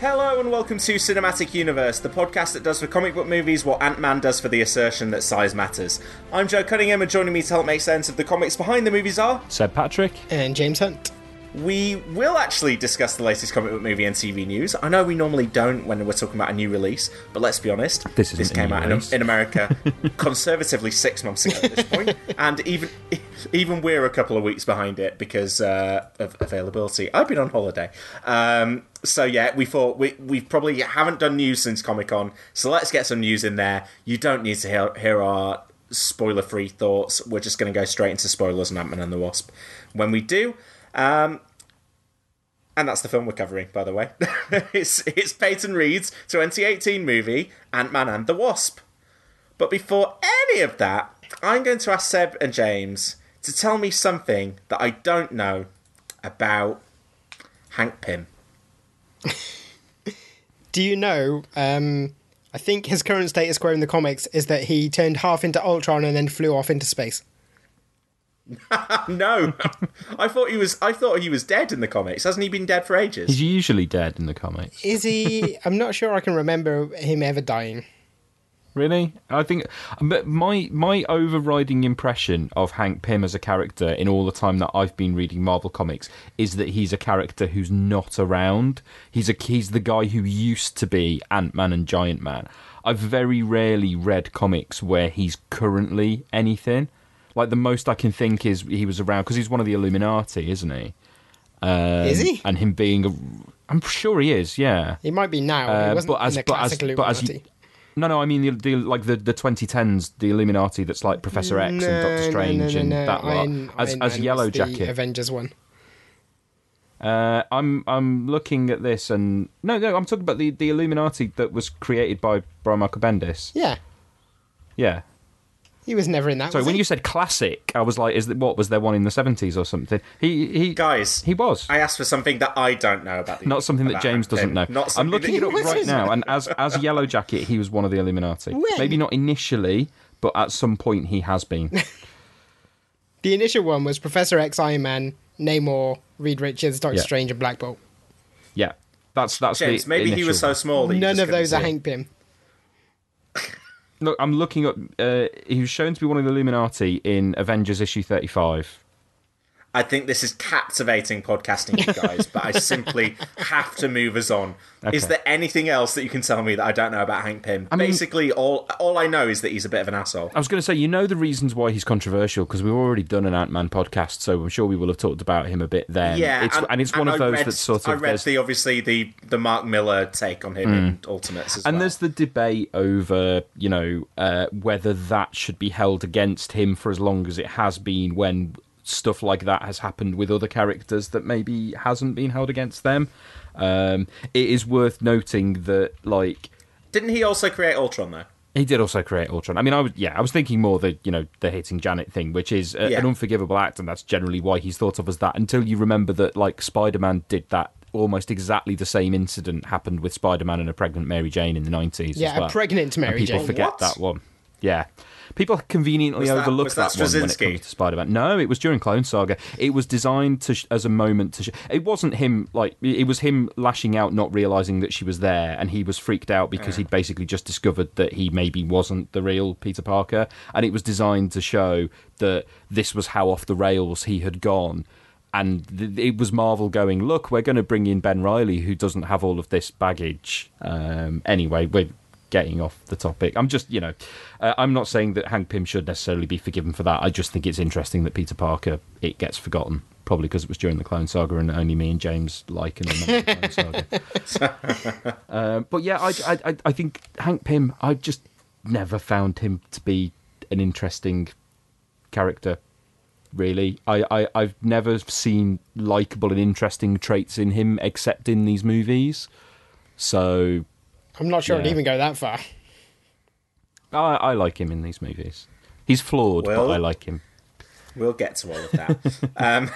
Hello and welcome to Cinematic Universe, the podcast that does for comic book movies what Ant Man does for the assertion that size matters. I'm Joe Cunningham, and joining me to help make sense of the comics behind the movies are. Said Patrick. and James Hunt. We will actually discuss the latest comic book movie and TV news. I know we normally don't when we're talking about a new release, but let's be honest, This isn't came out in, in America conservatively six months ago at this point, and even even we're a couple of weeks behind it because uh, of availability. I've been on holiday, um, so yeah, we thought we we probably haven't done news since Comic Con, so let's get some news in there. You don't need to hear, hear our spoiler-free thoughts. We're just going to go straight into spoilers and Ant Man and the Wasp. When we do. Um, and that's the film we're covering, by the way. it's it's Peyton Reed's 2018 movie Ant Man and the Wasp. But before any of that, I'm going to ask Seb and James to tell me something that I don't know about Hank Pym. Do you know? Um, I think his current status quo in the comics is that he turned half into Ultron and then flew off into space. No, I thought he was. I thought he was dead in the comics. Hasn't he been dead for ages? He's usually dead in the comics. Is he? I'm not sure I can remember him ever dying. Really? I think but my my overriding impression of Hank Pym as a character in all the time that I've been reading Marvel comics is that he's a character who's not around. He's a he's the guy who used to be Ant-Man and Giant Man. I've very rarely read comics where he's currently anything. Like the most I can think is he was around because he's one of the Illuminati, isn't he? Um, Is he? And him being a, I'm sure he is. Yeah. He might be now. Uh, he wasn't but as in the but as classic but as Illuminati. No no I mean the, the like the the 2010s the Illuminati that's like Professor X and Doctor Strange no, no, and no. that lot as Iron as Man Yellow Jacket. Avengers one. Uh, I'm I'm looking at this and no no I'm talking about the the Illuminati that was created by Brian Michael Bendis. Yeah, Yeah. He was never in that. Sorry, was when he? you said classic, I was like, is that what was there one in the 70s or something? He he Guys, he was. I asked for something that I don't know about. The, not something that James doesn't Pym. know. Not I'm looking that it up right now, and as as Yellow Jacket, he was one of the Illuminati. When? Maybe not initially, but at some point he has been. the initial one was Professor X, Iron Man, Namor, Reed Richards, Doctor Yeah. Strange, and Black Bolt. Yeah, that's that's James, the maybe he was so small that you None just of couldn't those are see. Hank Pym. Look, I'm looking up. Uh, he was shown to be one of the Illuminati in Avengers issue 35. I think this is captivating podcasting, you guys, but I simply have to move us on. Is there anything else that you can tell me that I don't know about Hank Pym? mean- Basically, all all I know is that he's a bit of an asshole. I was going to say, you know, the reasons why he's controversial because we've already done an Ant Man podcast, so I'm sure we will have talked about him a bit then. yeah, it's, and, it's one and of I those read, that sort of I read the obviously the the Mark Millar take on him in Ultimates as and well. there's the debate over, you know, uh, whether that should be held against him for as long as it has been when stuff like that has happened with other characters that maybe hasn't been held against them. Um, it is worth noting that, like, Didn't he also create Ultron though? He did also create Ultron. I mean, I was yeah, I was thinking more the you know the hitting Janet thing, which is a, Yeah. an unforgivable act, and that's generally why he's thought of as that. Until you remember that like Spider Man did that almost exactly the same incident happened with Spider Man and a pregnant Mary Jane in the nineties. Yeah, as well. a pregnant Mary and people Jane. forget What? that one. Yeah. People conveniently that- overlook that that, one when it comes to Spider-Man. No, it was during Clone Saga. It was designed to sh- as a moment to. Sh- it wasn't him like it was him lashing out, not realizing that she was there, and he was freaked out because he'd basically just discovered that he maybe wasn't the real Peter Parker, and it was designed to show that this was how off the rails he had gone. And th- it was Marvel going, look, we're going to bring in Ben Reilly, who doesn't have all of this baggage. Um, anyway, we're getting off the topic. I'm just, you know, uh, I'm not saying that Hank Pym should necessarily be forgiven for that. I just think it's interesting that Peter Parker it gets forgotten, probably because it was during the Clone Saga and only me and James like and the Clone Saga. um, but yeah, I, I, I- I think Hank Pym. I just never found him to be an interesting character. Really, I, I I've never seen likable and interesting traits in him except in these movies. So I'm not sure I'd even go that far. I, I like him in these movies. He's flawed, Well- but I like him. We'll get to all of that. um,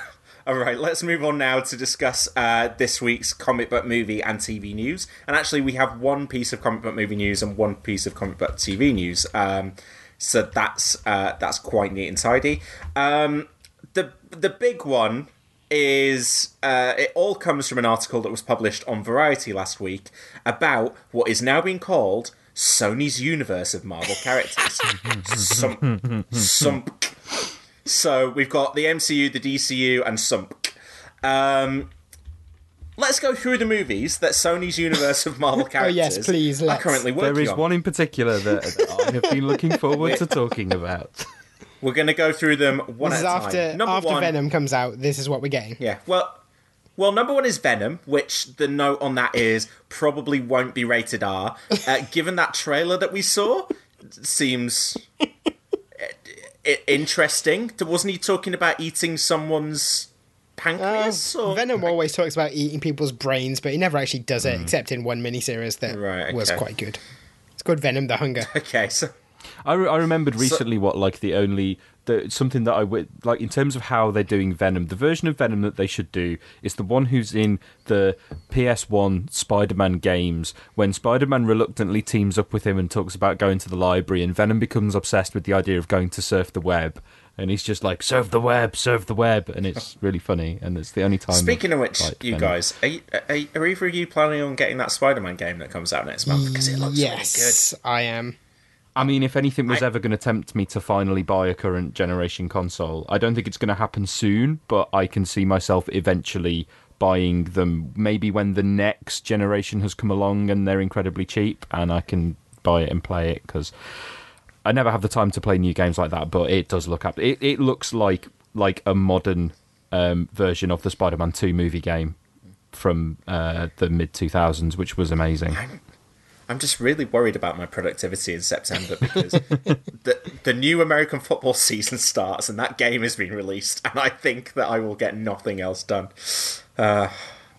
all right, let's move on now to discuss uh, this week's comic book movie and TV news. And actually, we have one piece of comic book movie news and one piece of comic book TV news. Um, so that's uh, that's quite neat and tidy. Um, the the big one is uh, it all comes from an article that was published on Variety last week about what is now being called Sony's universe of Marvel characters. Sump, sump. So we've got the MCU, the DCU, and Sump. Um, let's go through the movies that Sony's universe of Marvel characters Oh, yes, please, are let's. currently working There is on. one in particular that, that I have been looking forward to talking about. We're going to go through them one This is at a after time. Number after one, Venom comes out. This is what we're getting. Yeah. Well, well, number one is Venom, which the note on that is probably won't be rated R. Uh, given that trailer that we saw, seems i- interesting. Wasn't he talking about eating someone's pancreas? or... Uh, Venom always talks about eating people's brains, but he never actually does it, except in one miniseries that. Right, was quite good. It's called Venom: The Hunger. Okay, so I, re- I remembered recently what like the only the something that I would like in terms of how they're doing Venom. The version of Venom that they should do is the one who's in the PS1 Spider-Man games when Spider-Man reluctantly teams up with him and talks about going to the library, and Venom becomes obsessed with the idea of going to surf the web. And he's just like, "Surf the web, surf the web," and it's really funny. And it's the only time. Speaking of which, like, you Venom. guys, are, you, are, are either of you planning on getting that Spider-Man game that comes out next month? Because it looks good. yes, I am. I mean, if anything was I- ever going to tempt me to finally buy a current generation console, I don't think it's going to happen soon, but I can see myself eventually buying them maybe when the next generation has come along and they're incredibly cheap and I can buy it and play it because I never have the time to play new games like that, but it does look up. It, it looks like like a modern um, version of the Spider-Man 2 movie game from uh, the mid 2000s, which was amazing. I'm just really worried about my productivity in September because the the new American football season starts and that game has been released, and I think that I will get nothing else done. Uh,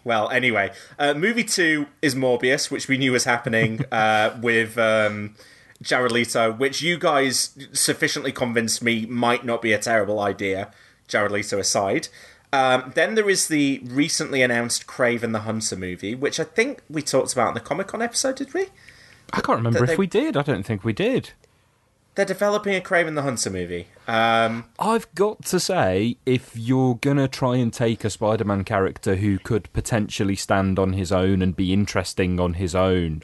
well, anyway, uh, movie two is Morbius, which we knew was happening uh, with um, Jared Leto, which you guys sufficiently convinced me might not be a terrible idea. Jared Leto aside. Um, then there is the recently announced Kraven the Hunter movie, which I think we talked about in the Comic Con episode, did we? I can't remember That if we did. I don't think we did. They're developing a Kraven the Hunter movie. Um, I've got to say, if you're gonna try and take a Spider-Man character who could potentially stand on his own and be interesting on his own,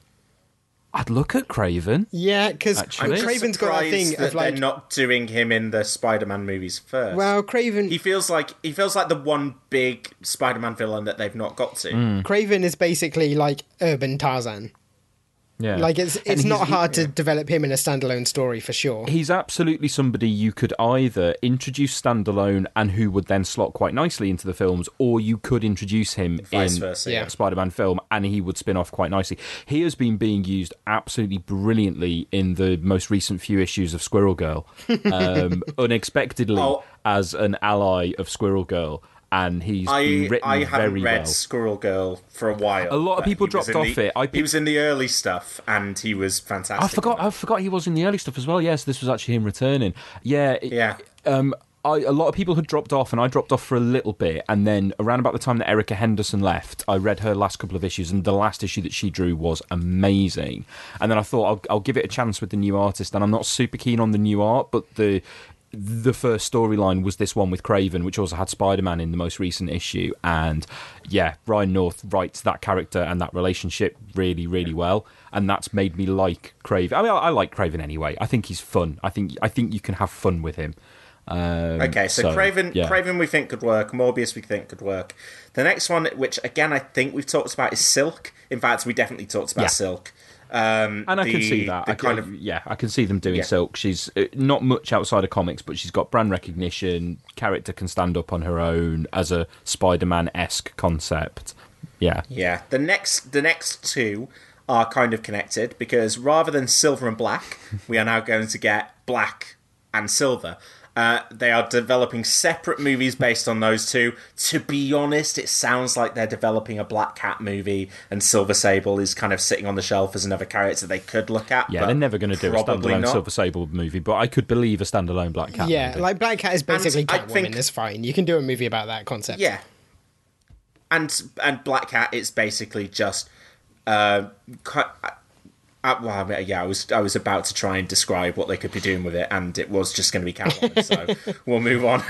I'd look at Kraven. Yeah, because Actually- Kraven's got that surprised thing that of like, they're not doing him in the Spider-Man movies first. well, Kraven. he feels like he feels like the one big Spider-Man villain that they've not got to. Mm. Kraven is basically like urban Tarzan. Yeah, Like it's it's he's- not hard to develop him in a standalone story for sure. He's absolutely somebody you could either introduce standalone and who would then slot quite nicely into the films, or you could introduce him Vice in versa, Yeah. yeah. a Spider-Man film and he would spin off quite nicely. He has been being used absolutely brilliantly in the most recent few issues of Squirrel Girl, um, unexpectedly Oh. as an ally of Squirrel Girl, and he's I written I haven't very read well. Squirrel Girl for a while. A lot of people dropped off the- it. I he was in the early stuff, and he was fantastic. I forgot. I forgot he was in the early stuff as well. Yes, this was actually him returning. Yeah, it- Yeah. Um, I, a lot of people had dropped off, and I dropped off for a little bit. And then around about the time that Erica Henderson left, I read her last couple of issues, and the last issue that she drew was amazing. And then I thought I'll, I'll give it a chance with the new artist. And I'm not super keen on the new art, but the the first storyline was this one with Kraven, which also had Spider Man in the most recent issue. And yeah, Ryan North writes that character and that relationship really, really well. And that's made me like Kraven. I mean, I, I like Kraven anyway. I think he's fun. I think I think you can have fun with him. Um, Okay, so, so, Kraven, yeah. Kraven, we think could work. Morbius, we think could work. The next one, which again I think we've talked about, is Silk. In fact, we definitely talked about Yeah. Silk. Um, and I can see that. I kind can, of yeah, I can see them doing Yeah. Silk. She's uh, not much outside of comics, but she's got brand recognition. Character can stand up on her own as a Spider-Man esque concept. Yeah, yeah. The next, the next two are kind of connected because rather than silver and black, we are now going to get black and silver. Uh, they are developing separate movies based on those two. To be honest, it sounds like they're developing a Black Cat movie, and Silver Sable is kind of sitting on the shelf as another character they could look at. yeah. but They're never going to do a probably standalone not. Silver Sable movie, but I could believe a standalone Black Cat. yeah, movie. like Black Cat is basically I Catwoman. think- It's fine. You can do a movie about that concept. Yeah. And and Black Cat is basically just uh, cu- uh, well, I mean, yeah, I was I was about to try and describe what they could be doing with it, and it was just going to be Catwoman. so we'll move on.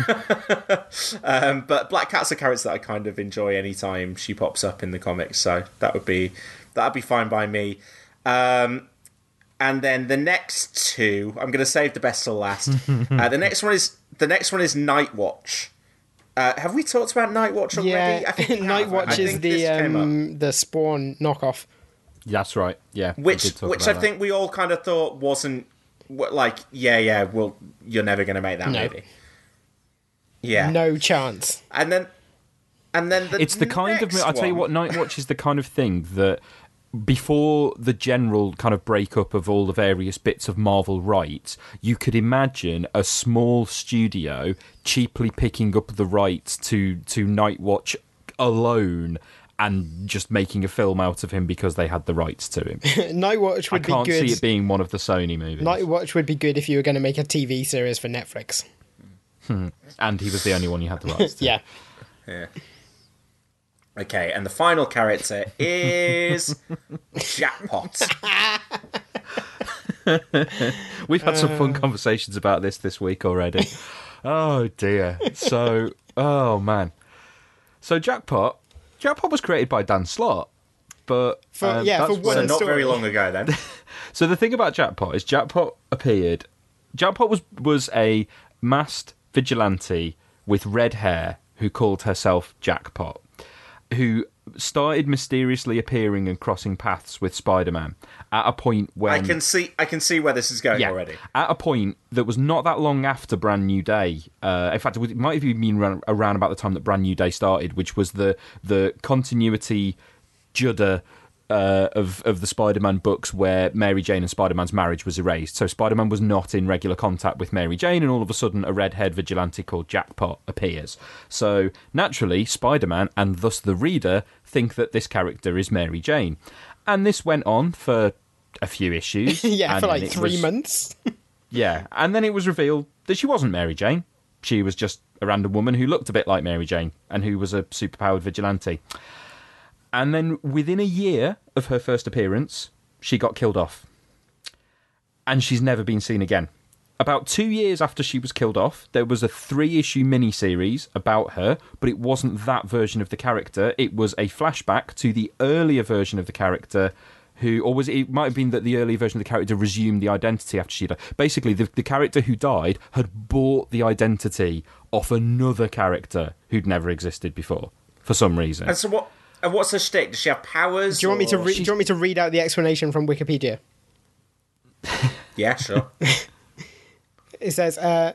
um, but Black Cat's a character that I kind of enjoy anytime she pops up in the comics, so that would be that would be fine by me. Um, and then the next two, I'm going to save the best till last. uh, the next one is the next one is Night Watch. Uh, have we talked about Night Watch already? Yeah, I think Night Watch is the this came up. um, the Spawn knockoff. That's right. Yeah, which did which about I that. think we all kind of thought wasn't like yeah yeah well you're never going to make that No. movie. Yeah, No chance. and then and then the it's the kind of next I'll tell you what Night Watch is the kind of thing that before the general kind of breakup of all the various bits of Marvel rights, you could imagine a small studio cheaply picking up the rights to to Night Watch alone and just making a film out of him because they had the rights to him. Night Watch I would be can't good. see it being one of the Sony movies. Night Watch would be good if you were going to make a TV series for Netflix. Hmm. and he was the only one you had the rights to. Yeah. Okay, and the final character is Jackpot. We've had some fun conversations about this this week already. oh dear. So, oh man. So Jackpot, Jackpot was created by Dan Slott, but For- um, yeah, for one so not story. very long ago then. So the thing about Jackpot is Jackpot appeared. Jackpot was was a masked vigilante with red hair who called herself Jackpot, who started mysteriously appearing and crossing paths with Spider-Man at a point when I can see I can see where this is going yeah, already. at a point that was not that long after Brand New Day. Uh, in fact, it, might have even been around, around about the time that Brand New Day started, which was the the continuity judder uh, of of the Spider-Man books where Mary Jane and Spider-Man's marriage was erased. So Spider-Man was not in regular contact with Mary Jane, and all of a sudden, a red-haired vigilante called Jackpot appears. So naturally, Spider-Man and thus the reader think that this character is Mary Jane, and this went on for a few issues. yeah, and for like three was- months. yeah, and then it was revealed that she wasn't Mary Jane. She was just a random woman who looked a bit like Mary Jane and who was a superpowered vigilante. And then within a year of her first appearance, she got killed off. And she's never been seen again. About two years after she was killed off, there was a three issue miniseries about her, but it wasn't that version of the character. It was a flashback to the earlier version of the character who, or was it, it might have been that the earlier version of the character resumed the identity after she died. Basically, the, the character who died had bought the identity off another character who'd never existed before for some reason. And so what? And what's her shtick? Does she have powers? Do you want me to or- re- do you want me to read out the explanation from Wikipedia? Yeah, sure. It says, uh,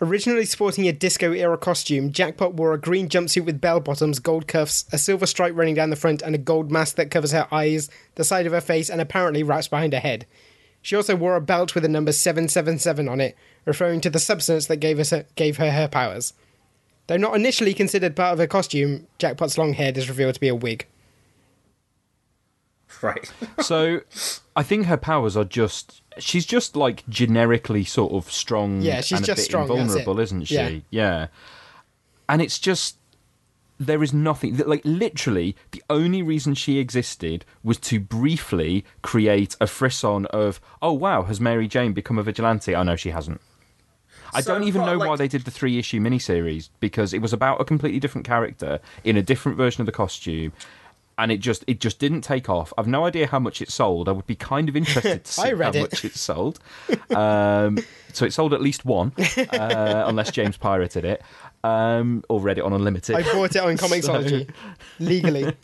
originally sporting a disco era costume, Jackpot wore a green jumpsuit with bell bottoms, gold cuffs, a silver stripe running down the front, and a gold mask that covers her eyes, the side of her face, and apparently wraps behind her head. She also wore a belt with the number 777 on it, referring to the substance that gave, us gave her her powers. Though not initially considered part of her costume, Jackpot's long hair is revealed to be a wig. Right. So I think her powers are just she's just like generically sort of strong Yeah, she's and a just bit strong, that's invulnerable, it. isn't she? Yeah. yeah. And it's just there is nothing like literally the only reason she existed was to briefly create a frisson of oh wow has Mary Jane become a vigilante? Oh no, she hasn't. I So, don't even know why they did the three issue miniseries because it was about a completely different character in a different version of the costume. And it just it just didn't take off. I've no idea how much it sold. I would be kind of interested to see how it. much it sold. Um, so it sold at least one, uh, unless James pirated it um, or read it on Unlimited. I bought it on Comixology legally.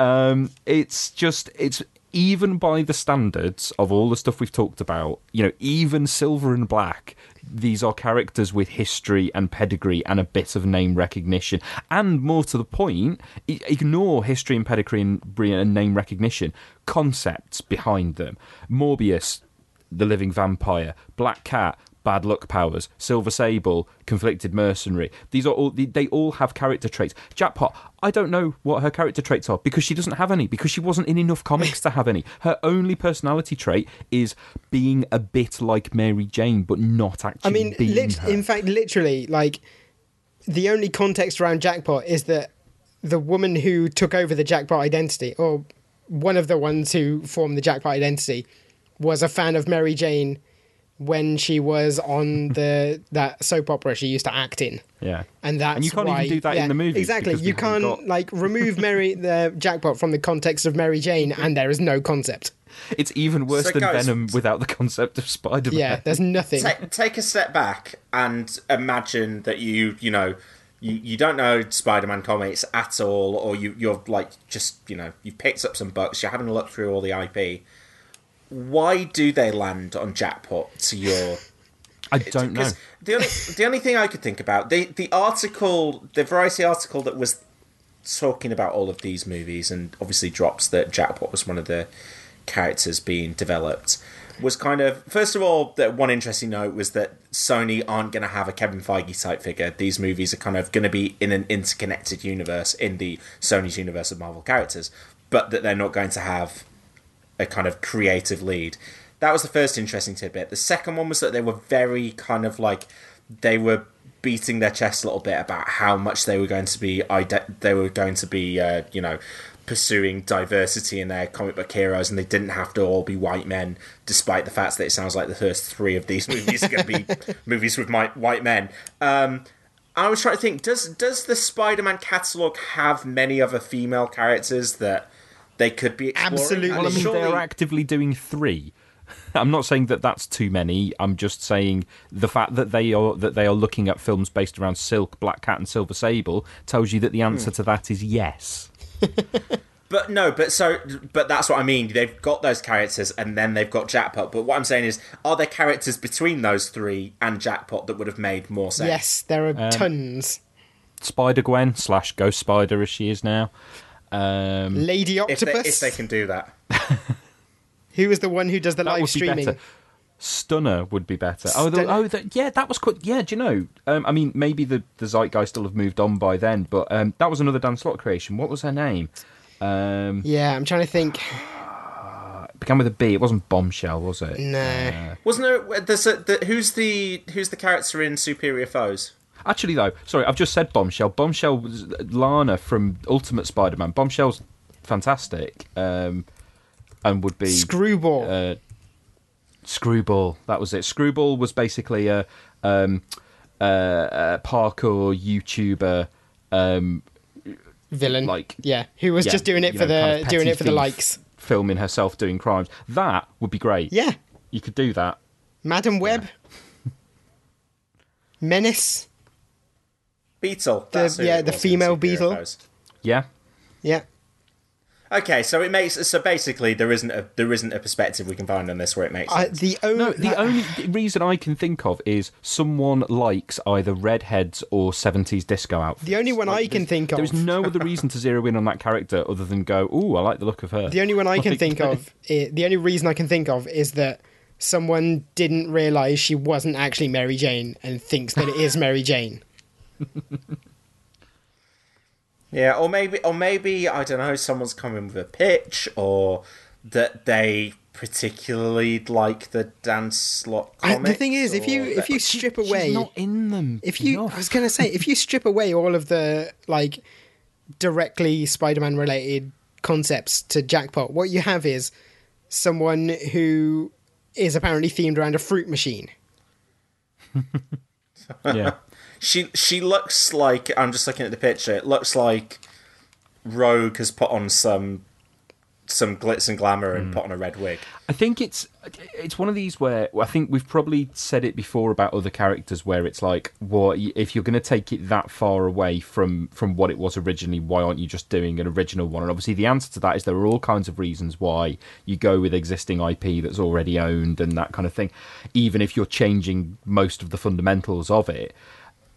Um, it's just it's even by the standards of all the stuff we've talked about. You know, even Silver and Black. These are characters with history and pedigree and a bit of name recognition. And more to the point, ignore history and pedigree and name recognition. Concepts behind them. Morbius, the living vampire. Black Cat, bad luck powers. Silver Sable, conflicted mercenary. These are all they all have character traits. Jackpot, I don't know what her character traits are because she doesn't have any because she wasn't in enough comics to have any. Her only personality trait is being a bit like Mary Jane but not actually I mean, lit- in fact, literally, like the only context around Jackpot is that the woman who took over the Jackpot identity, or one of the ones who formed the Jackpot identity, was a fan of Mary Jane when she was on the that soap opera she used to act in. yeah. And that's And you can't why, even do that yeah, in the movie. Exactly, you can't got- like remove Mary the jackpot from the context of Mary Jane, and there is no concept. It's even worse So, than guys- Venom without the concept of Spider-Man. Yeah, there's nothing. Ta take a step back and imagine that you, you know, you, you don't know Spider-Man comics at all, or you, you're like just, you know, you've picked up some books, you're having a look through all the IP. Why do they land on Jackpot to your I don't know. The only the only thing I could think about the the article, the Variety article that was talking about all of these movies, and obviously drops that Jackpot was one of the characters being developed. Was kind of first of all that one interesting note was that Sony aren't going to have a Kevin Feige type figure. These movies are kind of going to be in an interconnected universe in the Sony's universe of Marvel characters, but that they're not going to have a kind of creative lead. That was the first interesting tidbit. The second one was that they were very kind of like they were beating their chest a little bit about how much they were going to be they were going to be uh, you know pursuing diversity in their comic book heroes and they didn't have to all be white men despite the fact that it sounds like the first three of these movies are going to be movies with my, white men um, I was trying to think does does the Spider-Man catalog have many other female characters that they could be exploring? Absolutely. Well, I mean, Surely- they're actively doing three. I'm not saying that that's too many. I'm just saying the fact that they are that they are looking at films based around Silk, Black Cat, and Silver Sable tells you that the answer Hmm. to that is yes. But no, but so, but that's what I mean. They've got those characters, and then they've got Jackpot. But what I'm saying is, are there characters between those three and Jackpot that would have made more sense? yes, there Um, are tons. Spider Gwen slash Ghost Spider as she is now. Um, Lady if they, Octopus, if they can do that. who is the one who does the that live would streaming. be better. Stunner would be better. Oh, the, oh, the, yeah, that was quite. Yeah, do you know? Um, I mean, maybe the the zeitgeist will have moved on by then, but um, that was another Dan Slott creation. What was her name? Um, Yeah, I'm trying to think. it began with a B. It wasn't Bombshell, was it? No. Wasn't there? There's a, the, who's the who's the character in Superior Foes? Actually, though, sorry, I've just said Bombshell. Bombshell was Lana from Ultimate Spider-Man. Bombshell's fantastic, um, and would be Screwball. uh, Screwball. That was it. Screwball was basically a, um, uh, a parkour YouTuber. Um, villain. like- yeah, who was yeah, just doing it for know, kind the of doing it for the likes. filming herself doing crimes. That would be great. Yeah, you could do that. Madame Web, Menace. Beetle. The- yeah, the female Beetle. Foes. Yeah. Yeah, Okay, so it makes so basically there isn't a there isn't a perspective we can find on this where it makes I, sense. the only No, the only reason I can think of is someone likes either redheads or 70s disco outfits. The only one I can there's- think of- There's no other reason to zero in on that character other than go, ooh, I like the look of her. the only one I can Like, think of. i the only reason I can think of is that someone didn't realize she wasn't actually Mary Jane and thinks that it is Mary Jane. Yeah, or maybe, or maybe I don't know. Someone's coming with a pitch, or that they particularly like the Dan Slott I- the thing is, if you if you that- strip She's away, not in them. if you, enough. I was gonna say, if you strip away all of the like directly Spider-Man related concepts to Jackpot, what you have is someone who is apparently themed around a fruit machine. yeah. She she looks like I'm just looking at the picture. It looks like Rogue has put on some some glitz and glamour and mm. put on a red wig. I think it's it's one of these where I think we've probably said it before about other characters where it's like, well, if you're going to take it that far away from from what it was originally, why aren't you just doing an original one? And obviously, the answer to that is there are all kinds of reasons why you go with existing IP that's already owned and that kind of thing, even if you're changing most of the fundamentals of it.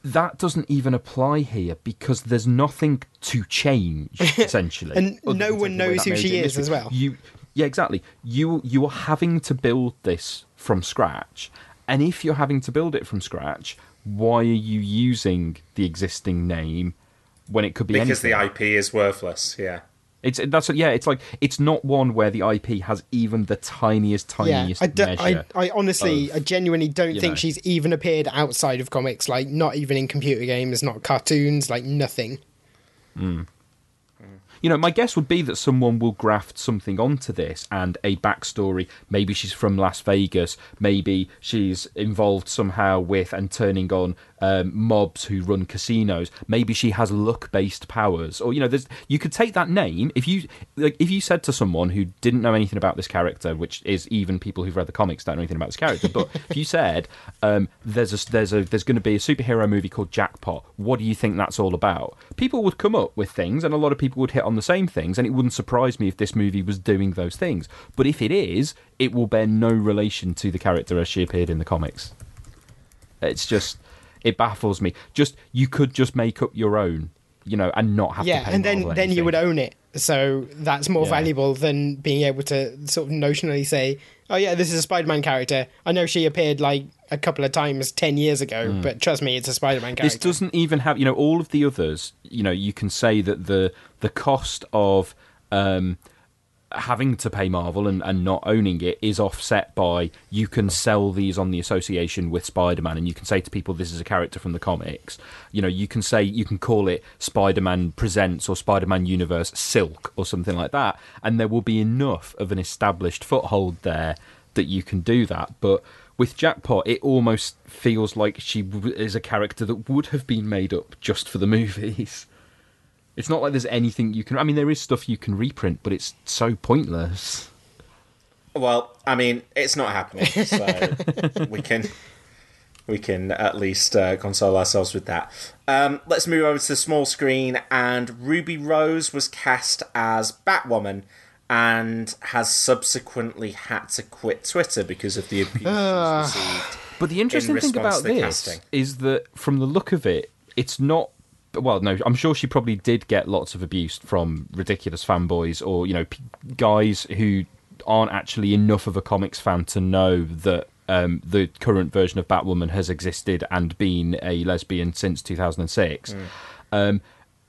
That doesn't even apply here because there's nothing to change essentially, And no one knows who she major is as well. You, yeah, exactly. You you are having to build this from scratch, and if you're having to build it from scratch, why are you using the existing name when it could be Because anything? the IP is worthless, yeah. It's that's yeah. It's like it's not one where the IP has even the tiniest, Yeah, tiniest I, do, I. I honestly, of, I genuinely don't think know. she's even appeared outside of comics. Like, not even in computer games, not cartoons, like nothing. Hmm. You know, my guess would be that someone will graft something onto this and a backstory. Maybe she's from Las Vegas. Maybe she's involved somehow with and turning on um, mobs who run casinos. Maybe she has luck-based powers, or you know, there's you could take that name if you like if you said to someone who didn't know anything about this character, which is even people who've read the comics don't know anything about this character. But if you said um, there's a there's a there's going to be a superhero movie called Jackpot, what do you think that's all about? People would come up with things, and a lot of people would hit on the same things, and it wouldn't surprise me if this movie was doing those things. But if it is, it will bear no relation to the character as she appeared in the comics. It's just it baffles me. Just you could just make up your own, you know, and not have to yeah, and then then you would own it. So that's more Yeah. valuable than being able to sort of notionally say, "Oh yeah, this is a Spider-Man character." I know she appeared like a couple of times ten years ago, but trust me, it's a Spider-Man character. This doesn't even have, you know, all of the others. You know, you can say that the the cost of um, having to pay Marvel and, and not owning it is offset by you can sell these on the association with Spider-Man, and you can say to people, "This is a character from the comics." You know, you can say you can call it Spider-Man Presents or Spider-Man Universe Silk or something like that, and there will be enough of an established foothold there that you can do that, but with Jackpot, it almost feels like she is a character that would have been made up just for the movies. It's not like there's anything you can. I mean, there is stuff you can reprint, but it's so pointless. Well, I mean, it's not happening, so we can we can at least uh, console ourselves with that. Um, let's move over to the small screen, and Ruby Rose was cast as Batwoman and has subsequently had to quit Twitter because of the abuse she's received. But the interesting thing about this casting. is that, from the look of it, it's not. Well, no, I'm sure she probably did get lots of abuse from ridiculous fanboys or you know p- guys who aren't actually enough of a comics fan to know that um, the current version of Batwoman has existed and been a lesbian since 2006. Um,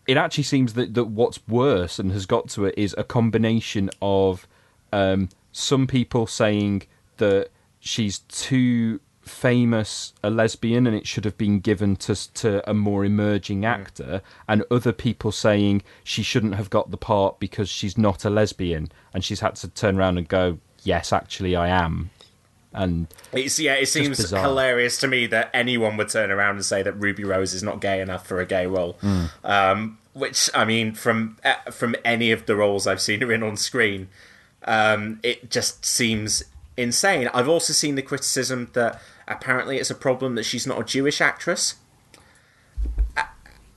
it actually seems that, that what's worse and has got to it is a combination of um, some people saying that she's too famous a lesbian and it should have been given to to a more emerging actor and other people saying she shouldn't have got the part because she's not a lesbian and she's had to turn around and go yes actually I am and It's, yeah, it seems bizarre. hilarious to me that anyone would turn around and say that Ruby Rose is not gay enough for a gay role. Hmm. Um, which I mean, from uh, from any of the roles I've seen her in on screen, um, it just seems insane. I've also seen the criticism that apparently it's a problem that she's not a Jewish actress.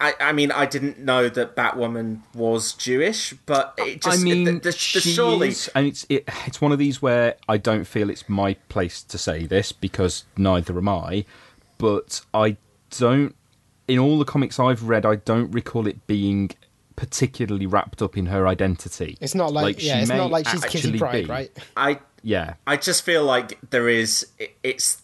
I, I mean, I didn't know that Batwoman was Jewish, but it just I mean, the, the, the, she surely is, and it's it, it's one of these where I don't feel it's my place to say this because neither am I, but I don't. In all the comics I've read, I don't recall it being particularly wrapped up in her identity. It's not like, she yeah, it's not like she's Kitty actually Pride, be. right? I Yeah, I just feel like there is. it- It's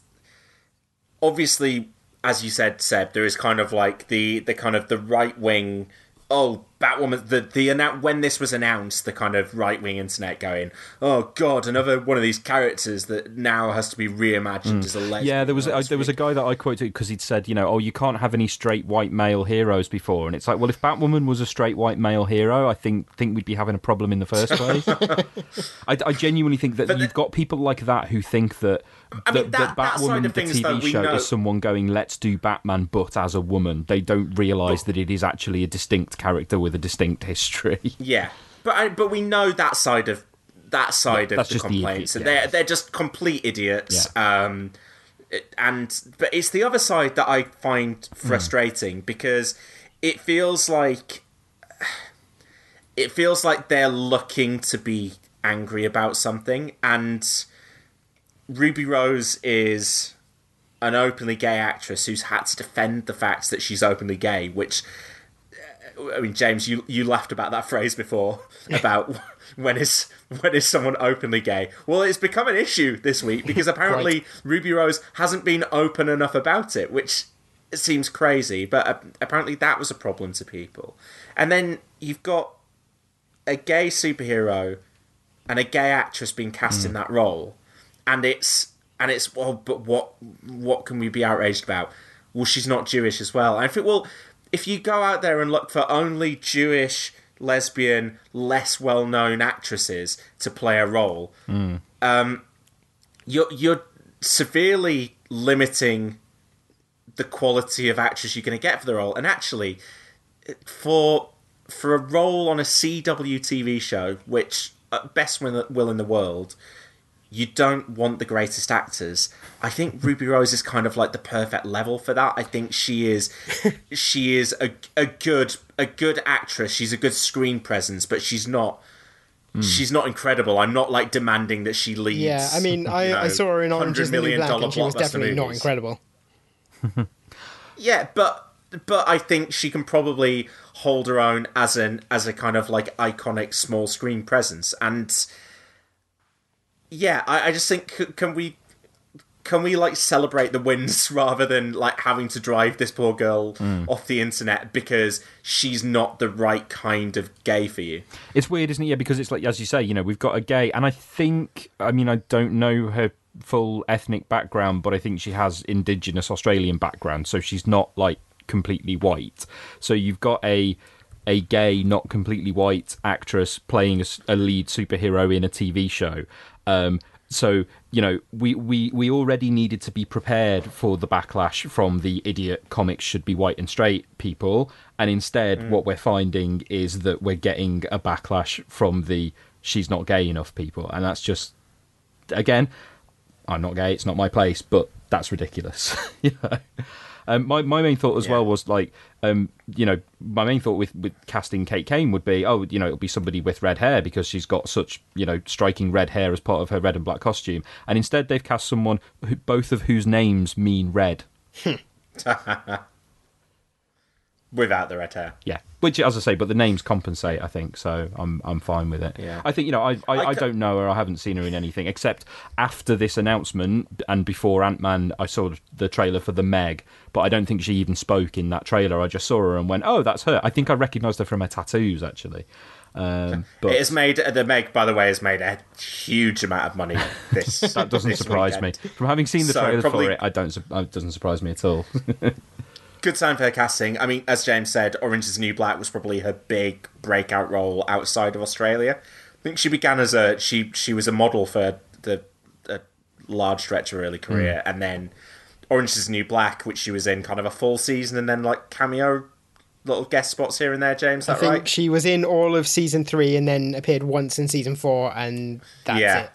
obviously, as you said, Seb. There is kind of like the the kind of the right wing. Oh, Batwoman, the the when this was announced, the kind of right wing internet going, "Oh God, another one of these characters that now has to be reimagined as a lesbian." Mm. Yeah, there was there was a guy that I quoted because he'd said, you know, oh, you can't have any straight white male heroes before, and it's like, well, if Batwoman was a straight white male hero, I think think we'd be having a problem in the first place. I, I genuinely think that But you've the- got people like that who think that I mean, that- that side Batwoman, of the things, TV show, know- is someone going, let's do Batman, but as a woman. They don't realise that it is actually a distinct character with a distinct history. Yeah, but I, but we know that side of that side That's of the just the complaints. idiot, they're they're just complete idiots. Um, and but it's the other side that I find Hmm. frustrating because it feels like it feels like they're looking to be angry about something, and Ruby Rose is an openly gay actress who's had to defend the fact that she's openly gay, which I mean, James, you you laughed about that phrase before about when is when is someone openly gay? Well, it's become an issue this week because apparently Ruby Rose hasn't been open enough about it, which seems crazy, but uh, apparently that was a problem to people. And then you've got a gay superhero and a gay actress being cast in that role, and it's and it's well, but what what can we be outraged about? Well, she's not Jewish as well. And I think well, if you go out there and look for only Jewish, lesbian, less well known actresses to play a role, um, you're you're severely limiting the quality of actress you're going to get for the role. And actually, for for a role on a CW TV show, which uh, best will will in the world, you don't want the greatest actors. I think Ruby Rose is kind of like the perfect level for that. I think she is she is a a good a good actress. She's a good screen presence, but she's not. Hmm. She's not incredible. I'm not like demanding that she leads. Yeah, I mean, I, you know, I saw her in Orange is the New Black, and she was definitely not incredible. Yeah, but but I think she can probably hold her own as an as a kind of like iconic small screen presence, and yeah, I, I just think c- can we can we like celebrate the wins rather than like having to drive this poor girl hmm. off the internet because she's not the right kind of gay for you. It's weird, isn't it? Yeah, because it's like as you say, you know, we've got a gay, and I think, I mean, I don't know her full ethnic background, but I think she has Indigenous Australian background, so she's not like completely white. So you've got a a gay, not completely white actress playing a lead superhero in a TV show. Um, so you know, we, we we already needed to be prepared for the backlash from the idiot comics should be white and straight people, and instead, what we're finding is that we're getting a backlash from the she's not gay enough people, and that's just again, I'm not gay, it's not my place, but that's ridiculous. you know. Um, my my main thought as well was like, um, you know, my main thought with, with casting Kate Kane would be, oh, you know, it'll be somebody with red hair because she's got such, you know, striking red hair as part of her red and black costume, and instead they've cast someone who, both of whose names mean red. Without the red hair. Yeah, which, as I say, but the names compensate. I think so. I'm I'm fine with it. Yeah. I think you know I I, I I don't know her. I haven't seen her in anything except after this announcement and before Ant Man. I saw the trailer for the Meg, but I don't think she even spoke in that trailer. I just saw her and went, "Oh, that's her." I think I recognised her from her tattoos actually. Um, but It has made the Meg, by the way, has made a huge amount of money. This that doesn't this surprise weekend. me. From having seen the So, trailer probably- for it, I don't. It doesn't surprise me at all. good sign for her casting. I mean, as James said, Orange is the New Black was probably her big breakout role outside of Australia. I think she began as a she she was a model for the a large stretch of her early career, hmm. and then Orange is the New Black, which she was in kind of a full season, and then like cameo little guest spots here and there. James, I think right? she was in all of season three and then appeared once in season four, and that's Yeah. it.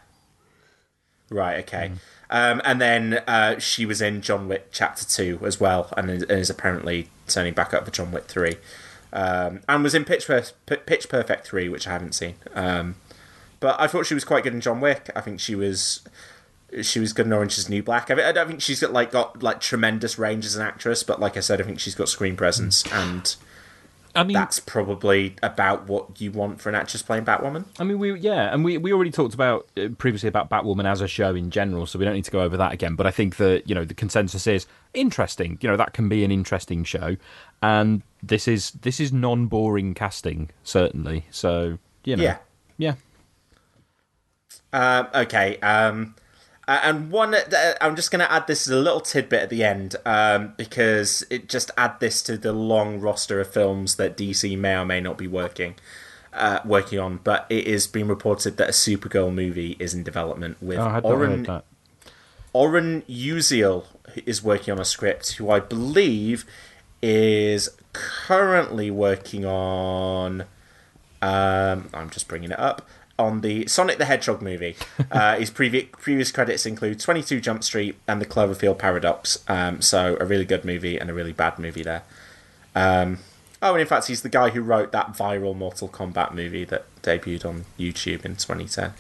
Right. Okay. Hmm. Um, and then uh, she was in John Wick Chapter Two as well, and is, apparently turning back up for John Wick Three, um, and was in Pitch, Pitch Perfect Three, which I haven't seen. Um, but I thought she was quite good in John Wick. I think she was she was good in Orange Is New Black. I, I don't think she's got like got like tremendous range as an actress, but like I said, I think she's got screen presence and I mean- that's probably about what you want for an actress playing Batwoman. I mean, we yeah, and we, we already talked about uh, previously about Batwoman as a show in general, so we don't need to go over that again. But I think that you know the consensus is interesting. You know that can be an interesting show, and this is this is non boring casting certainly. So you know, Yeah. yeah. Um, okay. Um, uh, and one, uh, I'm just going to add this as a little tidbit at the end um, because it just add this to the long roster of films that DC may or may not be working uh, working on. But it is being reported that a Supergirl movie is in development with Oh, I had not Oren. Oren Uziel is working on a script, who I believe is currently working on. Um, I'm just bringing it up on the Sonic the Hedgehog movie. Uh, his previous previous credits include 22 Jump Street and the Cloverfield Paradox. Um, so a really good movie and a really bad movie there. Um, oh, and in fact, he's the guy who wrote that viral Mortal Kombat movie that debuted on YouTube in 2010.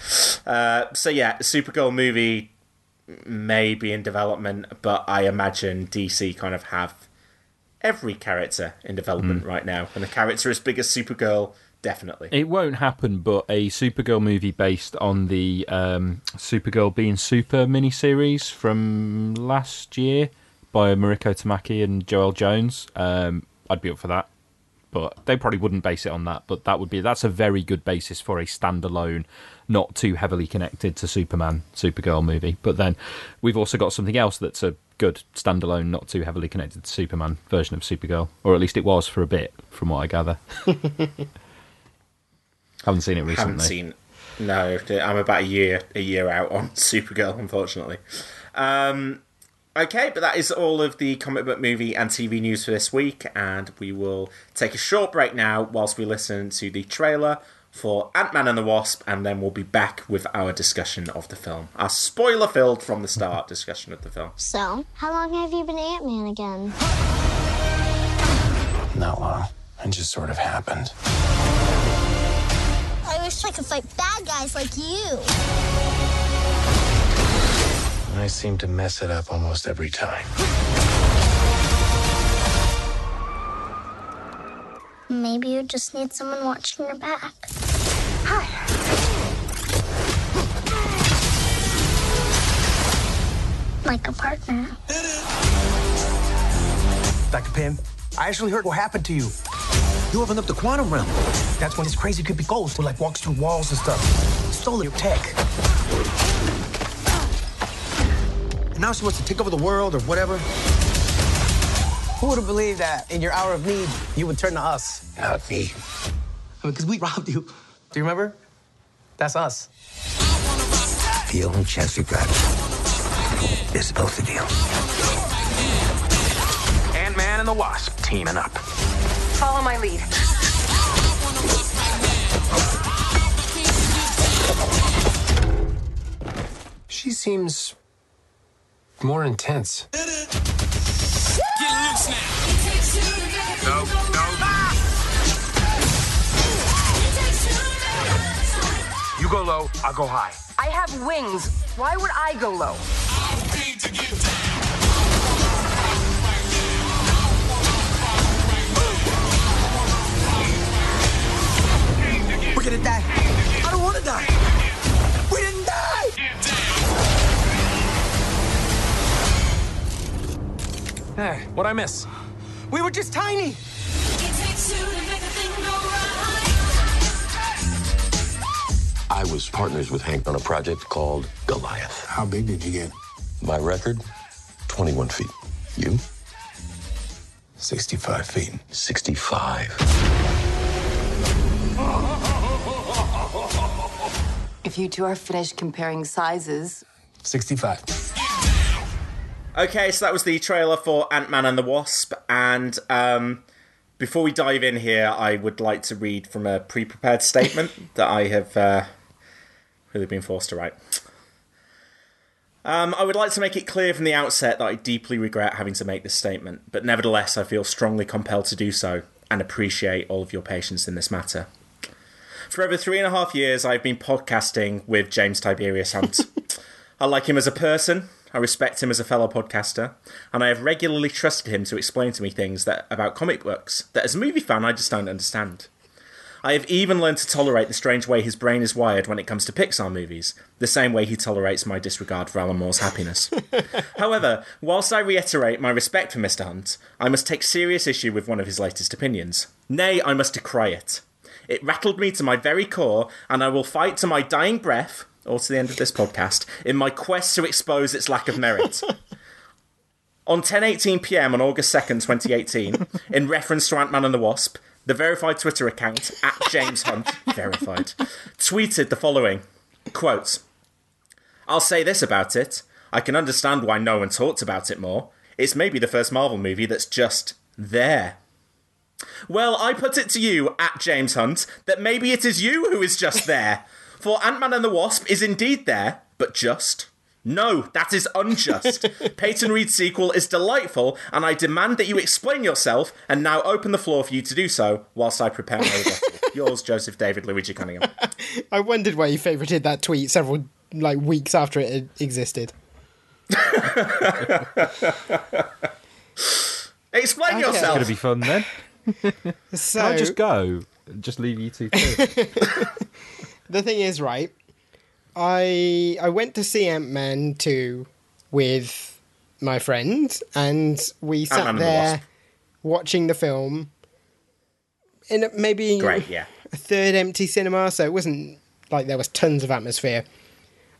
Uh, so yeah, Supergirl movie may be in development, but I imagine DC kind of have every character in development right now, and a character as big as Supergirl, definitely. It won't happen, but a Supergirl movie based on the um, Supergirl being Super miniseries from last year by Mariko Tamaki and Joëlle Jones. Um, I'd be up for that, but they probably wouldn't base it on that. But that would be that's a very good basis for a standalone, not too heavily connected to Superman Supergirl movie. But then we've also got something else that's a good standalone, not too heavily connected to Superman version of Supergirl, or at least it was for a bit, from what I gather. Haven't seen it recently. Haven't seen. No, I'm about a year a year out on Supergirl, unfortunately. Um, okay, but that is all of the comic book movie and TV news for this week, and we will take a short break now whilst we listen to the trailer for Ant Man and the Wasp, and then we'll be back with our discussion of the film. Our spoiler filled from the start discussion of the film. So, how long have you been Ant Man again? Not long. It just sort of happened. I wish I could fight bad guys like you. I seem to mess it up almost every time. Maybe you just need someone watching your back. Hi. Like a partner. Dr. Pym, I actually heard what happened to you. You opened up the quantum realm. That's when this crazy creepy ghost who like walks through walls and stuff. Stole your tech. And now she wants to take over the world or whatever. Who would have believed that in your hour of need, you would turn to us? Not me. Because we robbed you. Do you remember? That's us. The only chance we've got is both of you. Ant-Man and the Wasp teaming up. Follow my lead. She seems more intense. get No, no. You go low, I'll go high. I have wings. Why would I go low? Gonna die. I don't wanna die. We didn't die. Hey, what'd I miss? We were just tiny. I was partners with Hank on a project called Goliath. How big did you get? My record, 21 feet. You? 65 feet. 65. If you two are finished comparing sizes, 65. Okay, so that was the trailer for Ant Man and the Wasp. And um, before we dive in here, I would like to read from a pre prepared statement that I have uh, really been forced to write. Um, I would like to make it clear from the outset that I deeply regret having to make this statement, but nevertheless, I feel strongly compelled to do so and appreciate all of your patience in this matter. For over three and a half years, I've been podcasting with James Tiberius Hunt. I like him as a person. I respect him as a fellow podcaster, and I have regularly trusted him to explain to me things that about comic books that as a movie fan I just don't understand. I have even learned to tolerate the strange way his brain is wired when it comes to Pixar movies, the same way he tolerates my disregard for Alan Moore's happiness. However, whilst I reiterate my respect for Mr. Hunt, I must take serious issue with one of his latest opinions. Nay, I must decry it. It rattled me to my very core, and I will fight to my dying breath, or to the end of this podcast, in my quest to expose its lack of merit. On 10:18 p.m. on August 2nd, 2018, in reference to Ant-Man and the Wasp, the verified Twitter account at James Hunt verified tweeted the following quote: "I'll say this about it: I can understand why no one talked about it more. It's maybe the first Marvel movie that's just there." Well, I put it to you, at James Hunt, that maybe it is you who is just there. For Ant Man and the Wasp is indeed there, but just. No, that is unjust. Peyton Reed's sequel is delightful, and I demand that you explain yourself, and now open the floor for you to do so whilst I prepare my rebuttal. Yours, Joseph David Luigi Cunningham. I wondered why you favorited that tweet several like weeks after it existed. Explain Okay. yourself. It's going to be fun then. So Can I just go? Just leave you two. the thing is, right? I I went to see Ant Man two with my friend, and we sat Ant-Man and the there watching the film in a- maybe Great, yeah. a third empty cinema, so it wasn't like there was tons of atmosphere.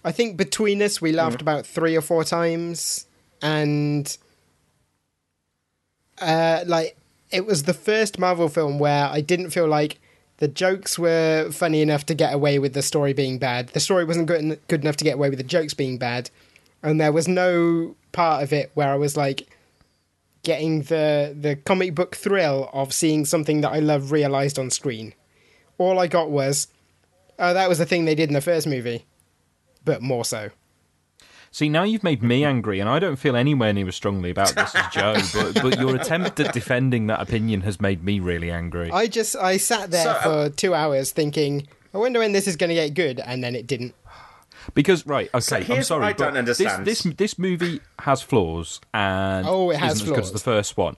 I think between us we laughed about three or four times, and uh, like it was the first Marvel film where I didn't feel like the jokes were funny enough to get away with the story being bad. The story wasn't good, good enough to get away with the jokes being bad, and there was no part of it where I was like getting the the comic book thrill of seeing something that I love realized on screen. All I got was, oh, that was the thing they did in the first movie, but more so. See, now you've made me angry, and I don't feel anywhere near as strongly about this as Joe. But, but your attempt at defending that opinion has made me really angry. I just I sat there So, uh, for two hours thinking, I wonder when this is going to get good, and then it didn't. Because right, okay, So I'm sorry, I but don't understand. This, this this movie has flaws, and Oh, it has isn't as good as flaws. the first one.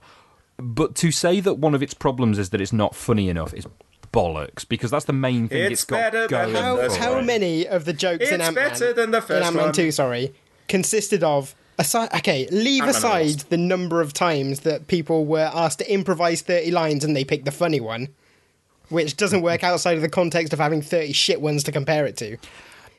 But to say that one of its problems is that it's not funny enough is bollocks. Because that's the main thing It's it's got better than going the How, for how many of the jokes in It's Ant Man better than the first in Ant Man one. Two, sorry, consisted of aside? Okay, leave Ant-Man and the aside the number of times that people were asked to improvise thirty lines and they picked the funny one, which doesn't work outside of the context of having thirty shit ones to compare it to.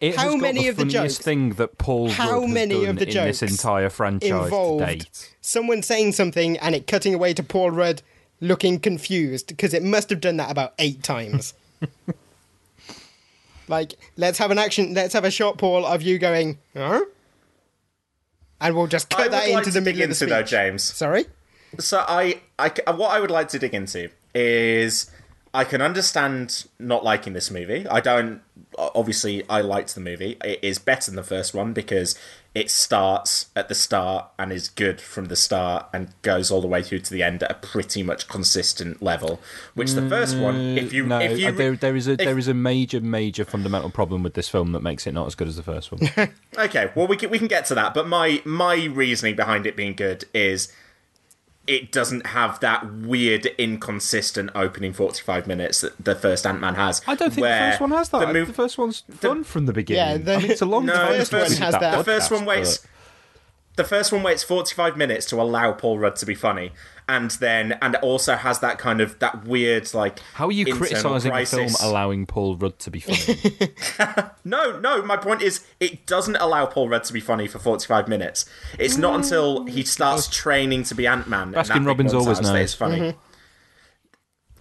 It How has got many the of the funniest jokes- thing that Paul How Rudd has many done of the in this entire franchise to involved date? someone saying something and it cutting away to Paul Rudd looking confused because it must have done that about eight times. like, let's have an action. Let's have a shot, Paul, of you going, huh? And we'll just cut that like into the middle of the into though. James. Sorry. So I, I, what I would like to dig into is I can understand not liking this movie. I don't. Obviously, I liked the movie. It is better than the first one because it starts at the start and is good from the start and goes all the way through to the end at a pretty much consistent level. Which the first one, if you, no, if you, uh, there, there is a if- there is a major major fundamental problem with this film that makes it not as good as the first one. Okay, well we can we can get to that, but my my reasoning behind it being good is it doesn't have that weird inconsistent opening 45 minutes that the first Ant-Man has. I don't think the first one has that. The, The, first one's fun from the beginning. Yeah, the- I mean, it's a long No, time the first one has that. the first one waits but- the first one waits 45 minutes to allow Paul Rudd to be funny and then and it also has that kind of that weird like How are you internal criticising a film allowing Paul Rudd to be funny? No, no, my point is it doesn't allow Paul Rudd to be funny for 45 minutes. It's not until he starts mm. training to be Ant-Man and that Baskin big Robbins always montage that knows. it's funny. Mm-hmm.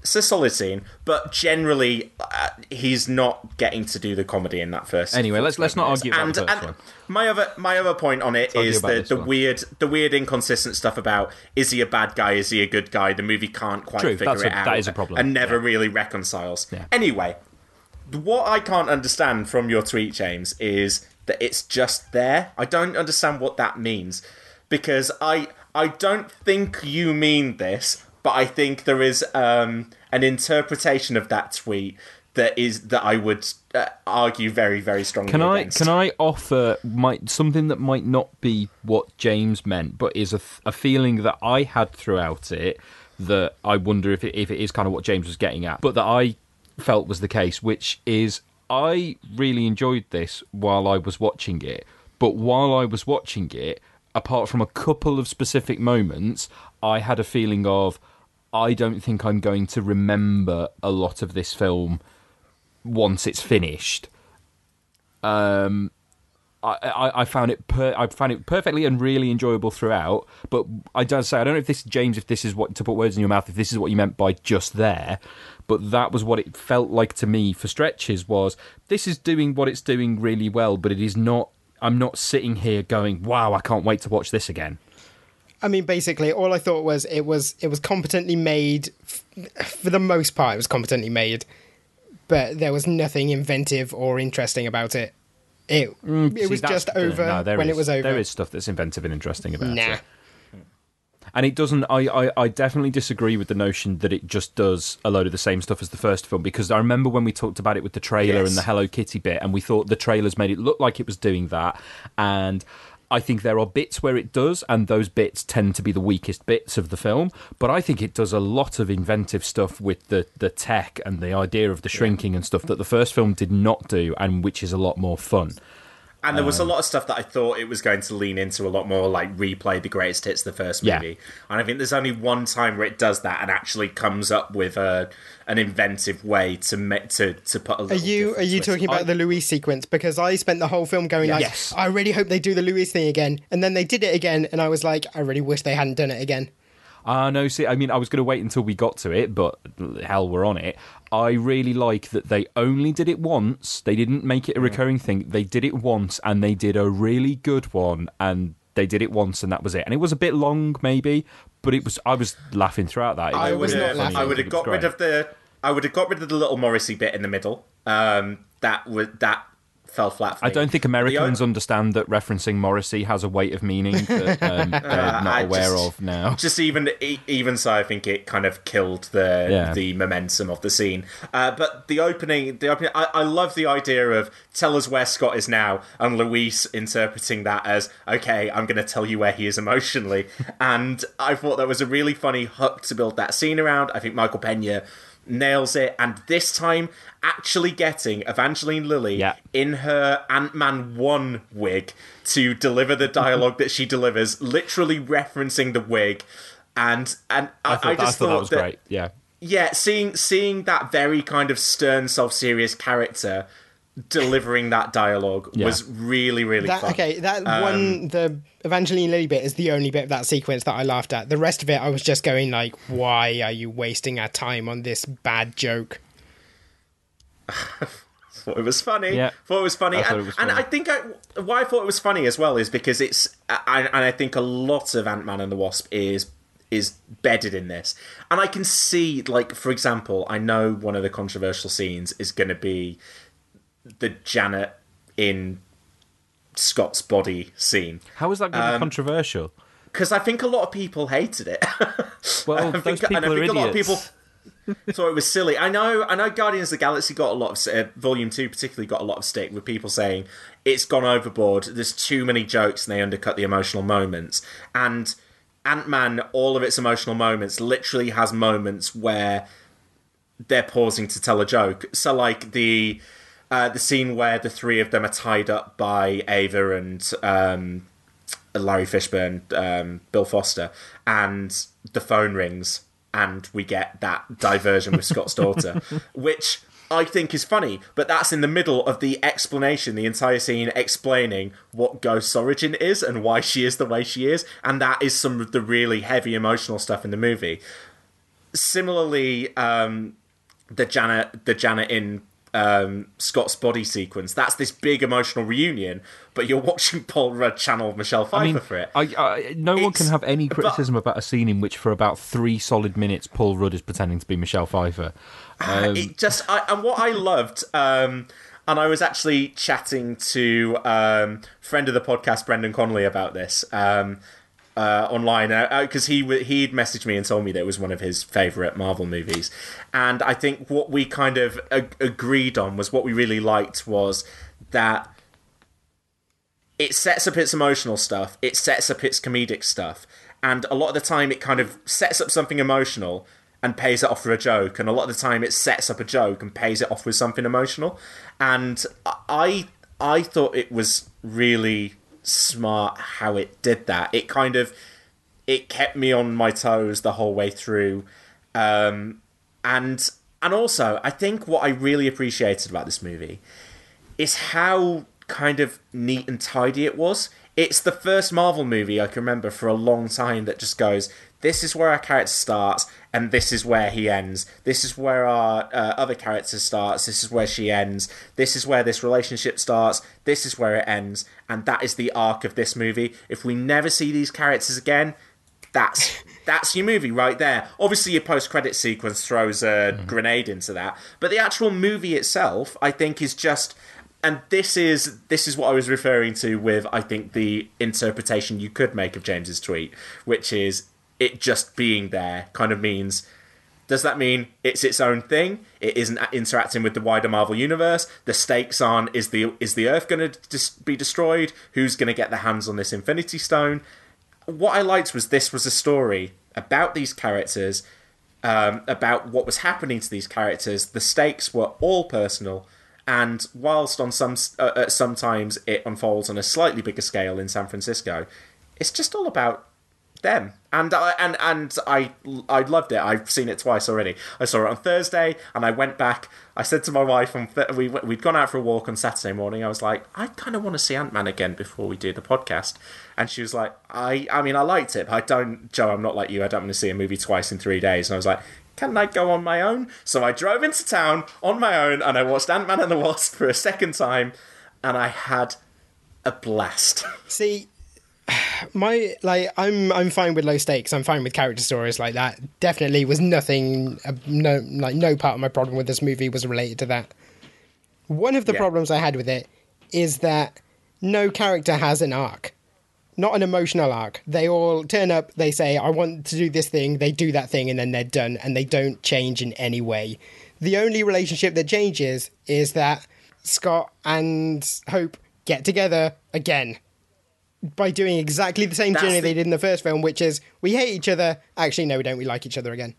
It's a solid scene, but generally uh, he's not getting to do the comedy in that first. Anyway, let's- let's not argue about minutes. the first and one. My other my other point on it is the, the one. weird the weird inconsistent stuff about is he a bad guy, is he a good guy? The movie can't quite True, figure it a- out. that is a problem. and never Yeah. really reconciles. Yeah. Anyway, what I can't understand from your tweet, James, is that it's just there. I don't understand what that means because I I don't think you mean this, but I think there is um, an interpretation of that tweet that is that I would uh, argue very very strongly. Can I against. can I offer might something that might not be what James meant, but is a, a feeling that I had throughout it that I wonder if it, if it is kind of what James was getting at, but that I felt was the case, which is I really enjoyed this while I was watching it, but while I was watching it, apart from a couple of specific moments, I had a feeling of I don't think I'm going to remember a lot of this film once it's finished. Um, I, I, I found it per, I found it perfectly and really enjoyable throughout. But I don't say I don't know if this James, if this is what to put words in your mouth, if this is what you meant by just there. But that was what it felt like to me for stretches. Was this is doing what it's doing really well, but it is not. I'm not sitting here going, "Wow, I can't wait to watch this again." I mean, basically, all I thought was it was it was competently made. For the most part, it was competently made, but there was nothing inventive or interesting about it. It it Mm, See, was just over no, when is- it was over. There is stuff that's inventive and interesting about nah. it. And it doesn't. I, I, I definitely disagree with the notion that it just does a load of the same stuff as the first film because I remember when we talked about it with the trailer Yes. and the Hello Kitty bit, and we thought the trailers made it look like it was doing that. And I think there are bits where it does, and those bits tend to be the weakest bits of the film. But I think it does a lot of inventive stuff with the, the tech and the idea of the shrinking and stuff that the first film did not do, and which is a lot more fun. And there was Um, a lot of stuff that I thought it was going to lean into a lot more, like replay the greatest hits of the first Yeah. movie. And I think there's only one time where it does that and actually comes up with a an inventive way to ma- to to put a Are you are you twist. talking about the Louis sequence? Because I spent the whole film going like, Yes. I really hope they do the Louis thing again, and then they did it again, and I was like, I really wish they hadn't done it again. Ah, no, see, I mean, I was going to wait until we got to it, but hell, we're on it. I really like that they only did it once. They didn't make it a recurring thing. They did it once, and they did a really good one, and they did it once, and that was it. And it was a bit long, maybe, but it was. I was laughing throughout that. It I was would not have laughing. I would have It was got rid of the I would have got rid of the little Morrissey bit in the middle. Um, that would that fell flat. For I don't think Americans understand that referencing Morrissey has a weight of meaning that um, they're Uh, not I aware just- of now. Just even even so, I think it kind of killed the Yeah. the momentum of the scene. Uh, but the opening, the opening, I, I love the idea of tell us where Scott is now, and Luis interpreting that as okay, I'm going to tell you where he is emotionally. and I thought that was a really funny hook to build that scene around. I think Michael Pena nails it, and this time actually getting Evangeline Lilly Yeah. in her Ant Man 1 wig to deliver the dialogue that she delivers, literally referencing the wig. And and I, I thought, I I just thought that was that, great. Yeah. Yeah, seeing seeing that very kind of stern, self serious character delivering that dialogue Yeah. was really, really That fun. okay, that Um, one the Evangeline Lilly bit is the only bit of that sequence that I laughed at. The rest of it, I was just going like, why are you wasting our time on this bad joke? thought it was funny. Yeah. Thought it was funny. I and it was and. I think I, why I thought it was funny as well is because it's I, and I think a lot of Ant Man and the Wasp is is bedded in this, and I can see like for example, I know one of the controversial scenes is going to be the Janet in Scott's body scene How is that going to be Um, controversial? because I think a lot of people hated it. Well, I those think, people are think a lot of people idiots. thought it was silly. I know, I know. Guardians of the Galaxy got a lot of uh, Volume Two, particularly got a lot of stick with people saying it's gone overboard. There's too many jokes, and they undercut the emotional moments. And Ant Man, all of its emotional moments, literally has moments where they're pausing to tell a joke. So, like the uh, the scene where the three of them are tied up by Ava and um, Larry Fishburne, um, Bill Foster, and the phone rings, and we get that diversion with Scott's daughter, which I think is funny, but that's in the middle of the explanation, the entire scene explaining what Ghost's origin is and why she is the way she is, and that is some of the really heavy emotional stuff in the movie. Similarly, um, the Janet, the Janet in um, Scott's body sequence. That's this big emotional reunion, but you're watching Paul Rudd channel Michelle Pfeiffer I mean, for it. I, I, no one can have any but- criticism about a scene in which, for about three solid minutes, Paul Rudd is pretending to be Michelle Pfeiffer. Um, it just I, and what I loved, um, and I was actually chatting to um, friend of the podcast Brendan Connolly about this. Um, uh, online because he he'd messaged me and told me that it was one of his favorite Marvel movies, and I think what we kind of ag- agreed on was what we really liked was that it sets up its emotional stuff, it sets up its comedic stuff, and a lot of the time it kind of sets up something emotional and pays it off for a joke, and a lot of the time it sets up a joke and pays it off with something emotional, and I I thought it was really smart how it did that. It kind of it kept me on my toes the whole way through, um, and and also I think what I really appreciated about this movie is how kind of neat and tidy it was. It's the first Marvel movie I can remember for a long time that just goes, this is where our character starts, and this is where he ends. This is where our uh, other character starts. This is where she ends. This is where this relationship starts. This is where it ends, and that is the arc of this movie. If we never see these characters again, that's that's your movie right there. Obviously, your post credit sequence throws a grenade into that, but the actual movie itself, I think, is just. And this is this is what I was referring to with I think the interpretation you could make of James's tweet, which is it just being there kind of means does that mean it's its own thing? It isn't interacting with the wider marvel universe? The stakes on is the is the earth going to dis- be destroyed? Who's going to get their hands on this infinity stone? What i liked was this was a story about these characters um, about what was happening to these characters. The stakes were all personal and whilst on some uh, sometimes it unfolds on a slightly bigger scale in san francisco it's just all about them. And I and and I I loved it. I've seen it twice already. I saw it on Thursday, and I went back. I said to my wife, on th- we we'd gone out for a walk on Saturday morning. I was like, I kind of want to see Ant Man again before we do the podcast. And she was like, I I mean, I liked it. But I don't, Joe. I'm not like you. I don't want to see a movie twice in three days. And I was like. Can I go on my own? So I drove into town on my own and I watched Ant Man and the Wasp for a second time and I had a blast. See, my like I'm I'm fine with low stakes. I'm fine with character stories like that. Definitely was nothing. Uh, no, like no part of my problem with this movie was related to that. One of the Yeah. problems I had with it is that no character has an arc, not an emotional arc. They all turn up. They say, "I want to do this thing." They do that thing, and then they're done, and they don't change in any way. The only relationship that changes is that Scott and Hope get together again by doing exactly the same That's journey the- they did in the first film, which is we hate each other. Actually, no, we don't. We like each other again.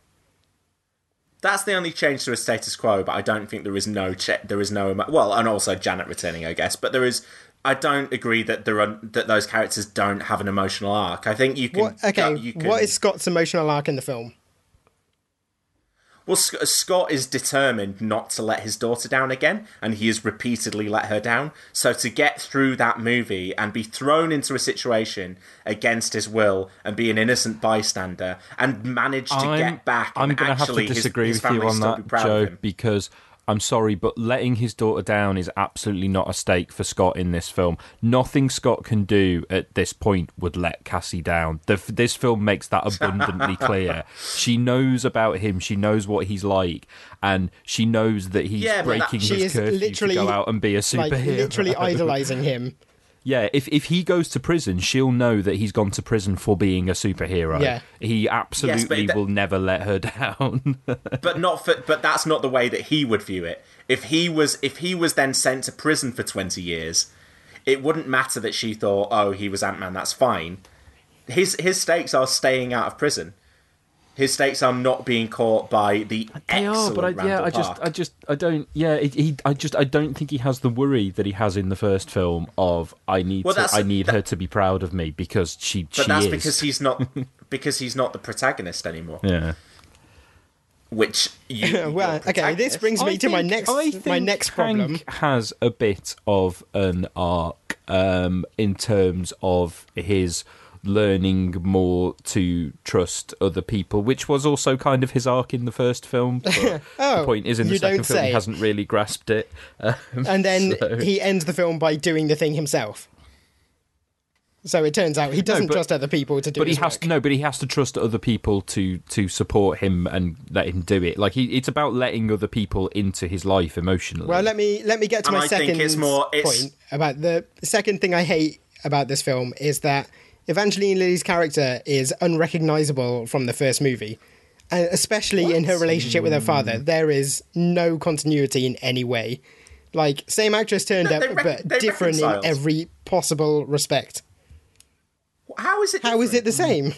That's the only change to a status quo, but I don't think there is no che- there is no well, and also Janet returning, I guess. But there is. I don't agree that there are that those characters don't have an emotional arc. I think you can. What, okay, you can, what is Scott's emotional arc in the film? Well, Scott is determined not to let his daughter down again, and he has repeatedly let her down. So to get through that movie and be thrown into a situation against his will and be an innocent bystander and manage to I'm, get back, I'm and going to have to actually his- his with you on still be that, proud of Joe, him. because I'm sorry, but letting his daughter down is absolutely not a stake for Scott in this film. Nothing Scott can do at this point would let Cassie down. The, this film makes that abundantly clear. She knows about him. She knows what he's like, and she knows that he's Yeah, that- breaking She his is curfew to go out and be a superhero. Like literally idolizing him. Yeah, if if he goes to prison, she'll know that he's gone to prison for being a superhero. Yeah. He absolutely that- will never let her down. but not for but that's not the way that he would view it if he was if he was then sent to prison for 20 years it wouldn't matter that she thought oh he was ant-man that's fine his his stakes are staying out of prison his stakes are not being caught by the They are, excellent but I, yeah, Randall I just, I just, I don't, yeah, it, he, I just, I don't think he has the worry that he has in the first film of I need, Well, to, that's- I need that- her to be proud of me because she, but she that's is. because he's not because he's not the protagonist anymore yeah. which you well, okay, this brings me I to my next I my think next problem. Has a bit of an arc um, in terms of his learning more to trust other people, which was also kind of his arc in the first film. But the Oh, point is, in the second don't film, he hasn't really grasped it. Um, and then so- he ends the film by doing the thing himself. So it turns out he doesn't but- trust other people to do but he his has work. to no, but he has to trust other people to to support him and let him do it. Like he, it's about letting other people into his life emotionally. Well, let me let me get to And my I think second it's more- it's- point about the second thing I hate about this film is that Evangeline Lilly's character is unrecognizable from the first movie. And especially in her relationship with her father, hmm. there is no continuity in any way. Like, same actress turned No, up, rec- but different in every possible respect. How is it? How is it the same?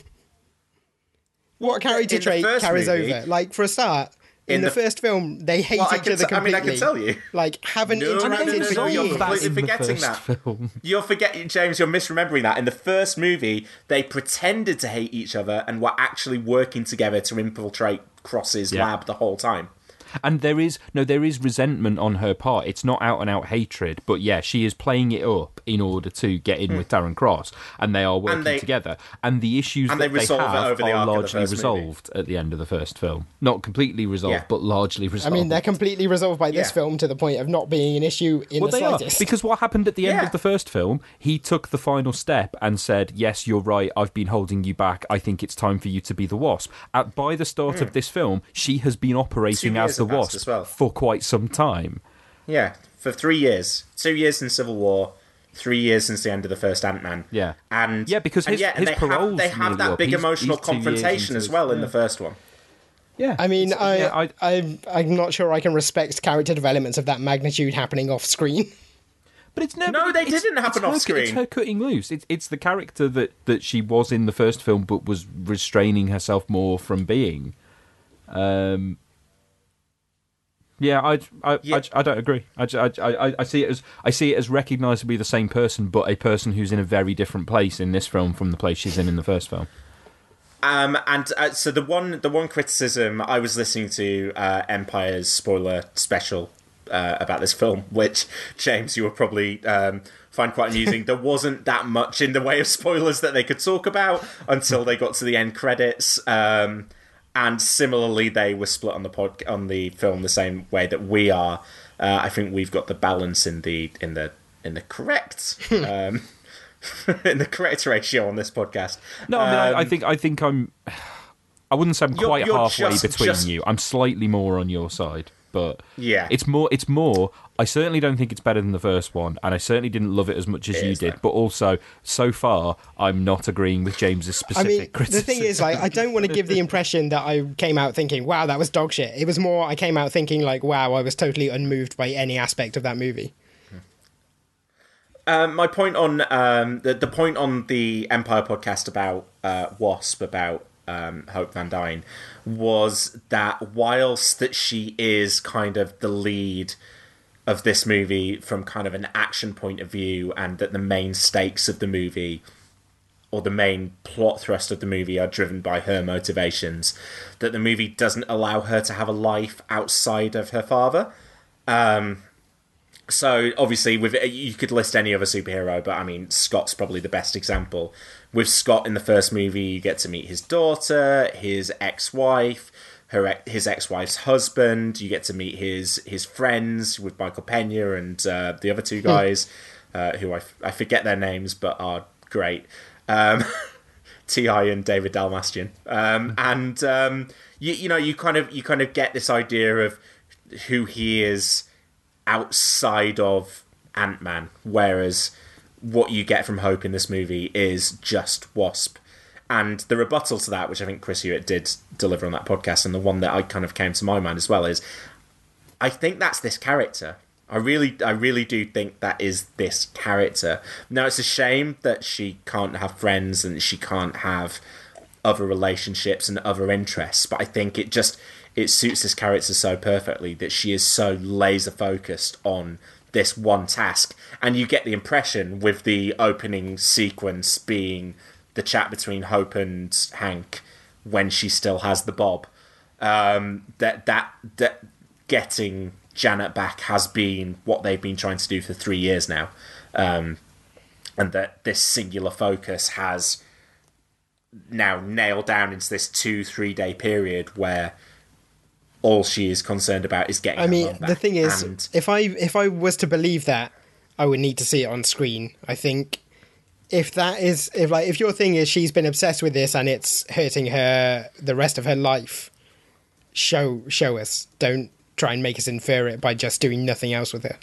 What character trait carries movie- over? Like, for a start, in, In the, the- first film, they hate Well, each can other t- I mean, completely. I can tell you. Like, haven't No, no, no, no, for no, you're completely the forgetting first that. film. You're forgetting, James. You're misremembering that. In the first movie, they pretended to hate each other and were actually working together to infiltrate Cross's Yeah. lab the whole time. And there is no, there is resentment on her part. It's not out and out hatred, but yeah, she is playing it up in order to get in with Darren Cross, and they are working Hmm. they- together. And the issues and that they resolve it have over the are arc the largely first movie. resolved at the end of the first film. Not completely resolved, Yeah. but largely resolved. I mean, they're completely resolved by this Yeah. film to the point of not being an issue in well, the they are slightest. because what happened at the end Yeah. of the first film, he took the final step and said, "Yes, you're right. I've been holding you back. I think it's time for you to be the Wasp." At by the start of this film, she has been operating Hmm. Two the Wasp as well. for quite some time. Yeah, for three years. Two years in Civil War, three years since the end of the first Ant Man. Yeah. And Yeah, because and his- yeah, and his they have, they have that up. big He's- emotional he's confrontation into as his- well in yeah. the first one. Yeah, I mean, I, yeah, I- I, I'm not sure I can respect character developments of that magnitude happening off screen. But it's no, No, they it's- didn't happen off her, off It's her cutting loose. It's it's the character that that she was in the first film, but was restraining herself more from being. Um. Yeah, I I, Yeah. I, I don't agree. I, I, I, I see it as I see it as recognisably the same person, but a person who's in a very different place in this film from the place she's in in the first film. Um, and uh, so the one the one criticism I was listening to uh, Empire's spoiler special uh, about this film, which James you will probably um, find quite amusing. there wasn't that much in the way of spoilers that they could talk about until they got to the end credits. Um, and similarly, they were split on the pod on the film the same way that we are. Uh, I think we've got the balance in the in the in the correct um, in the correct ratio on this podcast. No, I mean, I, I Um, think I think I'm. I wouldn't say I'm You're- quite you're halfway just- between just- you. I'm slightly more on your side, but Yeah. it's more. It's more. I certainly don't think it's better than the first one, and I certainly didn't love it as much as It you is, did. though. But also, so far, I'm not agreeing with James's specific I specific mean, the thing is, like, I don't want to give the impression that I came out thinking, "Wow, that was dog shit." It was more, I came out thinking, like, "Wow, I was totally unmoved by any aspect of that movie." Um, my point on um, the the point on the Empire podcast about uh, Wasp about um, Hope Van Dyne was that whilst that she is kind of the lead of this movie from kind of an action point of view, and that the main stakes of the movie or the main plot thrust of the movie are driven by her motivations, that the movie doesn't allow her to have a life outside of her father. Um, so obviously, with you could list any other superhero, but I mean Scott's probably the best example. With Scott in the first movie, you get to meet his daughter, his ex-wife, her his ex-wife's husband. You get to meet his his friends with Michael Pena and uh, the other two guys, uh, who I, f- I forget their names, but are great. Um, Ti and David Dalmastian, um, and um, you you know you kind of you kind of get this idea of who he is outside of Ant Man, whereas what you get from Hope in this movie is just Wasp. And the rebuttal to that, which I think Chris Hewitt did deliver on that podcast, and the one that I kind of came to my mind as well, is I think that's this character. I really, I really do think that is this character. Now it's a shame that she can't have friends and she can't have other relationships and other interests, but I think it just it suits this character so perfectly that she is so laser focused on this one task, and you get the impression with the opening sequence being the chat between Hope and Hank when she still has the bob um, that that that getting Janet back has been what they've been trying to do for three years now, um, and that this singular focus has now nailed down into this two three day period where all she is concerned about is getting. I mean, the thing is, And- if I if I was to believe that, I would need to see it on screen. I think if that is if like if your thing is she's been obsessed with this and it's hurting her the rest of her life, show show us. Don't try and make us infer it by just doing nothing else with it.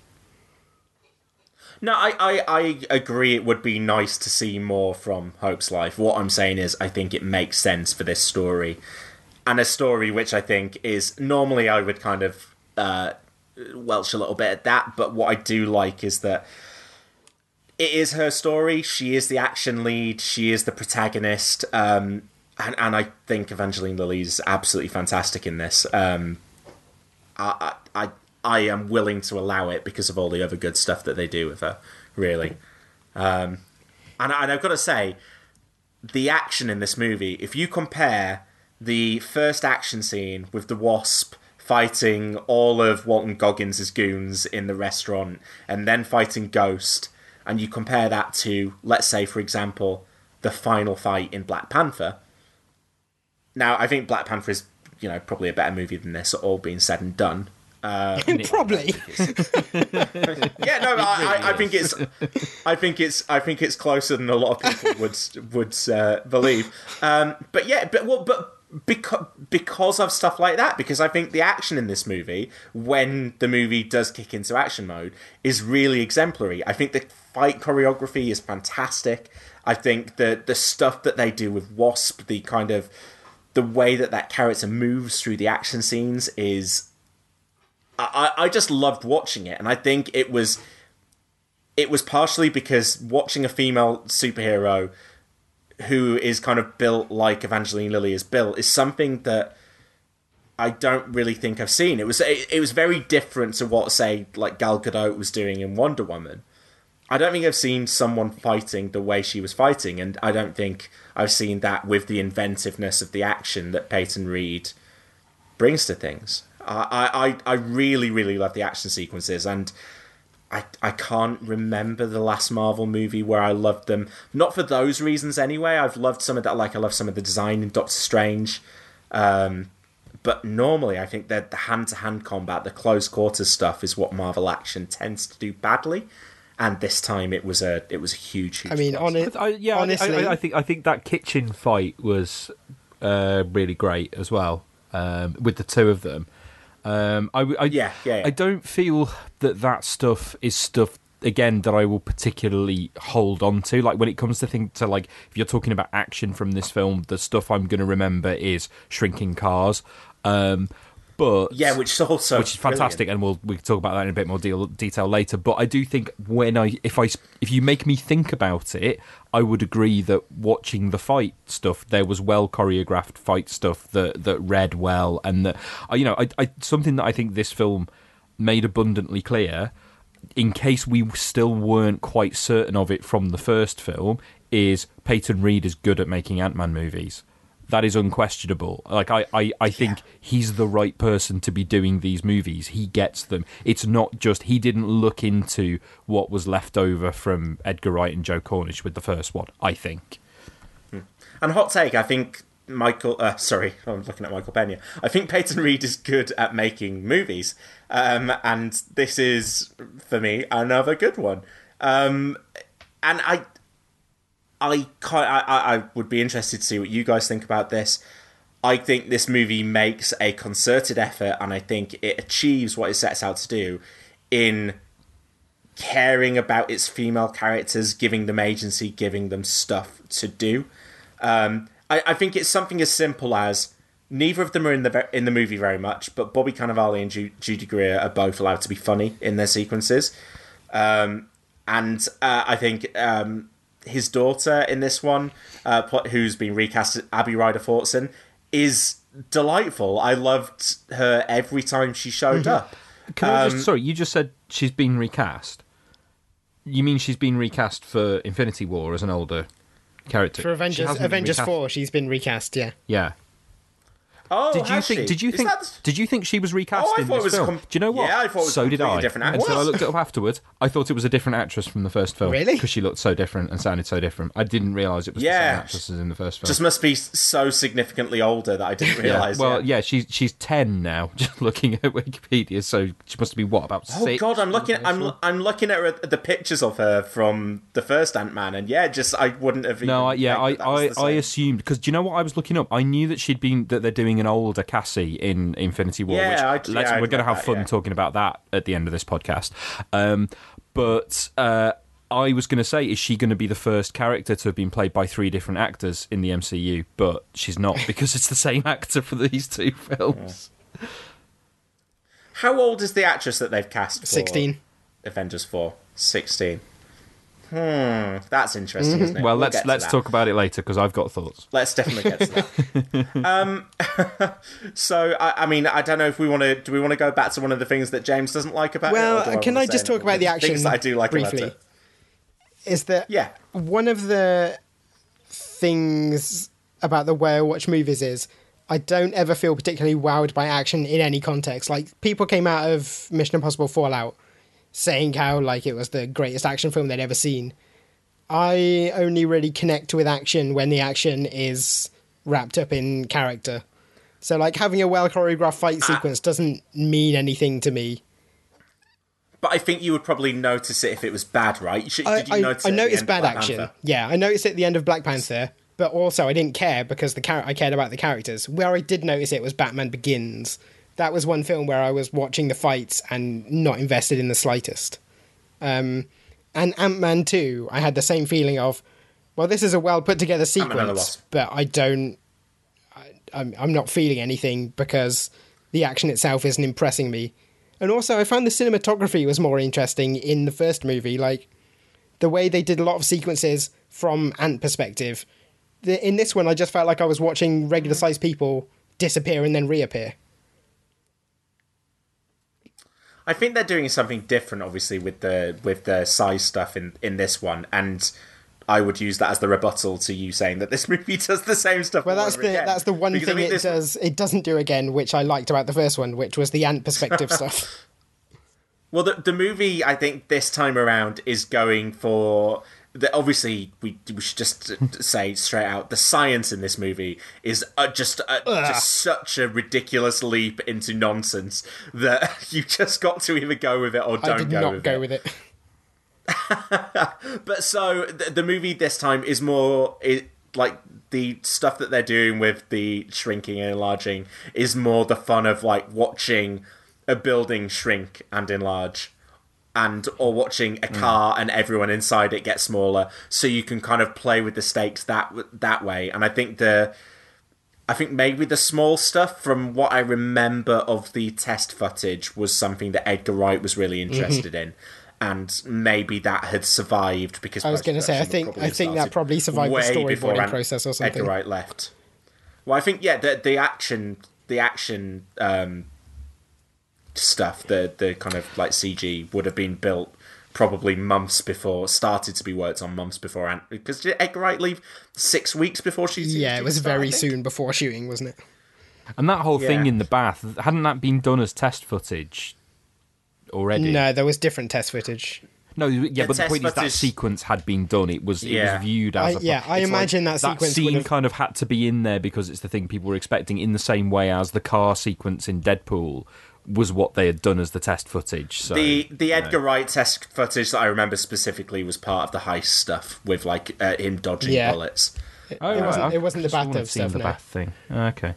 No, I, I, I agree it would be nice to see more from Hope's life. What I'm saying is, I think it makes sense for this story. And a story which I think is normally I would kind of uh, welch a little bit at that, but what I do like is that it is her story. She is the action lead, she is the protagonist. Um, and, and I think Evangeline is absolutely fantastic in this. Um, I, I, I am willing to allow it because of all the other good stuff that they do with her, really. Um, and, and I've got to say, the action in this movie, if you compare the first action scene with the Wasp fighting all of Walton Goggins' goons in the restaurant and then fighting Ghost, and you compare that to, let's say, for example, the final fight in Black Panther. Now, I think Black Panther is, you know, probably a better movie than this, all being said and done. Uh, Probably. yeah, no, I, I, I think it's, I think it's, I think it's closer than a lot of people would would uh, believe. Um, but yeah, but well, but because because of stuff like that, because I think the action in this movie, when the movie does kick into action mode, is really exemplary. I think the fight choreography is fantastic. I think the the stuff that they do with Wasp, the kind of the way that that character moves through the action scenes is I, I just loved watching it and I think it was it was partially because watching a female superhero who is kind of built like Evangeline Lilly is built is something that I don't really think I've seen. It was it, it was very different to what say like Gal Gadot was doing in Wonder Woman. I don't think I've seen someone fighting the way she was fighting, and I don't think I've seen that with the inventiveness of the action that Peyton Reed brings to things. I, I, I really, really love the action sequences, and I, I can't remember the last Marvel movie where I loved them. Not for those reasons, anyway. I've loved some of that, like I love some of the design in Doctor Strange. Um, but normally, I think that the hand to hand combat, the close quarters stuff, is what Marvel action tends to do badly. And this time, it was a it was a huge. huge I mean, plus. on it, I, yeah, I- honestly, I, I think I think that kitchen fight was uh, really great as well um, with the two of them. Um, I, I, Yeah, yeah, yeah. I don't feel that that stuff is stuff again that I will particularly hold on to. Like when it comes to think to like if you're talking about action from this film, the stuff I'm going to remember is shrinking cars. Um, but yeah, which is also which is fantastic, and we'll we can talk about that in a bit more deal, detail later. But I do think when I if I if you make me think about it, I would agree that watching the fight stuff, there was well choreographed fight stuff that that read well, and that you know, I, I something that I think this film made abundantly clear. In case we still weren't quite certain of it from the first film, is Peyton Reed is good at making Ant Man movies that is unquestionable. Like I, I, I think he's the right person to be doing these movies. He gets them. It's not just he didn't look into what was left over from Edgar Wright and Joe Cornish with the first one. I think. And hot take, I think Michael. Uh, sorry, I'm looking at Michael Pena. I think Peyton Reed is good at making movies, um, and this is for me another good one. Um, and I, I, I I would be interested to see what you guys think about this. I think this movie makes a concerted effort, and I think it achieves what it sets out to do in caring about its female characters, giving them agency, giving them stuff to do. Um, I, I think it's something as simple as neither of them are in the in the movie very much, but Bobby Cannavale and Ju- Judy Greer are both allowed to be funny in their sequences. Um, and uh, I think um, his daughter in this one, uh, who's been recast as Abby Ryder Fortson, is delightful. I loved her every time she showed up. Can I Um, just sorry? You just said she's been recast. You mean she's been recast for Infinity War as an older character? for Avengers Avengers recast- Four, she's been recast. Yeah. Yeah. Oh, did you think? she? Did you Is think? that- Did you think she was recast Oh, I in this was film? com- Do you know what? Yeah, I thought it was so did I. different Until I looked it up afterwards, I thought it was a different actress from the first film. Really? Because she looked so different and sounded so different. I didn't realise it was the same actress as in the first film. Just must be so significantly older that I didn't yeah. realise. Well, yeah. yeah, she's she's ten now. Just looking at Wikipedia, so she must be what about Oh six? God, I'm looking. I'm I'm looking at her- the pictures of her from the first Ant Man, and yeah, just I wouldn't have. No, I, yeah, I, I, I assumed because do you know what I was looking up? I knew that she'd been that they're doing an older Cassie in Infinity War. Yeah, which I'd- let's, yeah, we're going to have that, fun yeah. talking about that at the end of this podcast. Um, but uh, I was going to say, is she going to be the first character to have been played by three different actors in the MCU? But she's not because it's the same actor for these two films. How old is the actress that they've cast for 16. Avengers 4? 16. Hmm, that's interesting, Mm-hmm. isn't it? Well, We'll let's let's that. talk about it later because I've got thoughts. Let's definitely get to that. um, so, I, I mean, I don't know if we want to. Do we want to go back to one of the things that James doesn't like about it? or Well, can wanna I just talk about the action Things that I do like briefly? about it. Is that Yeah. one of the things about the way I watch movies is I don't ever feel particularly wowed by action in any context. Like people came out of Mission Impossible Fallout saying how like it was the greatest action film they'd ever seen. I only really connect with action when the action is wrapped up in character. So like having a well choreographed fight Ah. sequence doesn't mean anything to me. But I think you would probably notice it if it was bad, right? Should, I, I, notice I noticed bad action. Panther? Yeah, I noticed it at the end of Black Panther, but also I didn't care because the char- I cared about the characters. Where I did notice it was Batman Begins. That was one film where I was watching the fights and not invested in the slightest. Um, and Ant Man 2, I had the same feeling of, well, this is a well put together Ant-Man and the sequence, but I don't. I, I'm, I'm not feeling anything because the action itself isn't impressing me. And also, I found the cinematography was more interesting in the first movie. Like, the way they did a lot of sequences from ant perspective. The, in this one, I just felt like I was watching regular sized people disappear and then reappear. I think they're doing something different, obviously, with the with the size stuff in in this one, and I would use that as the rebuttal to you saying that this movie does the same stuff. Well, that's the again. that's the one Because I thing mean, it this- does it doesn't do again, which I liked about the first one, which was the ant perspective stuff. Well, the, the movie, I think, this time around is going for. The, obviously, we, we should just say straight out the science in this movie is uh, just uh, just such a ridiculous leap into nonsense that you just got to either go with it or don't I did go not with go it. with it. But so the, the movie this time is more it, like the stuff that they're doing with the shrinking and enlarging is more the fun of like watching a building shrink and enlarge and or watching a car and everyone inside it get smaller so you can kind of play with the stakes that that way and i think the I think maybe the small stuff from what I remember of the test footage was something that Edgar Wright was really Mm-hmm. interested in. And maybe that had survived because I was gonna say, I think- I think that probably survived the storyboarding before Ant- process or something. Edgar Wright left. Well, I think yeah, the the action, the action um, stuff, the the kind of like CG would have been built probably months before, started to be worked on months before. Ant- because did Edgar Wright leave six weeks before she? Yeah, it was started, very soon before shooting, wasn't it? And that whole thing in the bath hadn't that been done as test footage already? No, there was different test footage. No, yeah, The but the test point is that sequence had been done. It was it was viewed as I- a yeah, I it's like imagine that sequence scene would've- kind of had to be in there because it's the thing people were expecting. In the same way as the car sequence in Deadpool was what they had done as the test footage. So the the you know. Edgar Wright test footage that I remember specifically was part of the heist stuff with like uh, him dodging Yeah. bullets. Oh, it right, wasn't- it wasn't the just bathtub stuff, The no. bath thing. Okay.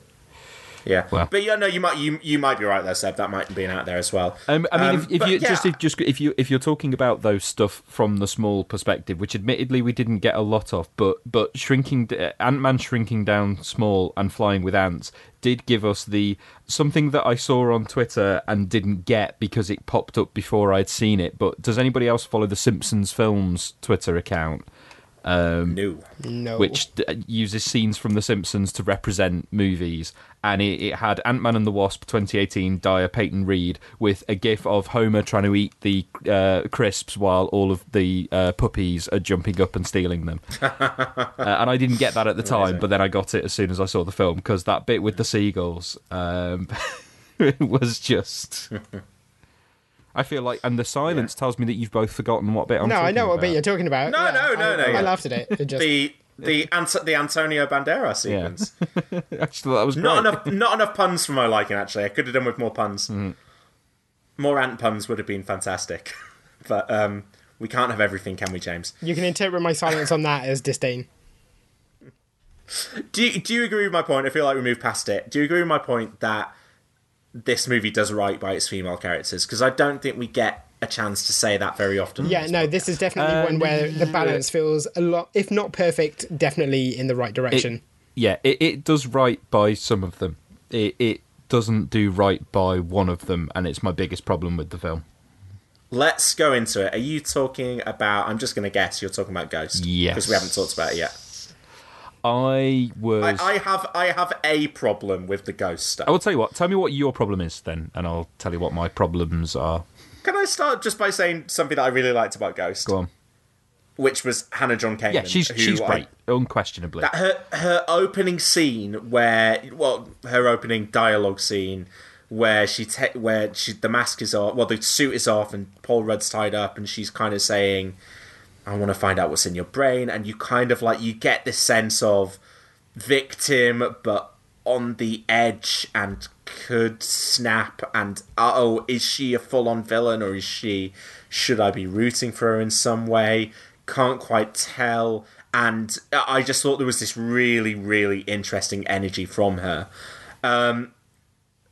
Yeah, Well. but yeah, no, you might you you might be right there, Seb. That might have been out there as well. Um, I mean, Um, if, if you yeah. just if, just if you if you're talking about those stuff from the small perspective, which admittedly we didn't get a lot of, but but shrinking Ant Man shrinking down small and flying with ants did give us the something that I saw on Twitter and didn't get because it popped up before I'd seen it. But does anybody else follow the Simpsons Films Twitter account? Um, no, No. which d- uses scenes from The Simpsons to represent movies, and it, it had Ant Man and the Wasp 2018 Dyer Peyton Reed with a gif of Homer trying to eat the uh, crisps while all of the uh, puppies are jumping up and stealing them. uh, and I didn't get that at the time, but then I got it as soon as I saw the film because that bit with the seagulls um, was just. I feel like, and the silence tells me that you've both forgotten what bit I'm no, I know what about. bit you're talking about. No, Yeah, no, no, I, no, I yeah. laughed at it. It just the the Ant- the Antonio Banderas sequence. Actually, that was great. Not enough, not enough puns for my liking. Actually, I could have done with more puns. Mm-hmm. More ant puns would have been fantastic, but um, we can't have everything, can we, James? you can interpret my silence on that as disdain. Do you, do you agree with my point? I feel like we moved past it. Do you agree with my point that this movie does right by its female characters? Because I don't think we get a chance to say that very often. Yeah, no, this is definitely one where the balance feels a lot, if not perfect, definitely in the right direction. It, yeah, it, it does right by some of them. It, it doesn't do right by one of them, and it's my biggest problem with the film. Let's go into it. Are you talking about? I'm just going to guess you're talking about Ghost. Yes. because we haven't talked about it yet. I was. I, I have I have a problem with the Ghost stuff. I will tell you what. Tell me what your problem is then, and I'll tell you what my problems are. Can I start just by saying something that I really liked about Ghost? Go on. Which was Hannah John Kamen. Yeah, she's who she's I- great, unquestionably. That her her opening scene where well her opening dialogue scene where she te- where she the mask is off well the suit is off and Paul Rudd's tied up and she's kind of saying I want to find out what's in your brain and you kind of like you get this sense of victim but on the edge and could snap and oh is she a full on villain or is she should I be rooting for her in some way? Can't quite tell and I just thought there was this really really interesting energy from her. Um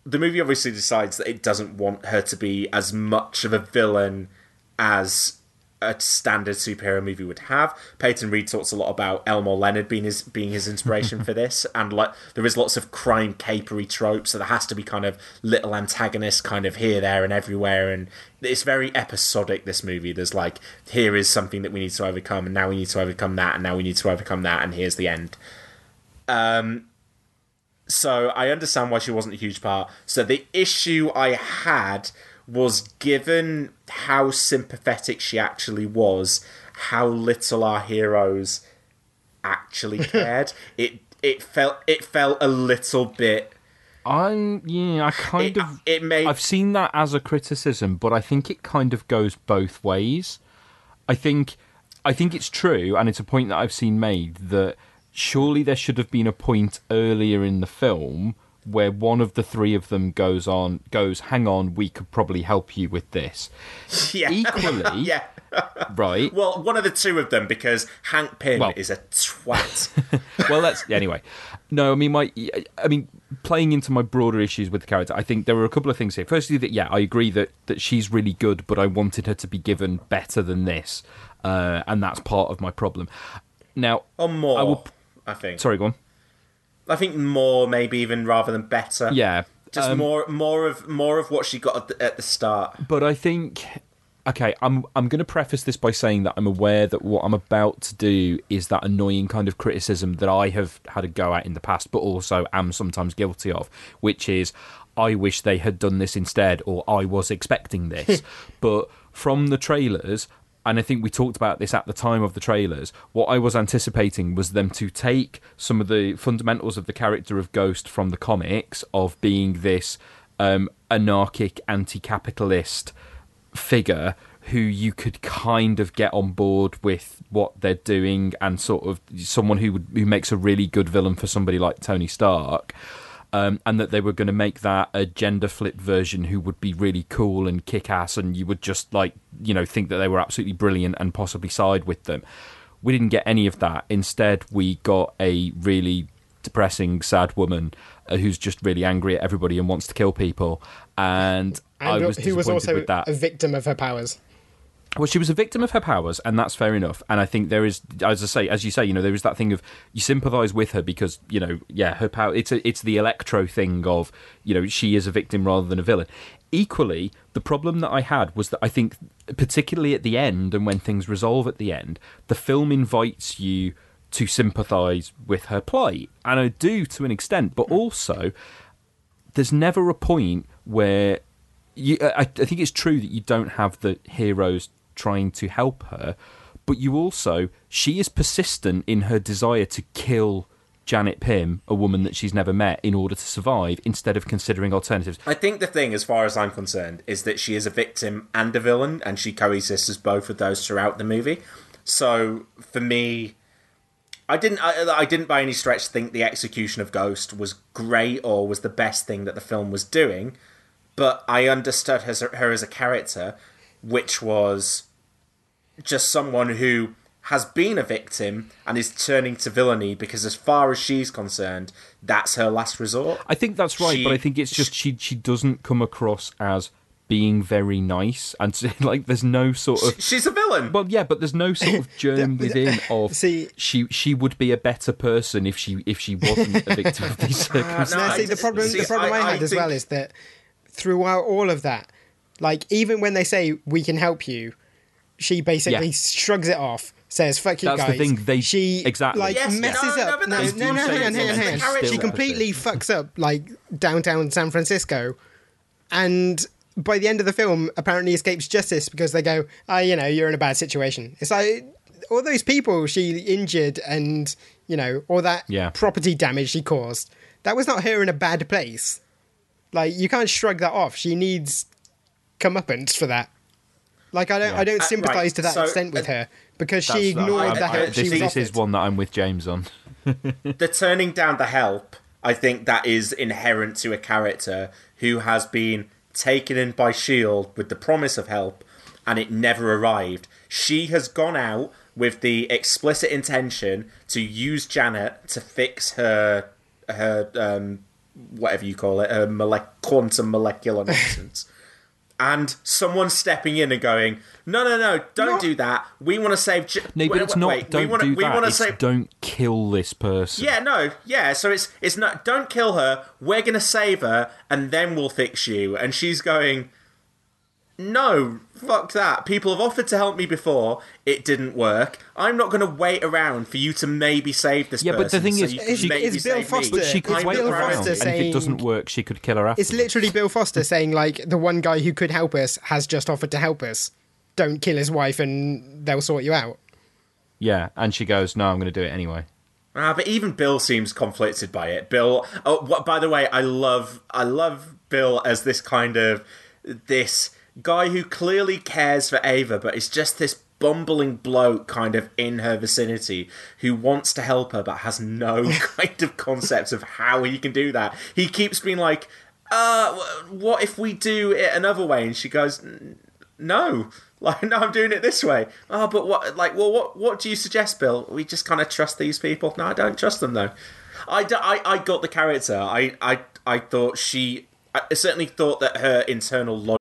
the movie obviously decides that it doesn't want her to be as much of a villain as a standard superhero movie would have. Peyton Reed talks a lot about Elmore Leonard being his being his inspiration for this, and like there is lots of crime capery tropes, so there has to be kind of little antagonists kind of here, there, and everywhere, and it's very episodic. This movie, there's like here is something that we need to overcome, and now we need to overcome that, and now we need to overcome that, and here's the end. Um, so I understand why she wasn't a huge part. So the issue I had was given how sympathetic she actually was, how little our heroes actually cared. it it felt it felt a little bit. I'm yeah, I kind It- of it made- I've seen that as a criticism, but I think it kind of goes both ways. I think I think it's true, and it's a point that I've seen made that surely there should have been a point earlier in the film where one of the three of them goes on goes, hang on, we could probably help you with this. Yeah. Equally, yeah. right. Well, one of the two of them because Hank Pym Well- is a twat. well, that's anyway. No, I mean my, I mean playing into my broader issues with the character. I think there were a couple of things here. Firstly, that yeah, I agree that that she's really good, but I wanted her to be given better than this, uh, and that's part of my problem. Now, or more, I I, think. Sorry, go on. I think more, maybe even rather than better. Yeah, Just um, more, more of more of what she got at the, at the start. But I think okay, I'm I'm going to preface this by saying that I'm aware that what I'm about to do is that annoying kind of criticism that I have had a go at in the past, but also am sometimes guilty of, which is I wish they had done this instead, or I was expecting this. but from the trailers. And I think we talked about this at the time of the trailers. What I was anticipating was them to take some of the fundamentals of the character of Ghost from the comics, of being this um, anarchic, anti-capitalist figure who you could kind of get on board with what they're doing and sort of someone who would who makes a really good villain for somebody like Tony Stark um, and that they were going to make that a gender flip version who would be really cool and kick ass and you would just like you know think that they were absolutely brilliant and possibly side with them we didn't get any of that instead we got a really depressing sad woman uh, who's just really angry at everybody and wants to kill people and, I was who was also with that. a victim of her powers. Well, she was a victim of her powers, and that's fair enough. And I think there is, as I say, as you say, you know, there is that thing of you sympathise with her because you know, yeah, her power. It's a, it's the electro thing of you know she is a victim rather than a villain. Equally, the problem that I had was that I think, particularly at the end and when things resolve at the end, the film invites you to sympathise with her plight, and I do to an extent, but also there's never a point where you, I, I think it's true that you don't have the heroes trying to help her, but you also she is persistent in her desire to kill Janet Pym, a woman that she's never met, in order to survive, instead of considering alternatives. I think the thing, as far as I'm concerned, is that she is a victim and a villain, and she coexists as both of those throughout the movie. So for me, I didn't, I, I didn't by any stretch think the execution of Ghost was great or was the best thing that the film was doing, but I understood her, her as a character, which was just someone who has been a victim and is turning to villainy because, as far as she's concerned, that's her last resort. I think that's right, She- but I think it's just she she doesn't come across as being very nice, and so, like there's no sort of she's a villain. Well, yeah, but there's no sort of germ within of See- she she would be a better person if she if she wasn't a victim of these circumstances. Now, see, the problem, see, the problem I, I- I had as think- well is that throughout all of that, like even when they say we can help you, she basically Yeah. shrugs it off, says "fuck you guys. That's the thing, they- she exactly. like Yes, messes no, no, up. but No, that's- no, no, you say hang on, hang on, it's hang on. character. She completely fucks up like downtown San Francisco, and by the end of the film, apparently escapes justice because they go, "Ah, you know, you're in a bad situation." It's like all those people she injured and you know all that Yeah. property damage she caused. That was not her in a bad place. Like you can't shrug that off. She needs comeuppance for that. Like I don't, I don't Uh, sympathise right, to that so, extent with uh, her because she ignored I- the I- help this, was this is one that I'm with James on. the turning down the help, I think that is inherent to a character who has been taken in by S.H.I.E.L.D. with the promise of help and it never arrived. She has gone out with the explicit intention to use Janet to fix her her um whatever you call it, her molec- quantum molecular nonsense. and someone stepping in and going, "No, no, no, don't do that. We want to save." J- No, but wait, it's not. wait, don't we wanna, do we that. wanna It's save. don't kill this person. Yeah, no, yeah. So it's it's not. Don't kill her. We're gonna save her, and then we'll fix you. And she's going. No, fuck that. People have offered to help me before. It didn't work. I'm not going to wait around for you to maybe save this person. Yeah, but the thing so is, you can It's- Bill save me. Foster. She could It's wait Bill around, Foster and if it doesn't work, she could kill her after. It's literally Bill Foster saying like the one guy who could help us has just offered to help us. Don't kill his wife and they'll sort you out. Yeah, and she goes, "No, I'm going to do it anyway." Ah, but even Bill seems conflicted by it. Bill. Oh, what, by the way, I love I love Bill as this kind of this guy who clearly cares for Ava, but is just this bumbling bloke kind of in her vicinity who wants to help her but has no kind of concept of how he can do that. He keeps being like, "Uh, what if we do it another way?" And she goes, "No." Like no, I'm doing it this way. Oh, but what? Like, well, what? What do you suggest, Bill? We just kind of trust these people. No, I don't trust them though. I, I, I got the character. I, I, I thought she. I certainly thought that her internal logic.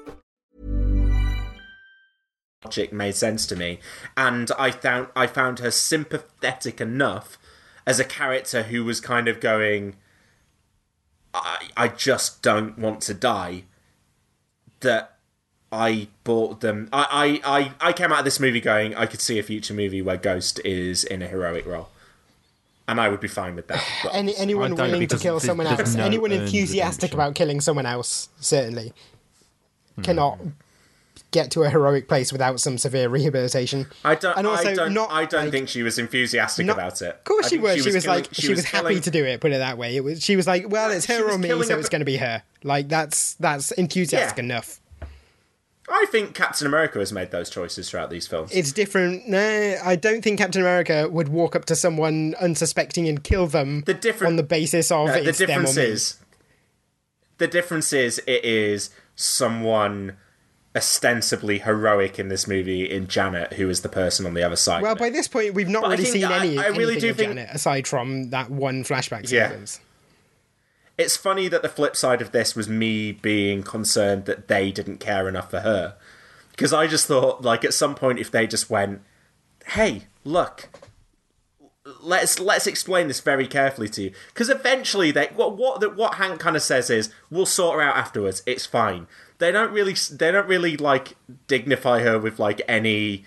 logic made sense to me, and I found I found her sympathetic enough as a character who was kind of going, I I just don't want to die. That I bought them. I I I, I came out of this movie going, I could see a future movie where Ghost is in a heroic role. And I would be fine with that. But Any anyone I willing to kill someone else, no anyone enthusiastic redemption. about killing someone else, certainly Hmm. cannot get to a heroic place without some severe rehabilitation. I don't. And also I don't. not, I don't like- think she was enthusiastic Not- about it. Of course she was. She was, killing- like she, was, happy killing- to do it. Put it that way. It was. She was like, well, it's her or me, so it's going to be her. Like that's that's enthusiastic Yeah. enough. I think Captain America has made those choices throughout these films. It's different. No, I don't think Captain America would walk up to someone unsuspecting and kill them The different- on the basis of Uh, the it's them or difference me. is the difference is it is someone ostensibly heroic in this movie in Janet, who is the person on the other side. Well, by this point, we've not But really seen I- any. I really do of think- Janet aside from that one flashback Yeah. sequence. it's funny that the flip side of this was me being concerned that they didn't care enough for her, because I just thought like at some point if they just went, "Hey, look." Let's let's explain this very carefully to you, because eventually they what what what Hank kind of says is we'll sort her out afterwards. It's fine. They don't really they don't really like dignify her with like any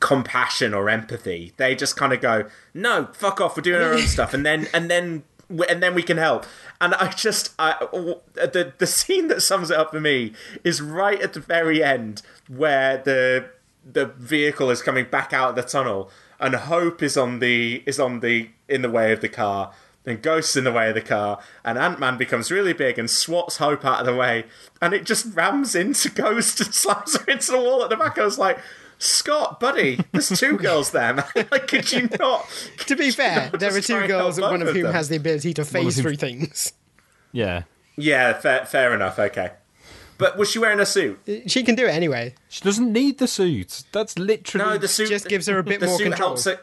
compassion or empathy. They just kind of go, "No, fuck off. We're doing our own stuff," and then and then and then we can help. And I just, I, the the scene that sums it up for me is right at the very end where the the vehicle is coming back out of the tunnel, and Hope is on the is on the in the way of the car. Then Ghost's in the way of the car, and Ant Man becomes really big and swats Hope out of the way, and it just rams into Ghost and slams her into the wall at the back. I was like, Scott, buddy, there's two girls there, man. Like, could you not? To be fair, there are two girls, help one of whom them? has the ability to phase through things. Yeah. Yeah, fair, fair enough. Okay, but was she wearing a suit? Uh, she can do it anyway. She doesn't need the suit. That's literally. No, the suit Just gives her a bit the more suit control. helps her.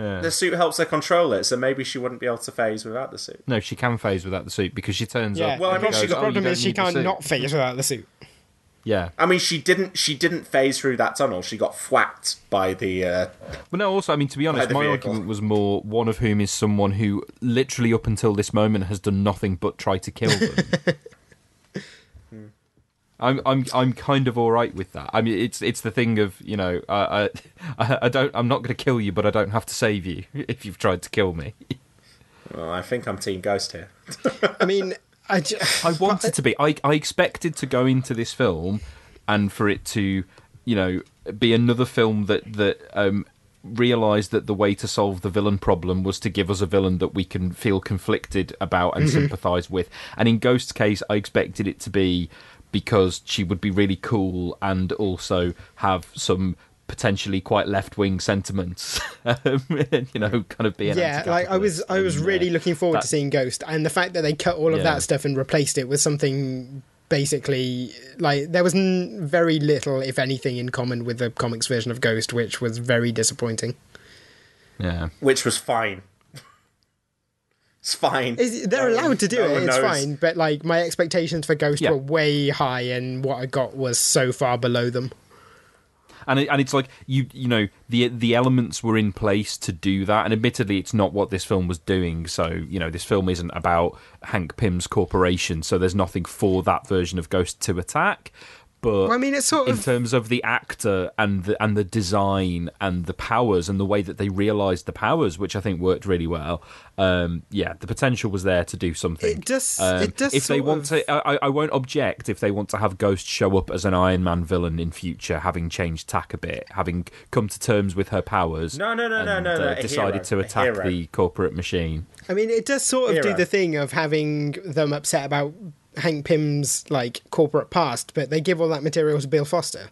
Yeah. The suit helps her control it, so maybe she wouldn't be able to phase without the suit. No, she can phase without the suit because she turns Yeah. up. Well, I and mean, goes, the got- "Oh, problem is she can't not phase without the suit. Yeah. I mean, she didn't. She didn't phase through that tunnel. She got whacked by the. Uh, But no, also, I mean, to be honest, my vehicle. argument was more one of whom is someone who literally up until this moment has done nothing but try to kill them. I'm I'm I'm kind of all right with that. I mean, it's it's the thing of you know, I I, I don't I'm not going to kill you, but I don't have to save you if you've tried to kill me. well, I think I'm Team Ghost here. I mean, I, ju- I wanted to be. I, I expected to go into this film and for it to, you know, be another film that that um, realised that the way to solve the villain problem was to give us a villain that we can feel conflicted about and sympathise with. And in Ghost's case, I expected it to be because she would be really cool and also have some potentially quite left wing sentiments. um, you know, kind of be an yeah, like I was, I was and, uh, really looking forward that- to seeing Ghost, and the fact that they cut all of Yeah. that stuff and replaced it with something basically like there was n- very little, if anything, in common with the comics version of Ghost, which was very disappointing. Yeah. which was fine. It's fine. Is, they're No allowed to do no it; it's knows. fine. But like my expectations for Ghost Yeah. were way high, and what I got was so far below them. and it, and it's like you you know the the elements were in place to do that and admittedly it's not what this film was doing so you know this film isn't about Hank Pym's corporation so there's nothing for that version of Ghost to attack but Well, I mean, it's sort in of- terms of the actor and the and the design and the powers and the way that they realized the powers which I think worked really well um yeah the potential was there to do something It does- um, it does if they want of- to I, I won't object if they want to have Ghost show up as an Iron Man villain in future, having changed tack a bit, having come to terms with her powers. No, no, no, no, and, no, no, uh, a decided hero, to attack the corporate machine. I mean, it does sort of do the thing of having them upset about Hank Pym's like corporate past, but they give all that material to Bill Foster.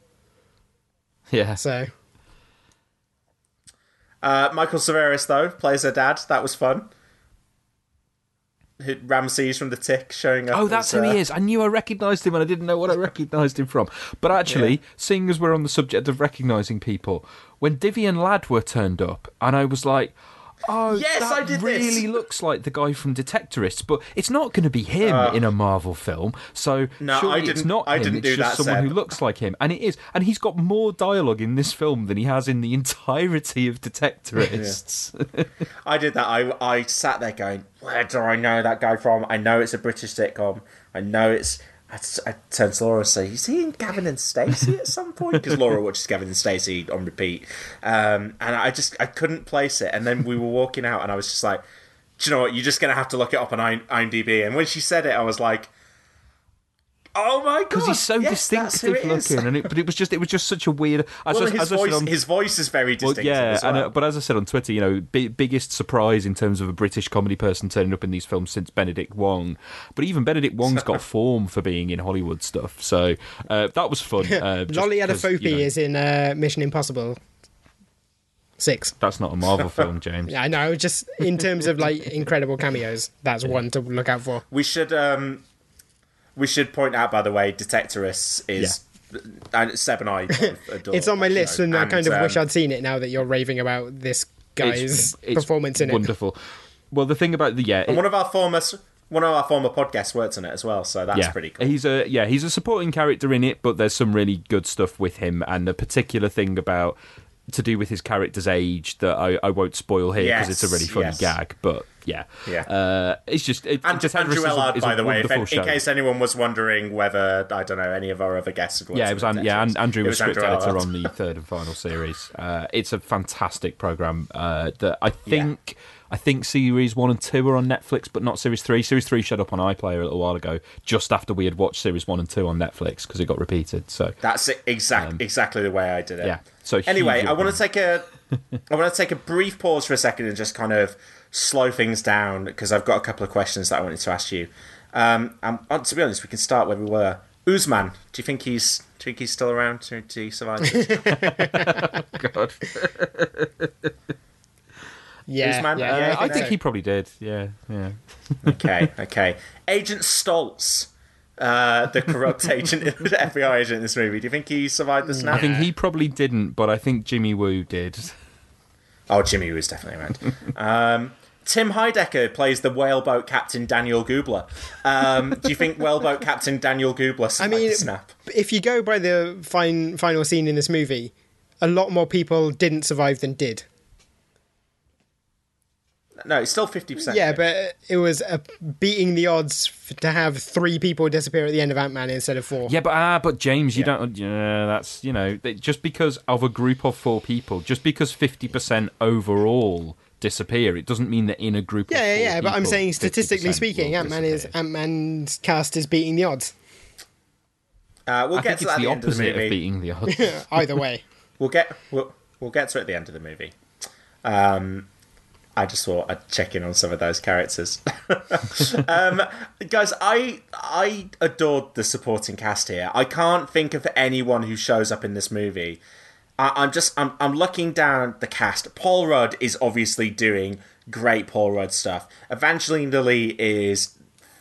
Yeah. So Uh, Michael Cerveris though plays her dad. That was fun. Who- Ramses from the Tick showing up. Oh, that's as, who uh, he is. I knew I recognised him, and I didn't know what I recognised him from. But actually, seeing as we're on the subject of recognising people, when Divian Ladwa turned up, and I was like, "Oh, Yes, I did really this." looks like the guy from Detectorists," but it's not going to be him ah. in a Marvel film. So No, surely I it's didn't- not I him. didn't it's do just that, someone who looks like him, and it is. And he's got more dialogue in this film than he has in the entirety of Detectorists. I did that. I I sat there going, "Where do I know that guy from? I know it's a British sitcom. I know it's." I, I turned to Laura and say, "Is he in Gavin and Stacey at some point?" Because Laura watches Gavin and Stacey on repeat, um, and I just I couldn't place it. And then we were walking out, and I was just like, "Do you know what? You're just gonna have to look it up on IMDb." And when she said it, I was like, "Oh my god!" because he's so yes, distinctive looking, and it, but it was just it was just such a weird. As Well, I- his as voice, on- his voice is very Well, distinctive. yeah, as well. and, uh, but as I said on Twitter, you know, bi- biggest surprise in terms of a British comedy person turning up in these films since Benedict Wong. But even Benedict Wong's got form for being in Hollywood stuff, so uh, that was fun. Uh, just Lolly 'cause, Adefope you know, is in uh, Mission Impossible Six. That's not a Marvel film, James. Yeah, I know. Just in terms of like incredible cameos, that's one to look out for. We should um, we should point out, by the way, Detectorists is and Seb and I. adore It's on my list, show. and I kind of um, wish I'd seen it now that you're raving about this guy's It's- it's performance in it. Wonderful. Well, the thing about the yeah, And one of our former one of our former podcasts worked on it as well, so that's yeah, pretty cool. He's a yeah, he's a supporting character in it, but there's some really good stuff with him, and a particular thing about to do with his character's age that I, I won't spoil here because it's a really funny yes. gag. But yeah, Yeah. uh, it's just it, And just Andrew is a- is by the way, if, in show. case anyone was wondering whether I don't know any of our other guests Yeah, it was An- yeah, and Andrew It was script Andrew editor on the third and final series. Uh, it's a fantastic program uh, that I think I think series one and two are on Netflix, but not series three. Series three showed up on iPlayer a little while ago, just after we had watched series one and two on Netflix because it got repeated. So That's it, exact, exactly the way I did it. Um, yeah. So anyway, I want to take a, I want to take a brief pause for a second and just kind of slow things down because I've got a couple of questions that I wanted to ask you. Um, and uh, to be honest, we can start where we were. Uzman, do you think he's, do you think he's still around to, to survive? This? God. Yeah, Uzman? yeah, Yeah, I think think so. he probably did. Yeah, yeah. okay, okay. Agent Stoltz, uh, the corrupt agent, FBI agent in this movie. Do you think he survived the snap? I think he probably didn't, but I think Jimmy Woo did. Oh, Jimmy was definitely around. um, Tim Heidecker plays the whaleboat captain Daniel Goobler. Um, do you think whaleboat captain Daniel Goobler I survived mean, snap? if you go by the fine, final scene in this movie, a lot more people didn't survive than did. No, it's still fifty percent. Yeah, but it was uh, beating the odds f- to have three people disappear at the end of Ant Man instead of four. Yeah, but ah, but James, you don't. Yeah, that's you know, just because of a group of four people, just because fifty percent overall disappear, it doesn't mean that in a group. Yeah, of yeah, four yeah. But I'm saying statistically speaking, Ant Man is. Ant Man's cast is beating the odds. Uh, we'll I get think to it's that at the the end of the of, movie. beating the odds. Either way. We'll get we'll, we'll get to it at the end of the movie. Um, I just thought I'd check in on some of those characters. um, guys, I I adored the supporting cast here. I can't think of anyone who shows up in this movie. I, I'm just I'm I'm looking down the cast. Paul Rudd is obviously doing great Paul Rudd stuff. Evangeline Lilly is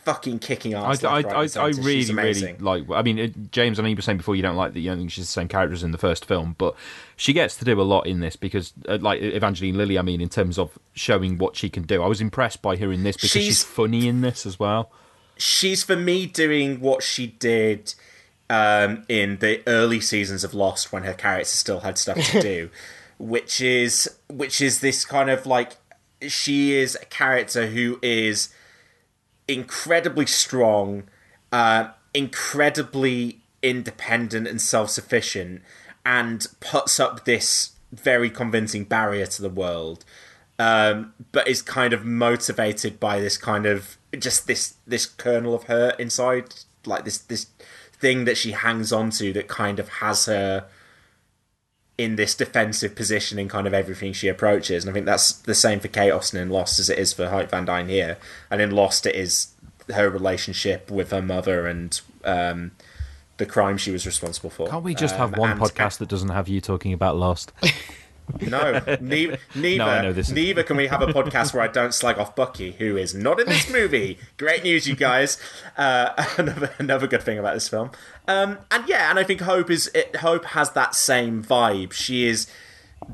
fucking kicking ass. I, left, right, I, I really, really like. I mean, it, James, I know you were saying before you don't like that. You don't think she's the same character as in the first film, but she gets to do a lot in this because, uh, like Evangeline Lilly, I mean, in terms of showing what she can do. I was impressed by her in this because she's, She's- funny in this as well. she's for me doing what she did um, in the early seasons of Lost when her character still had stuff to do, which is which is this kind of like she is a character who is incredibly strong, uh, incredibly independent and self sufficient, and puts up this very convincing barrier to the world um, but is kind of motivated by this kind of just this this kernel of hurt inside, like this this thing that she hangs on to that kind of has her in this defensive position in kind of everything she approaches. And I think that's the same for Kate Austen in Lost as it is for Hope Van Dyne here. And in Lost, it is her relationship with her mother and um, the crime she was responsible for. Can't we just Um, have one and podcast that doesn't have you talking about Lost? No, neither. Neither, I know this neither can we have a podcast where I don't slag off Bucky, who is not in this movie. Great news, you guys. Uh, another another good thing about this film. Um, and yeah, and I think Hope is it, Hope has that same vibe. She is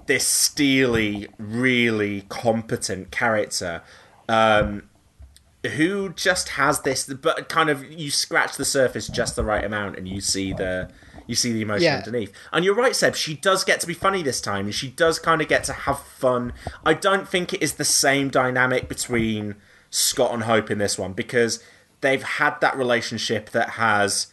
this steely, really competent character. Um, who just has this, but kind of you scratch the surface just the right amount, and you see the you see the emotion Yeah. underneath. And you're right, Seb. She does get to be funny this time, and she does kind of get to have fun. I don't think it is the same dynamic between Scott and Hope in this one because they've had that relationship that has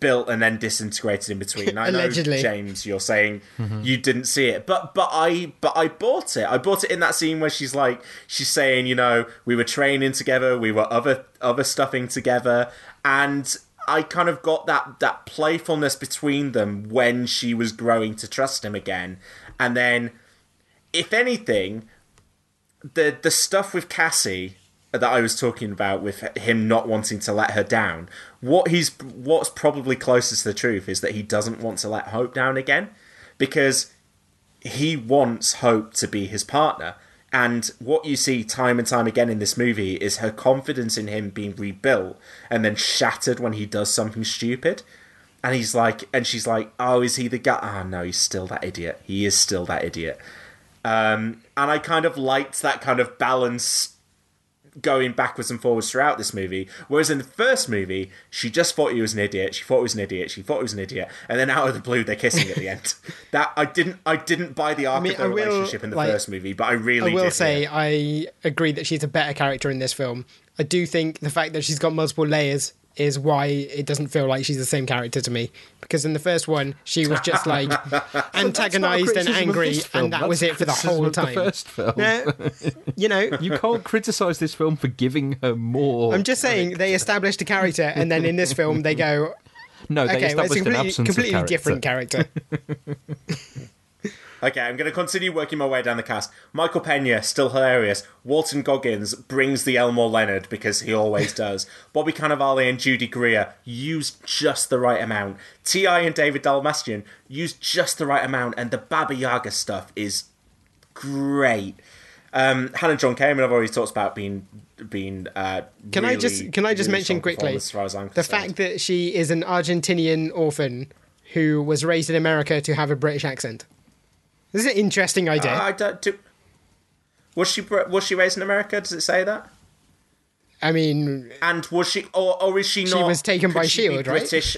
built and then disintegrated in between. I Allegedly. know, James, you're saying mm-hmm. you didn't see it, but but I but I bought it. I bought it in that scene where she's like she's saying, you know, we were training together, we were other other stuffing together, and I kind of got that that playfulness between them when she was growing to trust him again, and then if anything, the the stuff with Cassie that I was talking about with him not wanting to let her down, what he's what's probably closest to the truth is that he doesn't want to let Hope down again because he wants Hope to be his partner. And what you see time and time again in this movie is her confidence in him being rebuilt and then shattered when he does something stupid. And he's like, and she's like, oh, is he the guy? Oh, no, he's still that idiot. He is still that idiot. Um, and I kind of liked that kind of balance going backwards and forwards throughout this movie. Whereas in the first movie, she just thought he was an idiot. She thought he was an idiot. She thought he was an idiot. And then out of the blue, they're kissing at the end. that I didn't. I didn't buy the arc mean, of their will, relationship in the like- first movie, but I really I will say. I agree that she's a better character in this film. I do think the fact that she's got multiple layers is why it doesn't feel like she's the same character to me. Because in the first one, she was just like antagonized and angry, and that that's was it for the whole of the time. first film. Yeah, you know, You can't criticize this film for giving her more. I'm just saying they established a character, and then in this film they go, no, they okay, well, it's a established an completely, absence completely of different character. Okay, I'm going to continue working my way down the cast. Michael Pena, still hilarious. Walton Goggins brings the Elmore Leonard because he always does. Bobby Cannavale and Judy Greer use just the right amount. T.I. and David Dastmalchian use just the right amount, and the Baba Yaga stuff is great. Um, Hannah John Kamen, I've already talked about being being. Uh, Can I just can I just really mention quickly as far as I'm the fact that she is an Argentinian orphan who was raised in America to have a British accent. This is an interesting idea. Uh, I don't do. Was she was she raised in America? Does it say that? I mean, And was she, or, or is she She was taken by she Shield, right? British.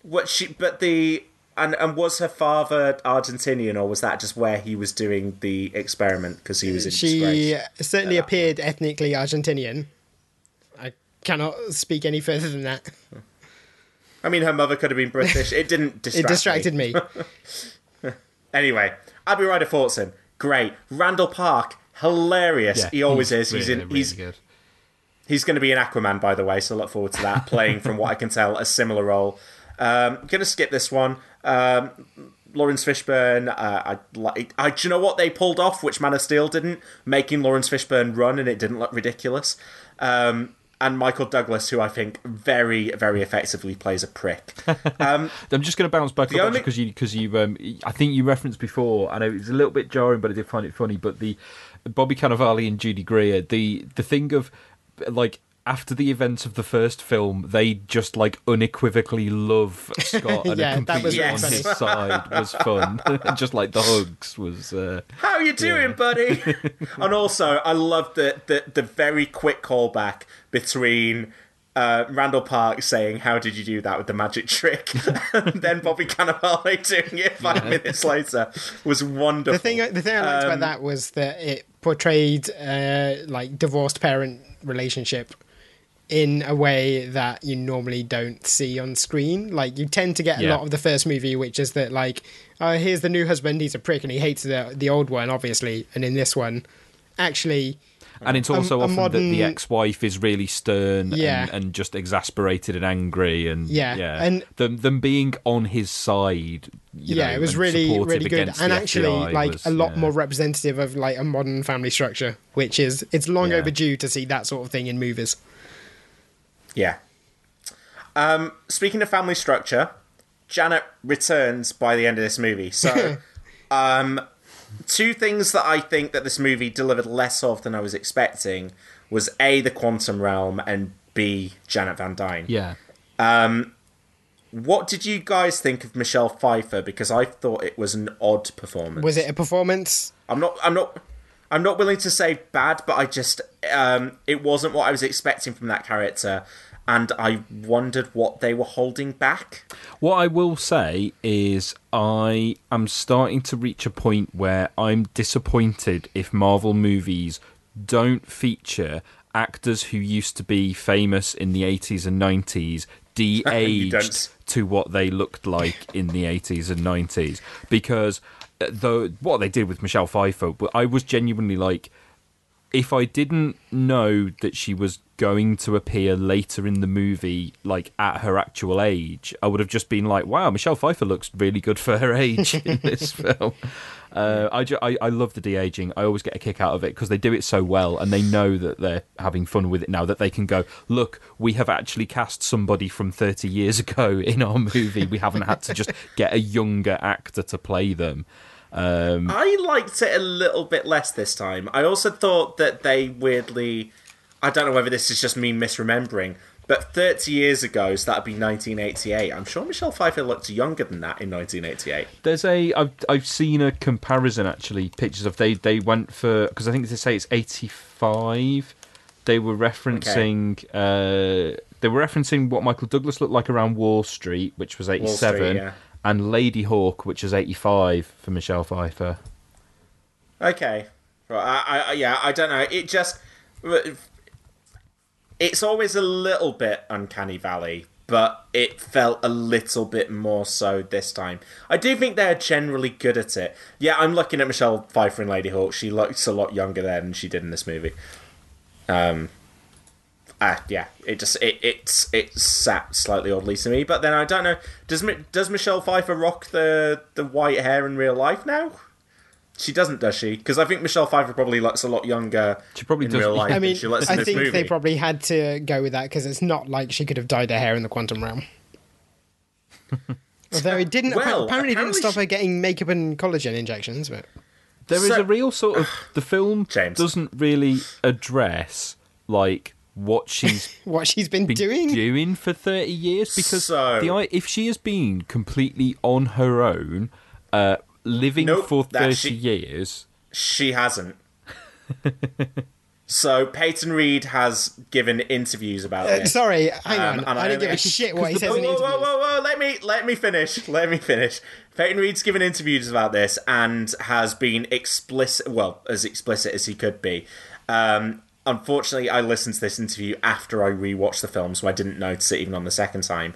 What she? But the and and was her father Argentinian, or was that just where he was doing the experiment because he was in she disgrace? certainly appeared ethnically Argentinian. I cannot speak any further than that. I mean, her mother could have been British. It didn't distract it distracted me. me. Anyway, Abby Ryder Fortson, great. Randall Park, hilarious. Yeah, he always is. He's in. really he's good. He's going to be an Aquaman, by the way, so look forward to that. Playing, from what I can tell, a similar role. Um, going to skip this one. Um, Laurence Fishburne. Uh, I like. I, do you know what they pulled off, which Man of Steel didn't? Making Laurence Fishburne run, and it didn't look ridiculous. Um, and Michael Douglas, who I think very, very effectively plays a prick. Um, I'm just going to bounce back only- because you because you um, I think you referenced before. I know it was a little bit jarring, but I did find it funny. But the Bobby Cannavale and Judy Greer, the the thing of like after the events of the first film, they just like unequivocally love Scott and Yeah, are that was completely on funny. his side was fun. just like the hugs was. Uh, How you doing, buddy? and also, I love the, the the very quick callback between uh, Randall Park saying, "How did you do that with the magic trick?" and then Bobby Cannavale doing it five minutes later was wonderful. The thing, the thing I liked Um, about that was that it portrayed uh, like divorced parent relationship in a way that you normally don't see on screen. Like you tend to get a Yeah. lot of the first movie, which is that like, oh, here's the new husband, he's a prick, and he hates the the old one, obviously. And in this one, actually, and it's also a often that modern- the ex-wife is really stern Yeah. and, and just exasperated and angry and Yeah, yeah and- them them being on his side you yeah, know, it was really really good, and actually FBI like was- a lot yeah. more representative of like a modern family structure, which is it's long overdue to see that sort of thing in movies. Yeah. Um, speaking of family structure, Janet returns by the end of this movie. So, um, two things that I think that this movie delivered less of than I was expecting was a the quantum realm and b Janet Van Dyne. yeah What did you guys think of Michelle Pfeiffer? Because I thought it was an odd performance. Was it a performance? I'm not. I'm not. I'm not willing to say bad, but I just um, it wasn't what I was expecting from that character, and I wondered what they were holding back. What I will say is, I am starting to reach a point where I'm disappointed if Marvel movies don't feature actors who used to be famous in the 80s and 90s de-aged to what they looked like in the 80s and 90s because uh, though what they did with Michelle Pfeiffer I was genuinely like if I didn't know that she was going to appear later in the movie, like at her actual age, I would have just been like, "Wow, Michelle Pfeiffer looks really good for her age in this film." Uh, I, ju- I I love the de aging. I always get a kick out of it because they do it so well, and they know that they're having fun with it now. That they can go, "Look, we have actually cast somebody from thirty years ago in our movie. We haven't had to just get a younger actor to play them." Um, I liked it a little bit less this time. I also thought that they weirdly. I don't know whether this is just me misremembering, but 30 years ago, so that'd be 1988. I'm sure Michelle Pfeiffer looked younger than that in 1988. There's a I've I've seen a comparison actually pictures of they they went for because I think they say it's 85. They were referencing uh they were referencing what Michael Douglas looked like around Wall Street, which was 87, Street, yeah. and Ladyhawke, which was 85 for Michelle Pfeiffer. Okay. Right, I, I, yeah, I don't know. It just. It's always a little bit uncanny valley, but it felt a little bit more so this time. I do think they're generally good at it. Yeah, I'm looking at Michelle Pfeiffer in Ladyhawke. She looks a lot younger there than she did in this movie. Um, ah, yeah, it just it it's it sat slightly oddly to me. But then I don't know. Does does Michelle Pfeiffer rock the the white hair in real life now? She doesn't, does she? Because I think Michelle Pfeiffer probably looks a lot younger. She probably in does. real life I than mean, she looks in I this think movie. they probably had to go with that because it's not like she could have dyed her hair in the quantum realm. Although it didn't, Well, apparently, it didn't stop she- her getting makeup and collagen injections. But There is So- a real sort of the film James. doesn't really address like what she's what she's been, been doing, doing for 30 years because So- the if she has been completely on her own uh, living Nope, for 30 she- years She hasn't. so Peyton Reed has given interviews about Uh, this. sorry, hang Um, on. and I don't give a shit what he because the- says in Whoa, whoa, interviews. whoa, whoa, whoa! Let me let me finish. Let me finish. Peyton Reed's given interviews about this and has been explicit. Well, as explicit as he could be. Um, unfortunately, I listened to this interview after I rewatched the film, so I didn't notice it even on the second time.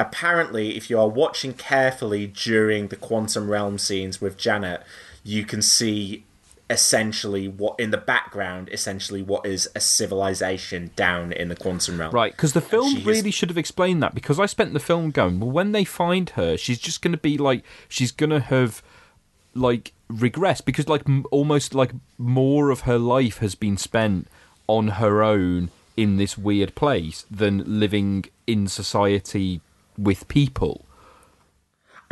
Apparently, if you are watching carefully during the quantum realm scenes with Janet, you can see essentially what in the background essentially what is a civilization down in the quantum realm. Right because the film she is- really should have explained that because i spent the film going well when they find her she's just going to be like she's going to have like regressed because like m- almost like more of her life has been spent on her own in this weird place than living in society with people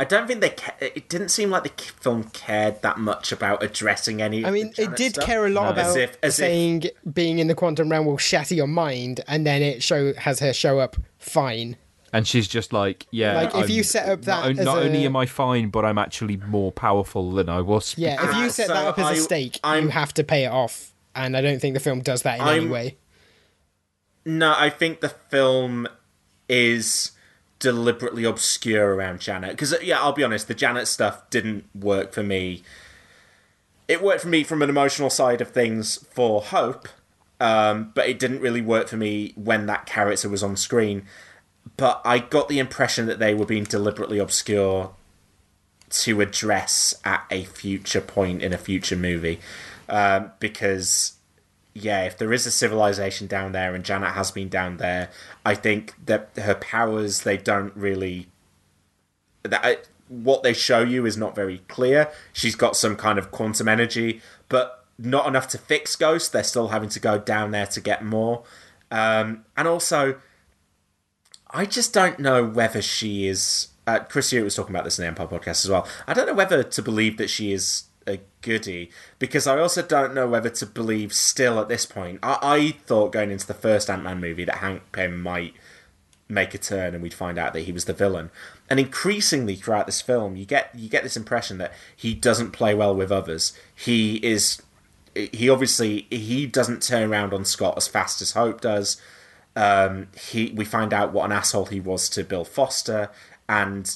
I don't think they. Ca- it didn't seem like the film cared that much about addressing any. I of mean, the it did stuff. care a lot As about if- as if- saying being in the quantum realm will shatter your mind, and then it show has her show up fine. and she's just like yeah Like, if I'm- you set up that not, as not a- only am i fine but i'm actually more powerful than i was Yeah, if you set so that up as a I- stake, I'm- you have to pay it off, and I don't think the film does that in any I'm- way. No, I think the film is deliberately obscure around Janet because yeah, I'll be honest, the Janet stuff didn't work for me. It worked for me from an emotional side of things for Hope, um, but it didn't really work for me when that character was on screen. But I got the impression that they were being deliberately obscure to address at a future point in a future movie, um, because yeah, if there is a civilization down there and Janet has been down there, I think that her powers they don't really that what they show you is not very clear. She's got some kind of quantum energy, but not enough to fix Ghost. They're still having to go down there to get more. Um, and also, I just don't know whether she is. Uh, Chris Hewitt was talking about this in the Empire podcast as well. I don't know whether to believe that she is a goody because I also don't know whether to believe still at this point. I, I thought going into the first Ant Man movie that Hank Pym might make a turn and we'd find out that he was the villain. And increasingly throughout this film, you get you get this impression that he doesn't play well with others. He is he obviously he doesn't turn around on Scott as fast as Hope does. Um, he we find out what an asshole he was to Bill Foster, and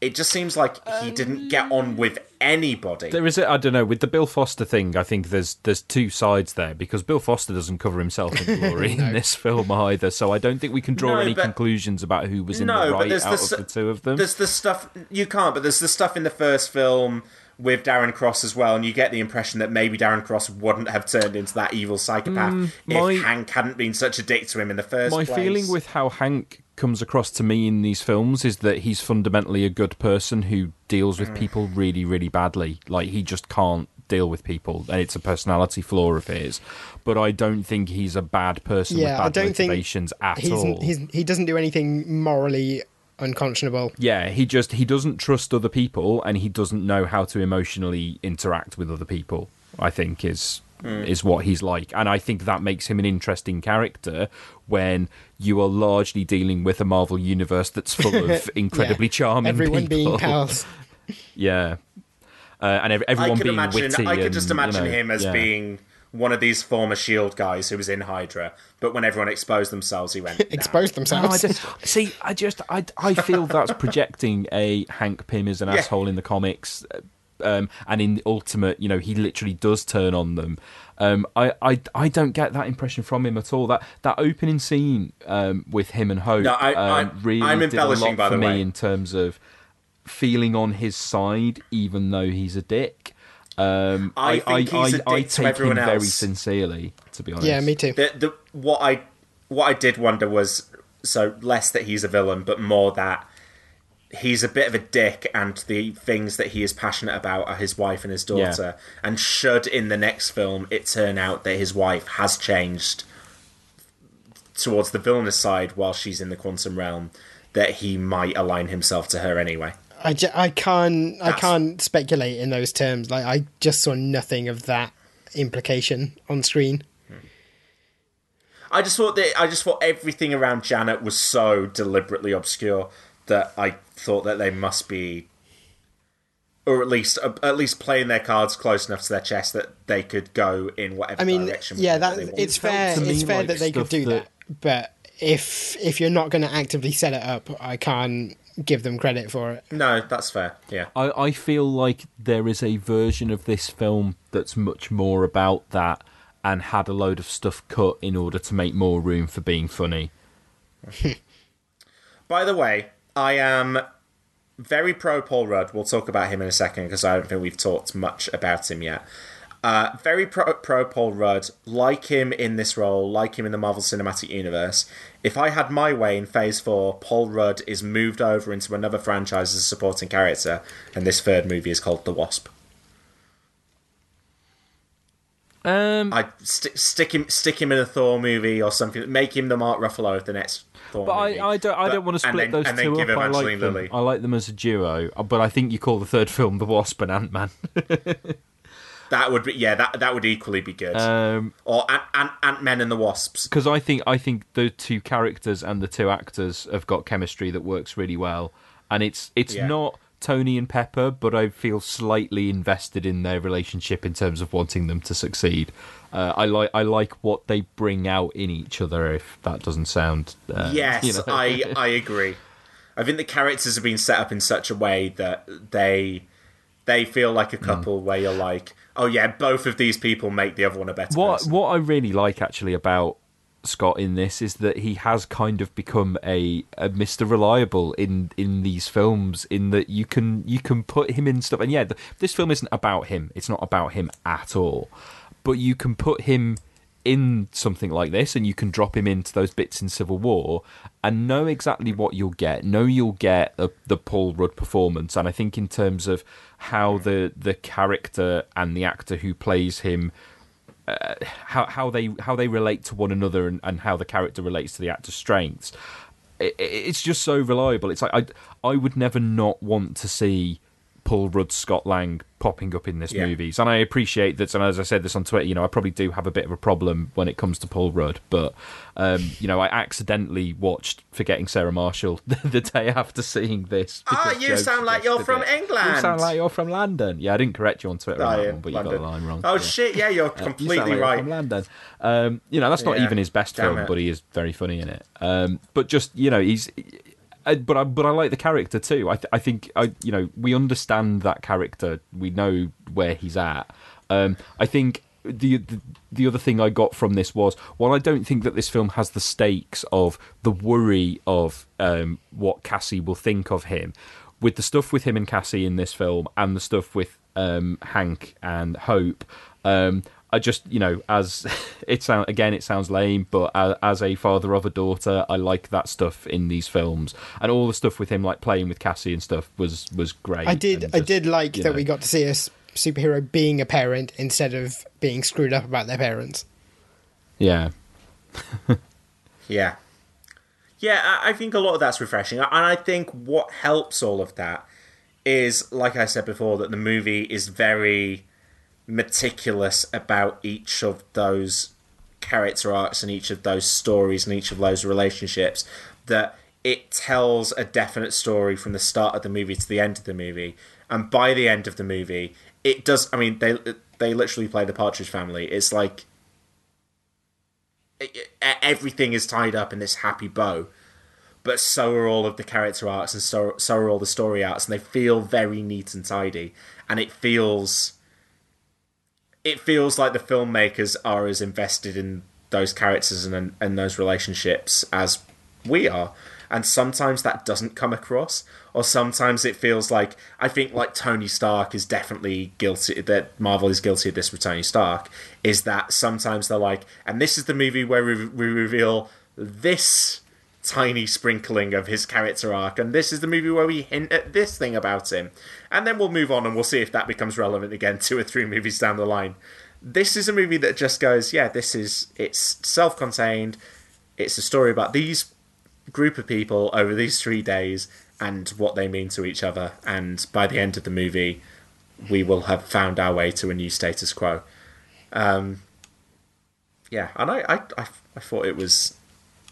it just seems like he didn't get on with anybody. There is, a, I don't know, with the Bill Foster thing. I think there's there's two sides there because Bill Foster doesn't cover himself in glory in this film either. So I don't think we can draw No, any but- conclusions about who was in no, the but right there's out the, of the two of them. There's the stuff you can't, but there's the stuff in the first film with Darren Cross as well, and you get the impression that maybe Darren Cross wouldn't have turned into that evil psychopath Mm, my- if Hank hadn't been such a dick to him in the first My place. feeling with how Hank comes across to me in these films is that he's fundamentally a good person who deals with Mm. people really, really badly. Like he just can't deal with people, and it's a personality flaw of his. But I don't think he's a bad person Yeah, I with bad don't think at he's, all. he's he doesn't do anything morally unconscionable. Yeah, he just he doesn't trust other people and he doesn't know how to emotionally interact with other people. I think is Mm. is what he's like, and I think that makes him an interesting character when you are largely dealing with a Marvel universe that's full of incredibly Yeah, charming Everyone people. being pals. yeah, uh, and ev- everyone being imagine, witty. I could just and, you imagine know, him as yeah. being one of these former Shield guys who was in Hydra, but when everyone exposed themselves, he went exposed No, I themselves. just, see, I just, I, I feel that's projecting a Hank Pym as an Yeah. asshole in the comics. Um, and in the ultimate, you know, he literally does turn on them. Um, I, I I don't get that impression from him at all. That that opening scene um, with him and Hope No, I- um, I- really I'm did a embellishing, lot by for the me way. in terms of feeling on his side, even though he's a dick. Um, I think he's a I, I dick to take everyone him very sincerely, to be honest. Yeah, me too. The, the, what I what I did wonder was so less that he's a villain, but more that he's a bit of a dick, and the things that he is passionate about are his wife and his daughter. And should in the next film it turn out that his wife has changed towards the villainous side while she's in the quantum realm, that he might align himself to her anyway. I, ju- I can't I can't speculate in those terms. Like I just saw nothing of that implication on screen. I just thought that I just thought everything around Janet was so deliberately obscure that I thought that they must be, or at least uh, at least playing their cards close enough to their chest that they could go in whatever I mean, direction. yeah, they that it's fair. to It's fair like that they could do that. that- but if if you're not going to actively set it up, I can't give them credit for it. No, that's fair. Yeah, I, I feel like there is a version of this film that's much more about that and had a load of stuff cut in order to make more room for being funny. By the way, I am very pro Paul Rudd. We'll talk about him in a second because I don't think we've talked much about him yet. Uh, very pro, pro Paul Rudd. Like him in this role, like him in the Marvel Cinematic Universe. If I had my way in Phase 4, Paul Rudd is moved over into another franchise as a supporting character, and this third movie is called The Wasp. Um, I st- stick him, stick him in a Thor movie or something. Make him the Mark Ruffalo of the next but movie. I, I don't I But- don't want to split then- those two up. I like them. I like them as a duo, but I think you call the third film The Wasp and Ant Man. That would be yeah. That that would equally be good. Um, or Ant Ant Ant Men and the Wasps. because I think I think the two characters and the two actors have got chemistry that works really well, and it's it's Yeah. not Tony and Pepper, but I feel slightly invested in their relationship in terms of wanting them to succeed. Uh, I like I like what they bring out in each other. If that doesn't sound uh, yes, you know. I I agree. I think the characters have been set up in such a way that they they feel like Hmm. a couple where you're like, oh yeah, both of these people make the other one a better what person. what I really like actually about Scott in this is that he has kind of become a, a Mr. Reliable in in these films in that you can you can put him in stuff and yeah the, this film isn't about him it's not about him at all but you can put him in something like this and you can drop him into those bits in Civil War and know exactly what you'll get know you'll get the, the Paul Rudd performance and I think in terms of how the the character and the actor who plays him uh, how how they how they relate to one another and, and how the character relates to the actor's strengths. It, it- it's just so reliable. It's like I I would never not want to see Paul Rudd, Scott Lang popping up in this Yeah. movies, and I appreciate that. And as I said this on Twitter, you know, I probably do have a bit of a problem when it comes to Paul Rudd, but um, you know, I accidentally watched Forgetting Sarah Marshall the day after seeing this. Ah, because you sound like you're from it. England. You sound like you're from London. Yeah, I didn't correct you on Twitter on Oh, that yeah, one, but London. you got the line wrong. Oh Yeah. shit, yeah, you're Uh, you completely like you're right. From London. Um, you know, that's not even his best damn film, it. but he is very funny in it. Um, but just you know, he's. But I, but I like the character too. I, th- I think I, you know, we understand that character. We know where he's at. Um, I think the, the the other thing I got from this was while I don't think that this film has the stakes of the worry of um, what Cassie will think of him, with the stuff with him and Cassie in this film and the stuff with um, Hank and Hope. Um, I just, you know, as it sound again, it sounds lame, but as, as a father of a daughter, I like that stuff in these films, and all the stuff with him, like playing with Cassie and stuff, was was great. I did and I did like that know. we got to see a superhero being a parent instead of being screwed up about their parents. Yeah, Yeah. Yeah, I I think a lot of that's refreshing. And I think what helps all of that is, like I said before, that the movie is very meticulous about each of those character arcs and each of those stories and each of those relationships. That it tells a definite story from the start of the movie to the end of the movie. And by the end of the movie, it does. I mean, they they literally play the Partridge Family. It's like everything is tied up in this happy bow. but so are all of the character arcs and so so are all the story arcs, and they feel very neat and tidy, and it feels it feels like the filmmakers are as invested in those characters and and those relationships as we are. And sometimes that doesn't come across or sometimes it feels like i think like tony stark is definitely guilty that marvel is guilty of this with tony stark is that sometimes they're like and this is the movie where we, we reveal this tiny sprinkling of his character arc and this is the movie where we hint at this thing about him and then we'll move on and we'll see if that becomes relevant again two or three movies down the line this is a movie that just goes yeah this is it's self-contained it's a story about these group of people over these three days and what they mean to each other. And by the end of the movie, we will have found our way to a new status quo. Um, yeah, and I, I, I, I thought it was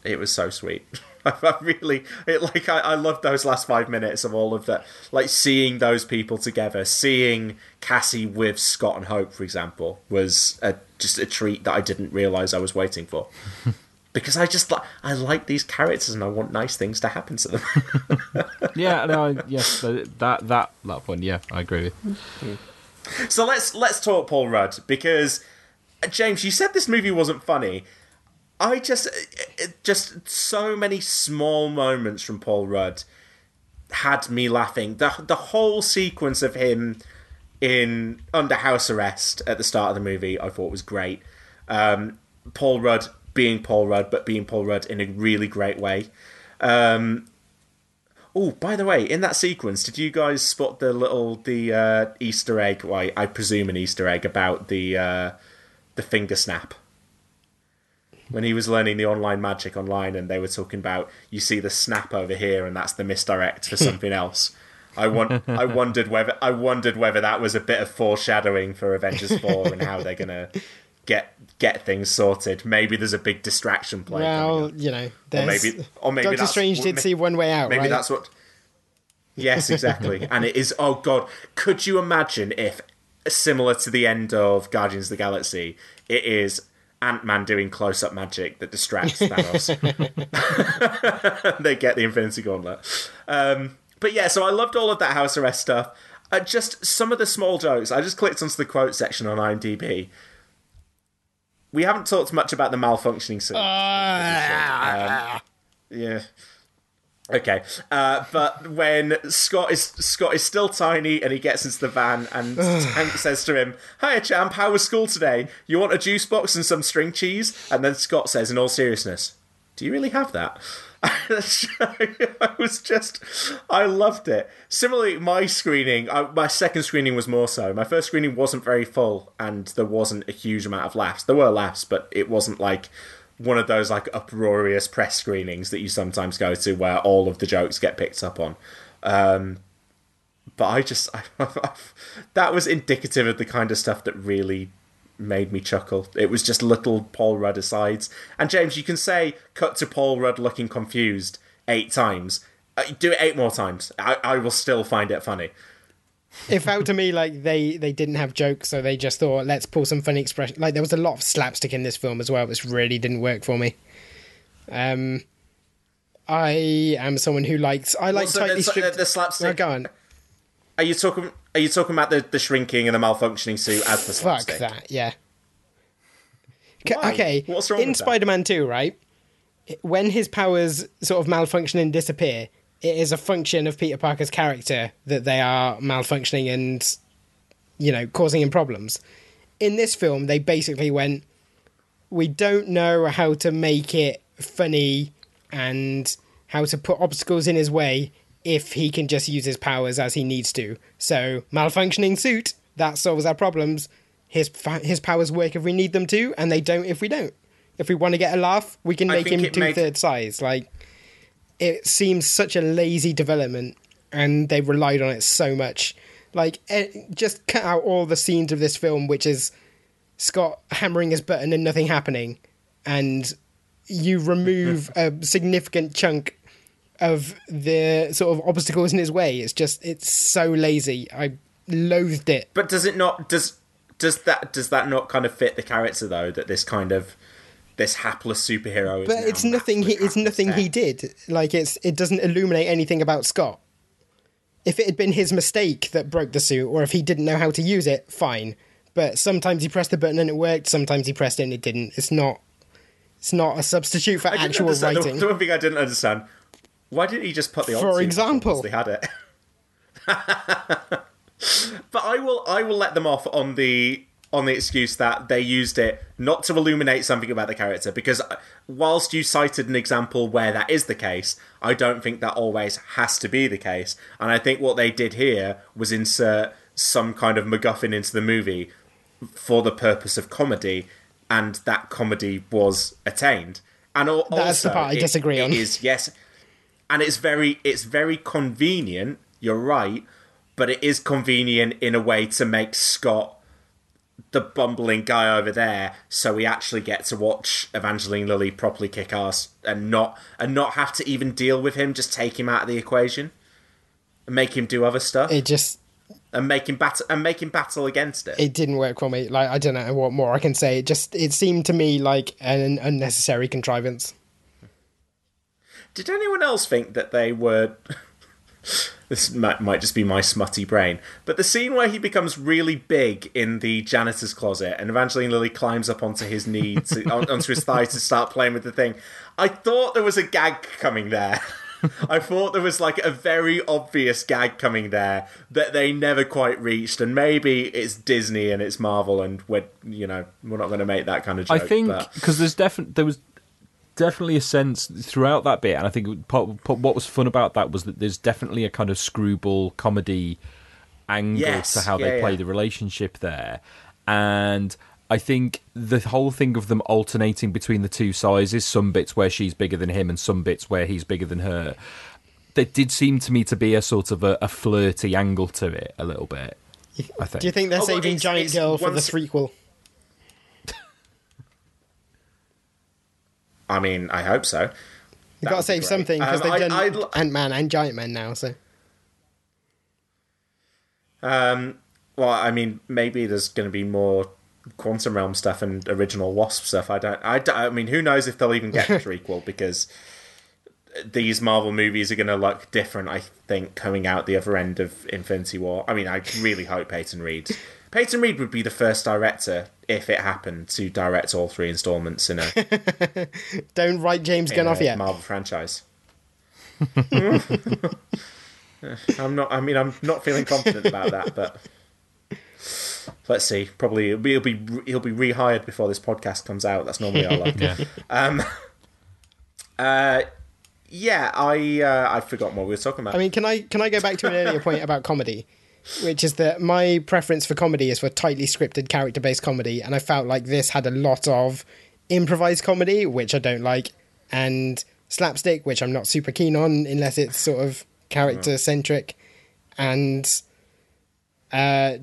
it was so sweet. I really it like I, I loved those last five minutes of all of that, like seeing those people together, seeing Cassie with Scott and Hope, for example, was a, just a treat that I didn't realize I was waiting for. because I just like I like these characters and I want nice things to happen to them. yeah, no, yes, that that that one, yeah, I agree with. So let's let's talk Paul Rudd because uh, James, you said this movie wasn't funny. I just just so many small moments from Paul Rudd had me laughing. The the whole sequence of him in under house arrest at the start of the movie, I thought was great. Um, Paul Rudd being Paul Rudd, but being Paul Rudd in a really great way. Um, oh, by the way, in that sequence, did you guys spot the little the uh, Easter egg? Well, I, I presume an Easter egg about the uh, the finger snap when he was learning the online magic online, and they were talking about you see the snap over here, and that's the misdirect for something else. I want. I wondered whether I wondered whether that was a bit of foreshadowing for Avengers Four and how they're gonna get get things sorted. Maybe there's a big distraction play. Well, you know, or maybe, or maybe Doctor Strange did see one way out. Maybe right? that's what. Yes, exactly, and it is. Oh God, could you imagine if, similar to the end of Guardians of the Galaxy, it is Ant Man doing close up magic that distracts Thanos. they get the Infinity Gauntlet. Um, but yeah, so I loved all of that house arrest stuff. Uh, just some of the small jokes. I just clicked onto the quote section on IMDb we haven't talked much about the malfunctioning suit. Uh, um, yeah. Okay, uh, but when Scott is Scott is still tiny and he gets into the van and Hank says to him, "Hiya, champ. How was school today? You want a juice box and some string cheese?" And then Scott says, in all seriousness, "Do you really have that?" I was just, I loved it. Similarly, my screening, I, my second screening was more so. My first screening wasn't very full, and there wasn't a huge amount of laughs. There were laughs, but it wasn't like one of those like uproarious press screenings that you sometimes go to where all of the jokes get picked up on. Um, but I just, I, that was indicative of the kind of stuff that really made me chuckle. It was just little Paul Rudd asides. And James, you can say cut to Paul Rudd looking confused eight times. Uh, do it eight more times. I, I will still find it funny. It felt to me like they they didn't have jokes, so they just thought let's pull some funny expression. Like there was a lot of slapstick in this film as well, which really didn't work for me. Um, I am someone who likes I like What's the- tightly the, stripped. the slapstick. No, go on. Are you talking? Are you talking about the, the shrinking and the malfunctioning suit as the Fuck slapstick? that. Yeah. Why? Okay. What's wrong in? Spider-Man 2, right? When his powers sort of malfunction and disappear, it is a function of Peter Parker's character that they are malfunctioning and you know causing him problems. In this film, they basically went, we don't know how to make it funny and how to put obstacles in his way if he can just use his powers as he needs to. So, malfunctioning suit, that solves our problems. His fa- his powers work if we need them to, and they don't if we don't. If we want to get a laugh, we can I make him two made- size. Like, it seems such a lazy development, and they relied on it so much. Like, eh, just cut out all the scenes of this film, which is Scott hammering his button and nothing happening, and you remove a significant chunk of the sort of obstacles in his way. It's just it's so lazy. I loathed it. But does it not? Does does that does that not kind of fit the character though? That this kind of this hapless superhero. Is But it's nothing. He, it's nothing he did. Like it's it doesn't illuminate anything about Scott. If it had been his mistake that broke the suit, or if he didn't know how to use it, fine. But sometimes he pressed the button and it worked. Sometimes he pressed it and it didn't. It's not. It's not a substitute for actual understand- writing. The, the one thing I didn't understand: why didn't he just put the For old suit on example. they had it? but I will, I will let them off on the on the excuse that they used it not to illuminate something about the character because whilst you cited an example where that is the case i don't think that always has to be the case and i think what they did here was insert some kind of macguffin into the movie for the purpose of comedy and that comedy was attained and al- That's the part I it- disagree it on. is yes and it's very it's very convenient you're right but it is convenient in a way to make scott the bumbling guy over there so we actually get to watch evangeline lilly properly kick ass and not and not have to even deal with him just take him out of the equation and make him do other stuff It just and make him battle and make him battle against it it didn't work for me. Like I don't know what more I can say. It just it seemed to me like an unnecessary contrivance. Did anyone else think that they were? This might, might just be my smutty brain, but the scene where he becomes really big in the janitor's closet and Evangeline Lilly climbs up onto his knee, to, on, onto his thigh to start playing with the thing. I thought there was a gag coming there. I thought there was like a very obvious gag coming there that they never quite reached, and maybe it's Disney and it's Marvel, and we're you know we're not going to make that kind of joke. I think because there's definitely there was definitely a sense throughout that bit, and I think part, part, what was fun about that was that there's definitely a kind of screwball comedy angle Yes, to how yeah, they play yeah. the relationship there, and I think the whole thing of them alternating between the two sizes, some bits where she's bigger than him and some bits where he's bigger than her. There did seem to me to be a sort of a, a flirty angle to it a little bit. I think. Do you think they're Oh, saving Giant Girl for the once- I mean, I hope so. You've got to save great. something because Um, they've I- done Ant Man and Giant Man now. So Um, well, I mean, maybe there's going to be more Quantum Realm stuff and original Wasp stuff. I don't, I, don't- I mean, who knows if they'll even get a threequel because these Marvel movies are going to look different. I think coming out the other end of Infinity War. I mean, I really hope Peyton Reed. Peyton Reed would be the first director if it happened to direct all three installments in a, don't write James Gunn off yet. Marvel franchise. I'm not. I mean, I'm not feeling confident about that, but let's see. Probably he'll be he'll be, he'll be rehired before this podcast comes out. That's normally our luck. Yeah. Um. Uh. Yeah. I. Uh, I forgot what we were talking about. I mean, can I can I go back to an earlier point about comedy, which is that my preference for comedy is for tightly scripted character based comedy, and I felt like this had a lot of improvised comedy, which I don't like, and slapstick, which I'm not super keen on unless it's sort of character centric, and uh,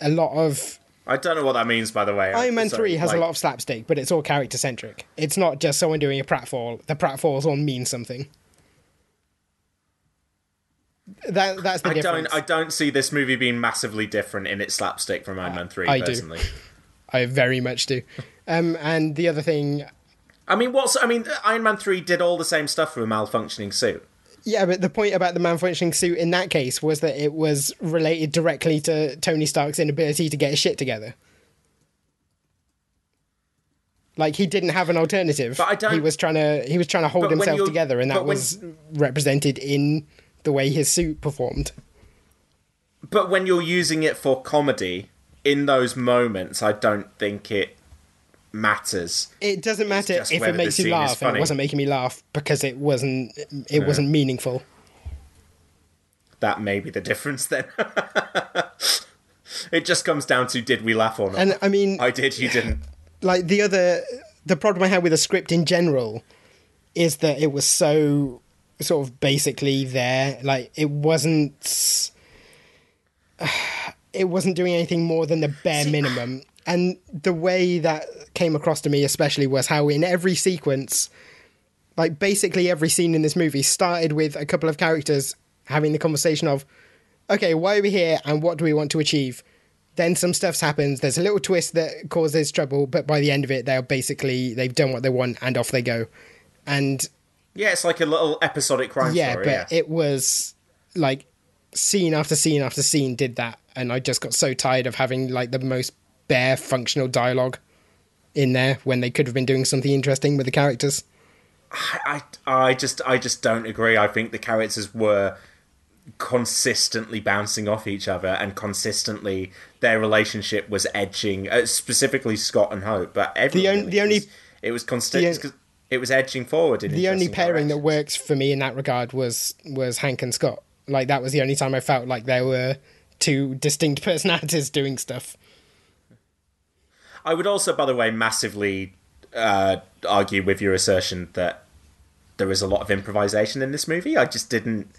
a lot of I don't know what that means, by the way. Iron Man So, 3 has like- a lot of slapstick, but it's all character centric. It's not just someone doing a pratfall. The pratfalls all mean something. That that's the I difference. don't. I don't see this movie being massively different in its slapstick from Iron Man Three. I do. personally. I very much do. Um, and the other thing, I mean, what's? I mean, Iron Man Three did all the same stuff with a malfunctioning suit. yeah, but the point about the malfunctioning suit in that case was that it was related directly to Tony Stark's inability to get his shit together. Like he didn't have an alternative. But I don't- He was trying to he was trying to hold himself together, and that was represented in the way his suit performed. But when you're using it for comedy, in those moments, I don't think it matters. It doesn't matter if it makes you laugh, and it wasn't making me laugh because it wasn't it Yeah. wasn't meaningful. That may be the difference then. it just comes down to did we laugh or not? And I mean, I did, you didn't. like the other the problem I had with the script in general is that it was so sort of basically there. Like it wasn't it wasn't doing anything more than the bare minimum. And the way that came across to me especially was how in every sequence like basically every scene in this movie started with a couple of characters having the conversation of okay, why are we here and what do we want to achieve? then some stuff's happens. There's a little twist that causes trouble, but by the end of it, they're basically they've done what they want and off they go. And Yeah, it's like a little episodic crime yeah, story. but yeah. it was like scene after scene after scene did that, and I just got so tired of having like the most bare functional dialogue in there when they could have been doing something interesting with the characters. I, I just I just don't agree. I think the characters were consistently bouncing off each other and consistently their relationship was edging uh, specifically Scott and Hope but everyone on- the only- was, it was constant the- it was edging forward in the only pairing that works for me in that regard was was Hank and Scott. Like that was the only time I felt like there were two distinct personalities doing stuff. I would also by the way massively uh, argue with your assertion that there is a lot of improvisation in this movie I just didn't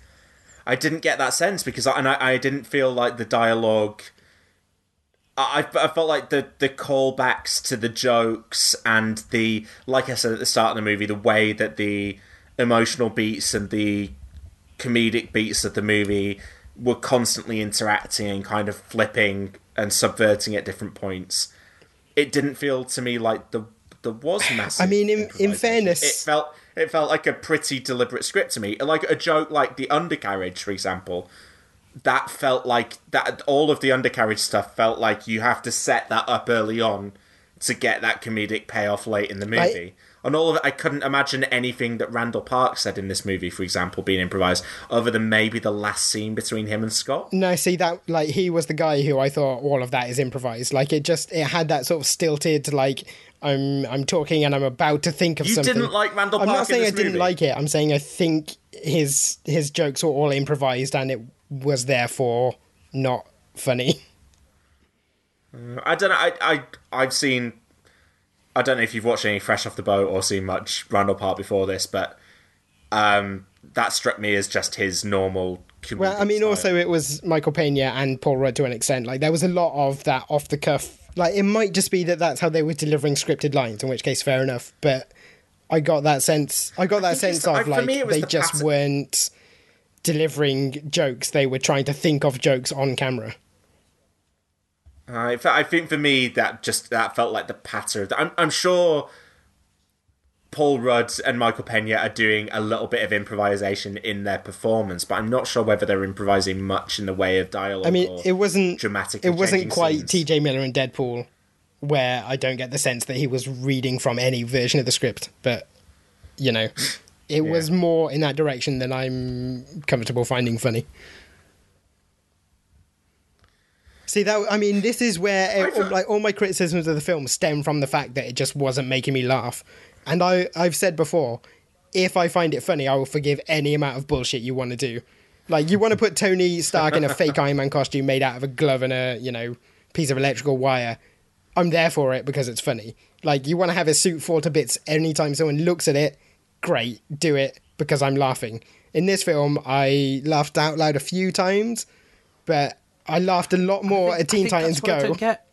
I didn't get that sense because I, and I, I didn't feel like the dialogue I, I felt like the the callbacks to the jokes and the like I said at the start of the movie, the way that the emotional beats and the comedic beats of the movie were constantly interacting and kind of flipping and subverting at different points. It didn't feel to me like the there was massive. I mean, in in fairness, it felt it felt like a pretty deliberate script to me. Like a joke like the undercarriage, for example that felt like that all of the undercarriage stuff felt like you have to set that up early on to get that comedic payoff late in the movie. I- and all of it, I couldn't imagine anything that Randall Park said in this movie, for example, being improvised, other than maybe the last scene between him and Scott. No, see that like he was the guy who I thought all of that is improvised. Like it just it had that sort of stilted like I'm I'm talking and I'm about to think of You something. You didn't like Randall I'm not saying in I this didn't like it. I'm saying I think his his jokes were all improvised and it was therefore not funny. I don't know. I, I I've seen. I don't know if you've watched any Fresh Off the Boat or seen much Randall Park before this, but um, that struck me as just his normal. Well, I mean, style. also it was Michael Pena and Paul Rudd to an extent. Like there was a lot of that off the cuff. Like it might just be that that's how they were delivering scripted lines, in which case fair enough. But I got that sense. I got that it's sense of like they the just pattern. weren't delivering jokes. They were trying to think of jokes on camera. Uh, I, I think for me that just that felt like the patter. I'm I'm sure Paul Rudd and Michael Pena are doing a little bit of improvisation in their performance, but I'm not sure whether they're improvising much in the way of dialogue. I mean, or it wasn't dramatic. It wasn't quite T.J. Miller and Deadpool, where I don't get the sense that he was reading from any version of the script. But you know, it was more in that direction than I'm comfortable finding funny. See that? I mean, this is where all, like all my criticisms of the film stem from the fact that it just wasn't making me laugh. And I, I've said before, if I find it funny, I will forgive any amount of bullshit you want to do. Like you want to put Tony Stark in a fake Iron Man costume made out of a glove and a you know piece of electrical wire. I'm there for it because it's funny. Like you want to have his suit fall to bits anytime someone looks at it. Great, do it because I'm laughing. In this film, I laughed out loud a few times, but I laughed a lot more at Teen think Titans what I don't get.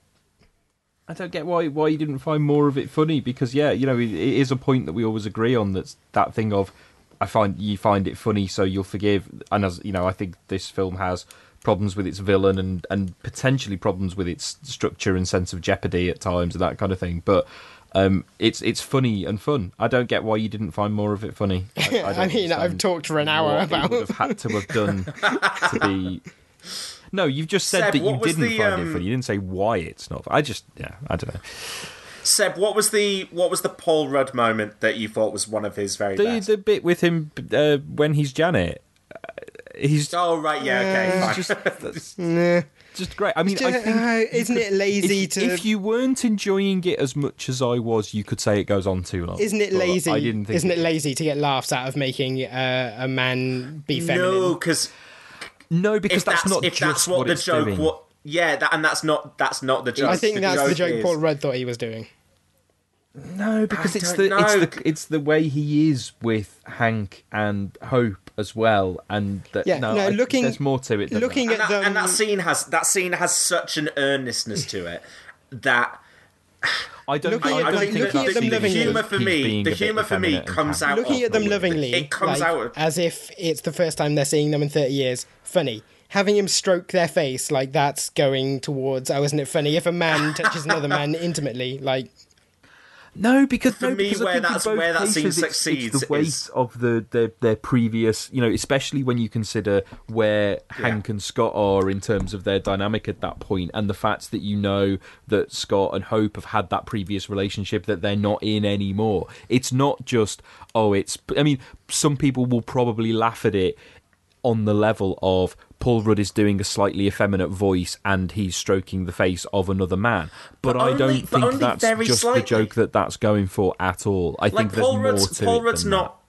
I don't get why why you didn't find more of it funny because yeah, you know, it, it is a point that we always agree on. That's that thing of I find you find it funny, so you'll forgive. And as you know, I think this film has problems with its villain and and potentially problems with its structure and sense of jeopardy at times and that kind of thing. But um, it's it's funny and fun. I don't get why you didn't find more of it funny. I, I, I, don't mean, I've talked for an hour what about. it would have had to have done to be. No, you've just said Seb, that you didn't the, find um, it funny. You didn't say why it's not. I just, yeah, I don't know. Seb, what was the what was the Paul Rudd moment that you thought was one of his very The best? the bit with him uh, when he's Janet, uh, he's oh right, yeah, okay, Uh, fine. just that's Nah. Just great. I mean, It's I think uh, isn't could- it lazy if, to- If you weren't enjoying it as much as I was, you could say it goes on too long. Isn't it lazy? I didn't think. Isn't it lazy to get laughs out of making uh, a man be feminine? no, because no, because that's, that's, not if just that's what, what the joke. doing. What? Yeah, that, and that's not that's not the joke. I think that's the joke is- Paul Rudd thought he was doing. No, because I it's don't the it's the it's the way he is with Hank and Hope as well, and that Yeah, no, no, I- looking- there's more to it. than looking that. and at that, them- and that scene has that scene has such an earnestness to it that I don't. looking I at don't them- think looking at them lovingly- just humour for me- the humour for me comes out looking at them the way that lovingly, it comes like, out of- as if it's the first time they're seeing them in 30 years. Funny. having him stroke their face like that's going towards oh isn't it funny if a man touches another man intimately like No, because For no, me, because where that's- where that scene it's- succeeds it's the weight is- of the their, their previous, you know, especially when you consider where Hank and Scott are in terms of their dynamic at that point, and the fact that you know that Scott and Hope have had that previous relationship that they're not in anymore. It's not just oh, it's. I mean, some people will probably laugh at it on the level of Paul Rudd is doing a slightly effeminate voice and he's stroking the face of another man. But, But I only- don't think that's just slightly. the joke that that's going for at all. I like think there's Paul more Rudd's, to Paul it Rudd's than not.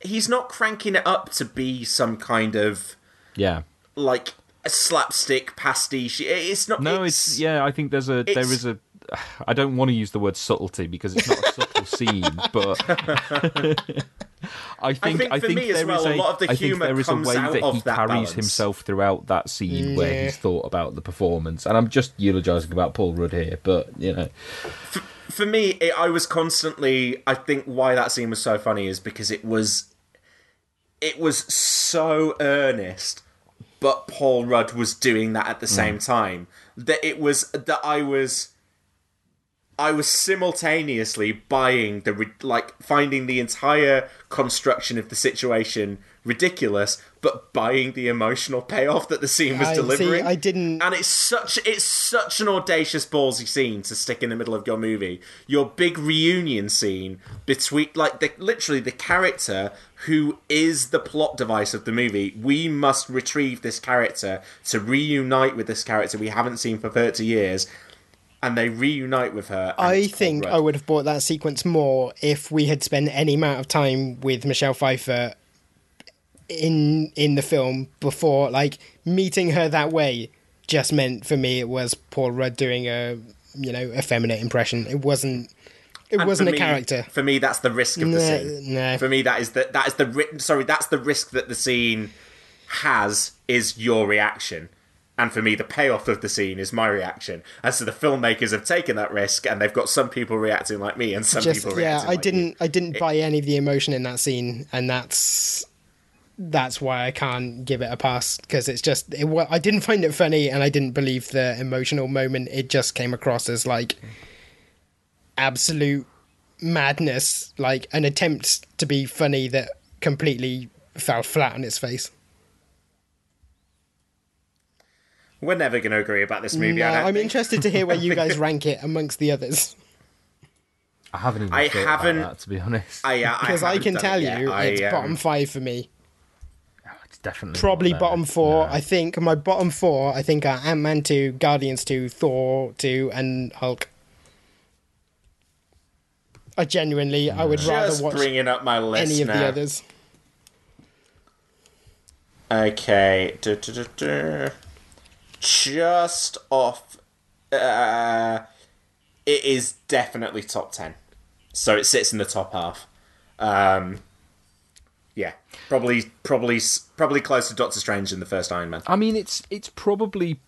He's not cranking it up to be some kind of. Yeah. like a slapstick pastiche. It's not. No, it's, yeah. I think there's a there is a. I don't want to use the word subtlety because it's not a subtle scene, but I think think I for think me as well, is a lot of the I think humour there is a comes way out that of he that carries balance. himself throughout that scene where he's thought about the performance, and I'm just eulogising about Paul Rudd here, but you know, for me, it, I was constantly. I think why that scene was so funny is because it was, it was so earnest, but Paul Rudd was doing that at the mm. same time. That it was that I was, I was simultaneously buying the like finding the entire construction of the situation ridiculous, but buying the emotional payoff that the scene was I- see, delivering. I didn't- and it's such it's such an audacious ballsy scene to stick in the middle of your movie. Your big reunion scene between like the literally the character who is the plot device of the movie. We must retrieve this character to reunite with this character we haven't seen for 30 years. And they reunite with her. I think I would have bought that sequence more if we had spent any amount of time with Michelle Pfeiffer in in the film before like meeting her that way just meant for me it was Paul Rudd doing a you know effeminate impression. It wasn't it And wasn't a me- character. For me, that's the risk of the scene. nah. For me, that is the that is the ri- sorry. That's the risk that the scene has is your reaction, and for me, the payoff of the scene is my reaction. And so the filmmakers have taken that risk, and they've got some people reacting like me, and some just people yeah, reacting I like didn't you. I didn't buy any of the emotion in that scene and that's that's why I can't give it a pass because it's just it, I didn't find it funny and I didn't believe the emotional moment. It just came across as like absolute madness, like an attempt to be funny that completely fell flat on its face. We're never going to agree about this movie. No, I I'm think. interested to hear where you guys rank it amongst the others I haven't even I thought about haven't- that, to be honest. I, uh, because I, can tell it you I, it's um, bottom five for me. it's definitely probably bottom four. No. I think my bottom four. I think are Ant Man two, Guardians two, Thor two, and Hulk. I genuinely, I would rather Just watch bringing up my list any of now. the others. Okay. Du- du- du- du. Just off. Uh, it is definitely top 10. So it sits in the top half. Um, yeah. Probably, probably, probably close to Doctor Strange in the first Iron Man. I mean, it's it's probably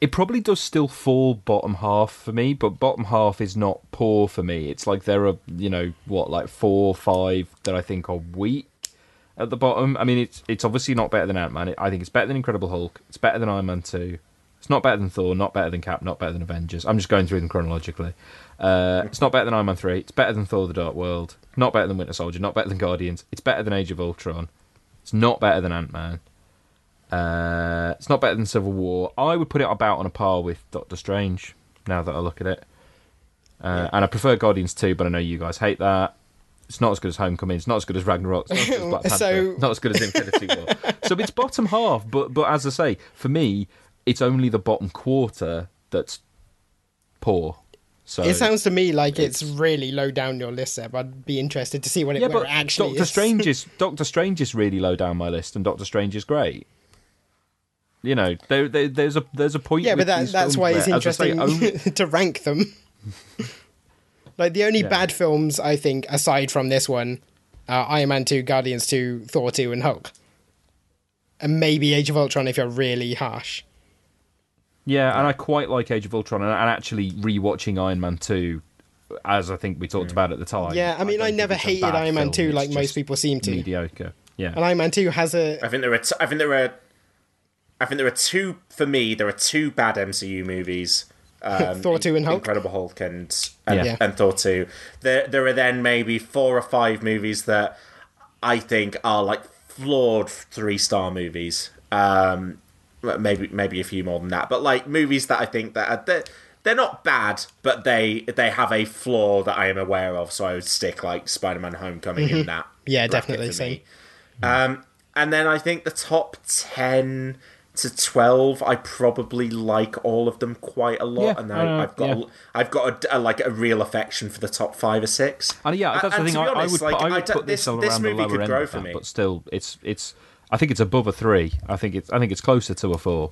it probably does still fall bottom half for me, but bottom half is not poor for me. It's like there are you know what like four, or five that I think are weak at the bottom. I mean, it's it's obviously not better than Ant Man. I think it's better than Incredible Hulk. It's better than Iron Man two. It's not better than Thor. Not better than Cap. Not better than Avengers. I'm just going through them chronologically. Uh, it's not better than Iron Man three. It's better than Thor: The Dark World. Not better than Winter Soldier. Not better than Guardians. It's better than Age of Ultron. It's not better than Ant Man. Uh, it's not better than Civil War. I would put it about on a par with Doctor Strange. Now that I look at it, uh, and I prefer Guardians 2, but I know you guys hate that. It's not as good as Homecoming. It's not as good as Ragnarok. It's not as good as Black Panther. So- Not as good as Infinity War. so it's bottom half, but but as I say, for me, it's only the bottom quarter that's poor. So it sounds to me like it's, really low down your list, Seb. I'd be interested to see what it, yeah, but it actually Doctor is. Strange is Doctor Strange is really low down my list, and Doctor Strange is great. You know, there, there, there's a there's a point. yeah, but that, that's why it's where, as I say, interesting only- to rank them. Like the only Yeah. bad films I think, aside from this one, are Iron Man two, Guardians two, Thor two, and Hulk, and maybe Age of Ultron if you're really harsh. Yeah, and I quite like Age of Ultron, and, and actually rewatching Iron Man two, as I think we talked mm. about at the time. Yeah, I mean, I, don't never think it's a hated Iron Man two like most people seem to. Mediocre. Yeah. And Iron Man two has a I think there are. T- I think there are. I think there are two for me. There are two bad MCU movies. Um, Thor 2 and Hulk? Incredible Hulk, and and, Yeah. and Thor two. There there are then maybe four or five movies that I think are like flawed three star movies. Um, maybe maybe a few more than that, but like movies that I think that are, they're, they're not bad, but they they have a flaw that I am aware of. So I would stick like Spider Man Homecoming in Mhm. that. Yeah, definitely, same. me. Um, and then I think the top ten to twelve, I probably like all of them quite a lot, Yeah, and I I, I've got yeah. a, I've got a, a- like a real affection for the top five or six. And yeah, that's the thing. to be I, I would, like, put, I would put this, this the movie lower could end grow for that, me. but still, it's it's. I think it's above a three. I think it's I think it's closer to a four.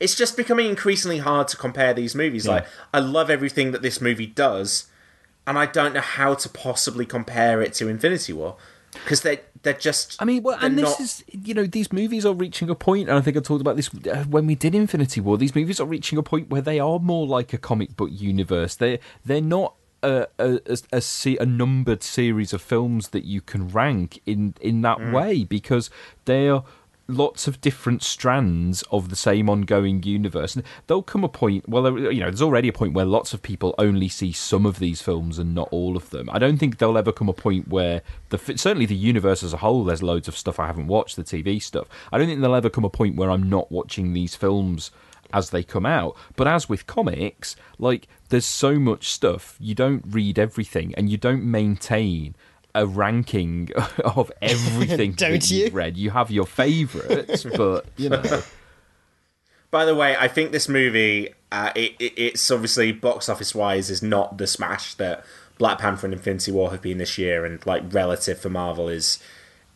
it's just becoming increasingly hard to compare these movies. Yeah. Like, I love everything that this movie does, and I don't know how to possibly compare it to Infinity War because they they're just. I mean, well, and this not- is you know these movies are reaching a point, and I think I talked about this uh, when we did Infinity War. These movies are reaching a point where they are more like a comic book universe. They they're not. A, a, a, a numbered series of films that you can rank in in that Mm. way because they are lots of different strands of the same ongoing universe. And there'll come a point well you know there's already a point where lots of people only see some of these films and not all of them. I don't think there'll ever come a point where the certainly the universe as a whole there's loads of stuff i haven't watched the tv stuff. I don't think there'll ever come a point where i'm not watching these films as they come out. But as with comics like there's so much stuff you don't read everything and you don't maintain a ranking of everything Don't that you? you've read. You have your favourites, but you know, By the way, I think this movie, uh, it, it, it's obviously box office wise, is not the smash that Black Panther and Infinity War have been this year, and like relative for Marvel is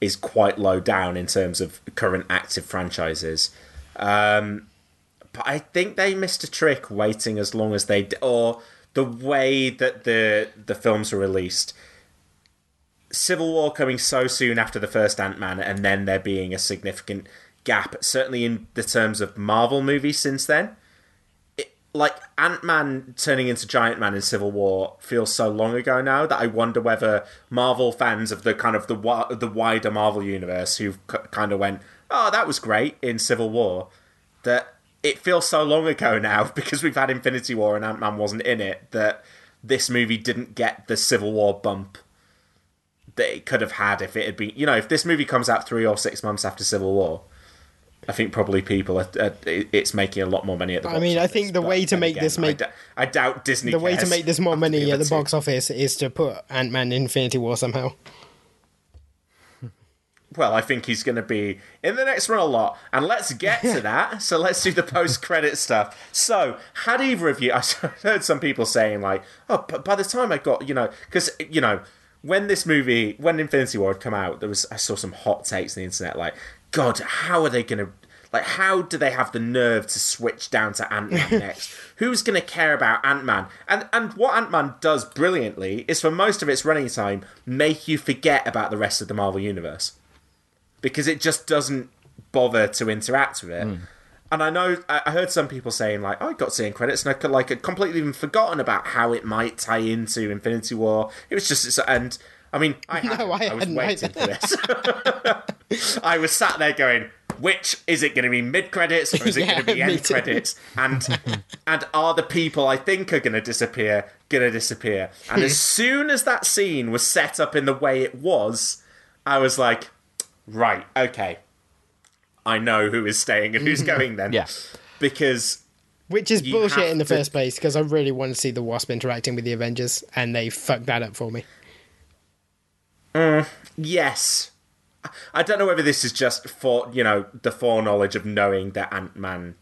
is quite low down in terms of current active franchises. Um, but I think they missed a trick waiting as long as they d- or the way that the the films were released. Civil War coming so soon after the first Ant Man, and then there being a significant gap, certainly in the terms of Marvel movies since then. It, like Ant Man turning into Giant Man in Civil War feels so long ago now that I wonder whether Marvel fans of the kind of the the wider Marvel universe who kind of went, "Oh, that was great" in Civil War, that it feels so long ago now because we've had Infinity War and Ant Man wasn't in it that this movie didn't get the Civil War bump that it could have had if it had been. You know, if this movie comes out three or six months after Civil War, I think probably people are, are, it's making a lot more money at the. I mean, I think the way to make again, this make d- I doubt Disney. the way to make this more money at the box office is to put Ant Man Infinity War somehow. Well, I think he's going to be in the next one a lot. And let's get to that. So let's do the post credit stuff. So, had either of you, I heard some people saying, like, oh, but by the time I got, you know, because, you know, when this movie, when Infinity War had come out, there was, I saw some hot takes on the internet, like, God, how are they going to, like, how do they have the nerve to switch down to Ant Man next? Who's going to care about Ant Man? And and what Ant Man does brilliantly is for most of its running time, make you forget about the rest of the Marvel universe because it just doesn't bother to interact with it. Hmm. And I know I heard some people saying like, "Oh, I got seeing credits," and I could like had completely even forgotten about how it might tie into Infinity War. It was just it's- and I mean, I hadn't. I I, was waiting for this. I was sat there going, "Which is it going to be mid credits or is it Yeah, going to be end credits?" And and are the people I think are going to disappear going to disappear? And as soon as that scene was set up in the way it was, I was like, "Right, okay." I know who is staying and who's mm-hmm. going then. Yeah. Because Which is You bullshit have in the to- first place because I really want to see the Wasp interacting with the Avengers, and they fucked that up for me. Mm, yes. I don't know whether this is just for, you know, the foreknowledge of knowing that Ant Man,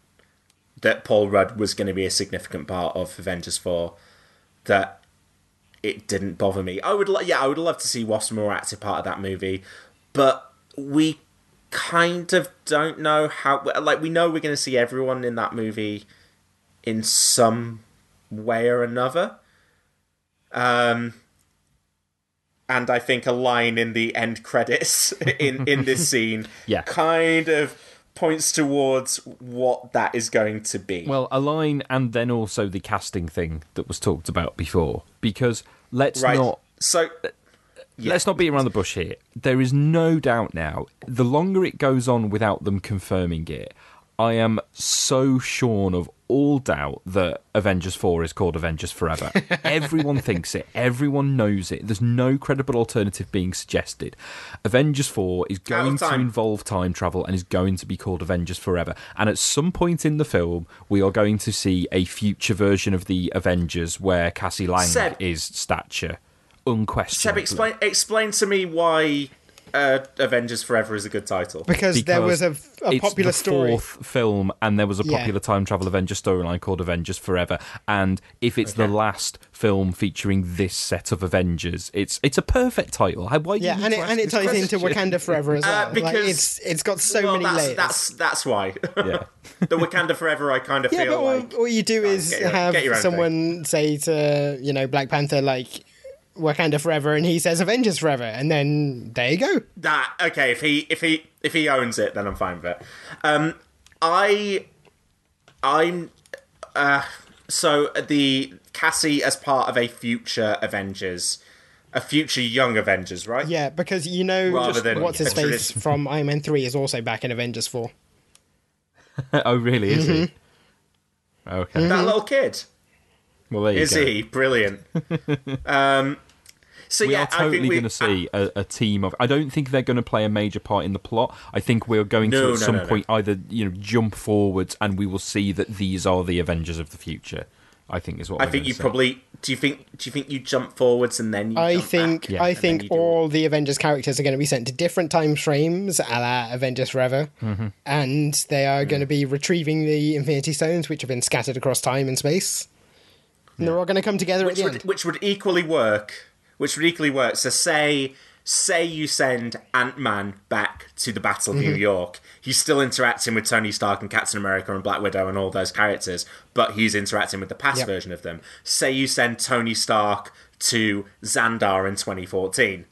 that Paul Rudd was going to be a significant part of Avengers 4, that it didn't bother me. I would, lo- yeah, I would love to see Wasp more active part of that movie, but we kind of don't know how, like, we know we're going to see everyone in that movie in some way or another. Um, and I think a line in the end credits in in this scene Yeah. kind of points towards what that is going to be. well, a line and then also the casting thing that was talked about before. Because let's right. not so let's not beat around the bush here. There is no doubt now. The longer it goes on without them confirming it, I am so shorn of all doubt that Avengers 4 is called Avengers Forever. Everyone thinks it, everyone knows it. There's no credible alternative being suggested. Avengers 4 is going to involve time travel and is going to be called Avengers Forever. And at some point in the film, we are going to see a future version of the Avengers where Cassie Lang Seb. is Stature. Unquestionably. Seb, explain explain to me why uh, Avengers Forever is a good title. Because, there was a, a it's popular the story. fourth film, and there was a Yeah. popular time travel Avengers storyline called Avengers Forever. And if it's the last film featuring this set of Avengers, it's it's a perfect title. How- Why do Yeah, need and it, and it this ties into? Wakanda Forever as Uh, well. like, because- it's it's got so well, many that's, layers. That's that's why. Yeah. the Wakanda Forever, I kind of yeah, feel but all, like. all you do is get your- have get your own someone say to you know Black Panther like Wakanda Forever, and he says Avengers Forever, and then there you go. That okay? If he if he if he owns it, then I'm fine with it. Um, I I'm uh so the Cassie as part of a future Avengers, a future young Avengers, right? Yeah, because you know Rather than what's his a face tradi- from Iron Man Three is also back in Avengers Four. oh, really? Is he? Okay. That little kid. Well, there you Is go. he brilliant? um, so we yeah, are totally I think we, going to see a, a team of. I don't think they're going to play a major part in the plot. I think we're going No, to no, at some no, no. point either you know jump forwards and we will see that these are the Avengers of the future. I think is what I think you see. probably do. You think do you think you jump forwards and then you I jump think back? I And then think you do- all the Avengers characters are going to be sent to different time frames, a la Avengers Forever, Mhm. and they are going to be retrieving the Infinity Stones, which have been scattered across time and space. And they're all going to come together which at the would, end. which would equally work. Which would equally work. So say say you send Ant Man back to the Battle of New Mhm. York. He's still interacting with Tony Stark and Captain America and Black Widow and all those characters, but he's interacting with the past Yep. version of them. Say you send Tony Stark to Xandar in 2014.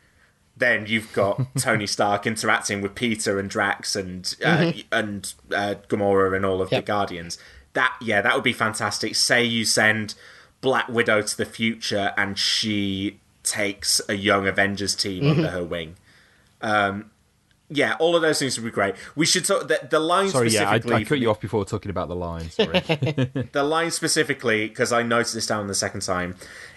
Then you've got Tony Stark interacting with Peter and Drax and uh, Mhm. and uh, Gamora and all of Yep. the Guardians. That yeah, that would be fantastic. Say you send Black Widow to the future and she takes a young Avengers team Mhm. under her wing. Um, yeah, all of those things would be great. We should talk the, the line Sorry, yeah, I, specifically. I cut you off before talking about the line. Sorry. the line specifically, because I noticed this down the second time,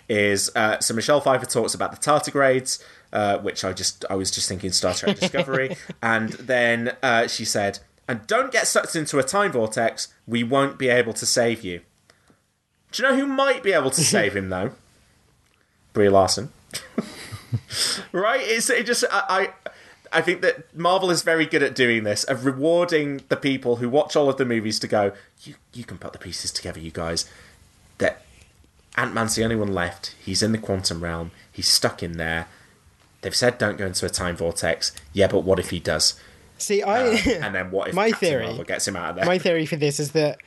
is uh, so Michelle Pfeiffer talks about the tardigrades, uh, which I just I was just thinking Star Trek Discovery, and then uh, she said, "And don't get sucked into a time vortex. We won't be able to save you." Do you know who might be able to save him though? Brie Larson. right? It's it just I, I I think that Marvel is very good at doing this, of rewarding the people who watch all of the movies to go, you you can put the pieces together, you guys. That Ant Man's the only one left. He's in the quantum realm. He's stuck in there. They've said don't go into a time vortex. Yeah, but what if he does? See, I Uh, and then what if my Captain theory Marvel gets him out of there? my theory for this is that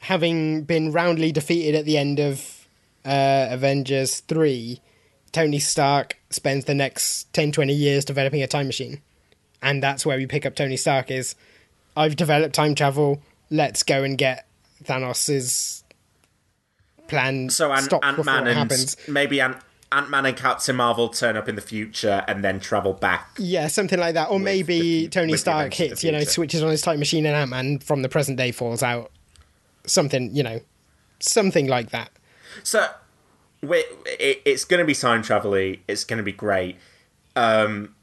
having been roundly defeated at the end of uh, Avengers 3, Tony Stark spends the next 10, 20 years developing a time machine. And that's where we pick up Tony Stark is, I've developed time travel, let's go and get Thanos' plan so Ant stopped before Man and happens. maybe Ant Ant Man and Captain Marvel turn up in the future and then travel back. Yeah, something like that. Or maybe Tony Stark the hits, you know, switches on his time machine and Ant Man from the present day falls out. Something, you know, something like that. So it's going to be time travel-y. It's going to be great. Um,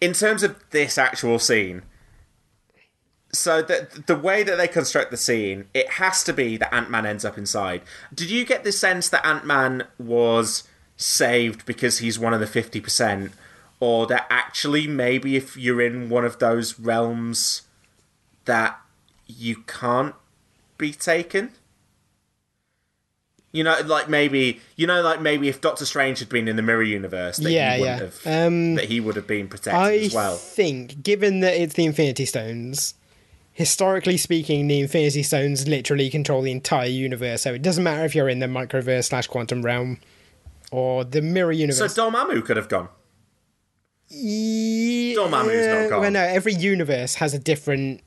in terms of this actual scene, so the the way that they construct the scene, it has to be that Ant Man ends up inside. Did you get the sense that Ant Man was saved because he's one of the fifty percent, or that actually maybe if you're in one of those realms, that you can't be taken? You know, like maybe you know, like maybe if Doctor Strange had been in the Mirror Universe, that Yeah, he yeah. have, Um, that he would have been protected I as well. I think, given that it's the Infinity Stones, historically speaking, the Infinity Stones literally control the entire universe. So it doesn't matter if you're in the microverse slash quantum realm or the mirror Universe. So. Dormammu could have gone. Yeah, Dormammu's not gone. Well, no, every universe has a different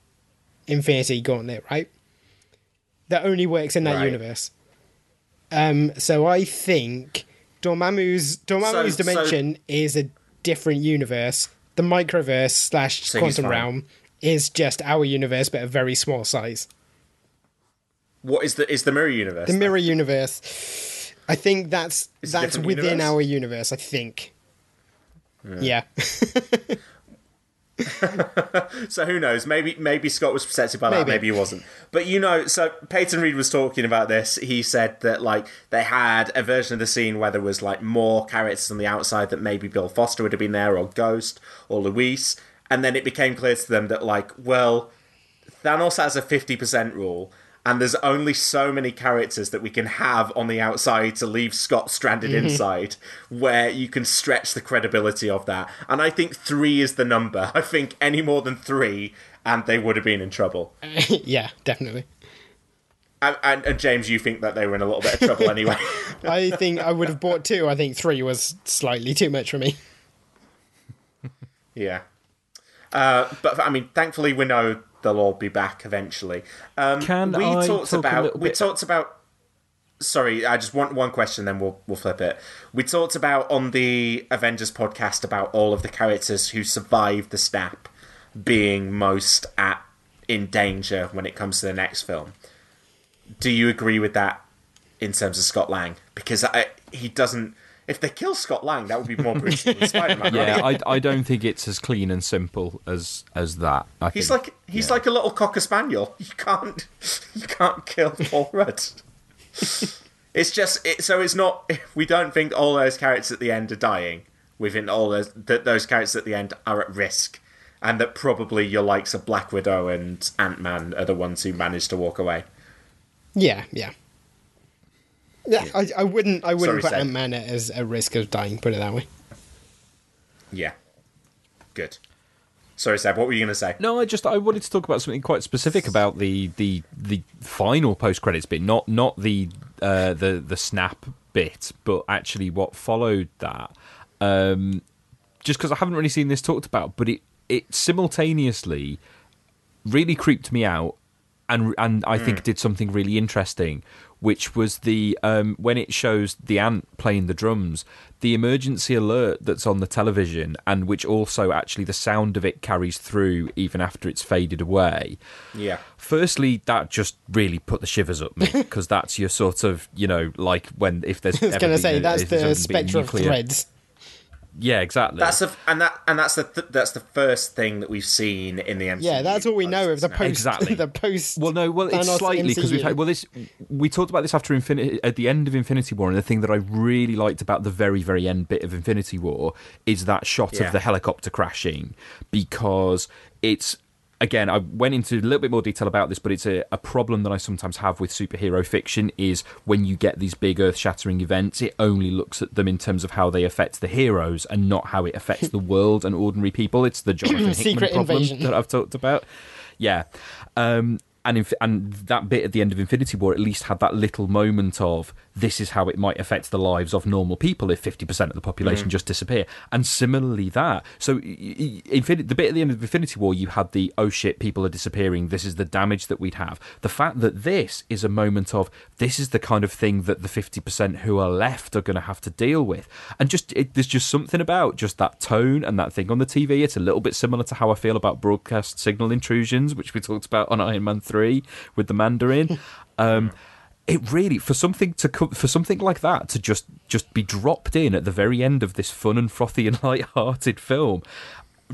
Infinity Gauntlet, right? That only works in that Right. universe. Um, so I think Dormammu's Dormammu's So- so- dimension is a different universe. The microverse slash So quantum realm is just our universe, but a very small size. What is the is the mirror universe? The mirror universe. I think that's It's a that's within universe? our universe. I think. Yeah. So who knows? Maybe maybe Scott was protected by that. Maybe. Maybe he wasn't. But you know, so Peyton Reed was talking about this. He said that like they had a version of the scene where there was like more characters on the outside that maybe Bill Foster would have been there, or Ghost, or Luis, and then it became clear to them that like, well, Thanos has a fifty percent rule. And there's only so many characters that we can have on the outside to leave Scott stranded Mhm. inside, where you can stretch the credibility of that. And I think three is the number. I think any more than three, and they would have been in trouble. yeah, definitely. And, and, and James, you think that they were in a little bit of trouble anyway? I think I would have bought two. I think three was slightly too much for me. yeah. Uh, but I mean, thankfully, we know they'll all be back eventually. Um, Can we I talked talk about we bit- talked about. Sorry, I just want one question, then we'll we'll flip it. We talked about on the Avengers podcast about all of the characters who survived the snap being most at in danger when it comes to the next film. Do you agree with that in terms of Scott Lang? Because I, he doesn't. If they kill Scott Lang, that would be more brutal than Spider-Man. Yeah, right? I, I don't think it's as clean and simple as as that. I He's think. like he's like a little cocker spaniel. You can't you can't kill Paul Rudd. it's just it, so it's not. We don't think all those characters at the end are dying. We think all those that those characters at the end are at risk, and that probably your likes of Black Widow and Ant Man are the ones who managed to walk away. Yeah, yeah. Yeah, I, I wouldn't. I wouldn't Sorry, put Seb. Ant Man at as a risk of dying. Put it that way. Yeah, good. Sorry, Seb. What were you going to say? No, I just I wanted to talk about something quite specific about the the the final post credits bit, not not the uh, the the snap bit, but actually what followed that. Um, just because I haven't really seen this talked about, but it it simultaneously really creeped me out, and and I think Mm. did something really interesting, which was the um, when it shows the ant playing the drums, the emergency alert that's on the television, and which also actually the sound of it carries through even after it's faded away. Yeah. Firstly, that just really put the shivers up me because that's your sort of you know like when if there's I was going to say a- that's the spectre of threads. Yeah, exactly. That's the and that and that's the th- that's the first thing that we've seen in the MCU. Yeah, that's all we know of the post. Exactly. the post. Well, no, well, it's Thanos slightly because we've had well this we talked about this after Infinity at the end of Infinity War, and the thing that I really liked about the very very end bit of Infinity War is that shot Yeah. of the helicopter crashing because it's. Again, I went into a little bit more detail about this, but it's a, a problem that I sometimes have with superhero fiction is when you get these big earth shattering events, it only looks at them in terms of how they affect the heroes and not how it affects the world and ordinary people. It's the Jonathan Hickman Secret problem invasion. that I've talked about. Yeah. Um, and inf- and that bit at the end of Infinity War at least had that little moment of this is how it might affect the lives of normal people if 50% of the population Mm. just disappear. And similarly that. So y- y- Infin- the bit at the end of Infinity War you had the oh shit people are disappearing this is the damage that we'd have. The fact that this is a moment of this is the kind of thing that the 50% who are left are going to have to deal with. And just it, there's just something about just that tone and that thing on the TV. It's a little bit similar to how I feel about broadcast signal intrusions, which we talked about on Iron Man 3 with the Mandarin. Um, it really for something to for something like that to just just be dropped in at the very end of this fun and frothy and light-hearted film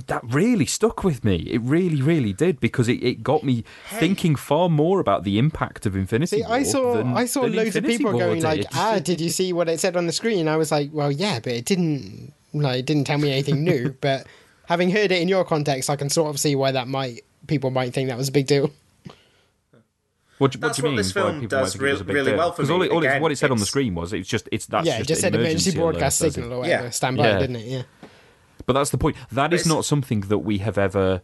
that really stuck with me it really really did because it, it got me thinking far more about the impact of infinity See, War I saw than- I saw loads of people War going did. like, "Ah, did you see what it said on the screen?" I was like, "Well, yeah, but it didn't like it didn't tell me anything new." but having heard it in your context, I can sort of see why that might people might think that was a big deal. What, do- what That's do you what mean? this why film people does think it was a re- really deal? well for 'Cause me. all it, all Again, what it said on the screen was it's just it's that's yeah, it just, just said emergency alert, broadcast doesn't signal or whatever. Yeah. Stand by, Yeah. didn't it? Yeah. But that's the point. That is it's- not something that we have ever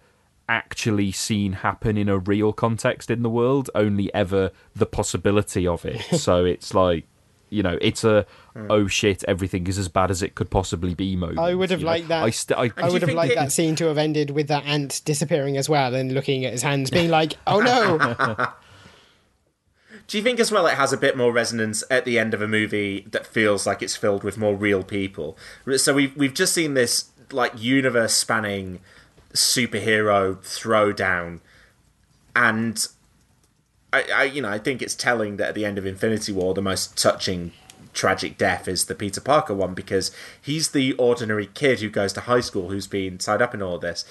actually seen happen in a real context in the world, only ever the possibility of it. so it's like, you know, it's a hmm. oh shit, everything is as bad as it could possibly be moment. I would have you know? liked that. I, st- I, I would have liked it- that scene to have ended with that ant disappearing as well, and looking at his hands, being like, "Oh no!" Do you think as well it has a bit more resonance at the end of a movie that feels like it's filled with more real people? So we've we've just seen this like universe spanning superhero throwdown, and I, I, you know, I think it's telling that at the end of Infinity War, the most touching, tragic death is the Peter Parker one because he's the ordinary kid who goes to high school who's been tied up in all this.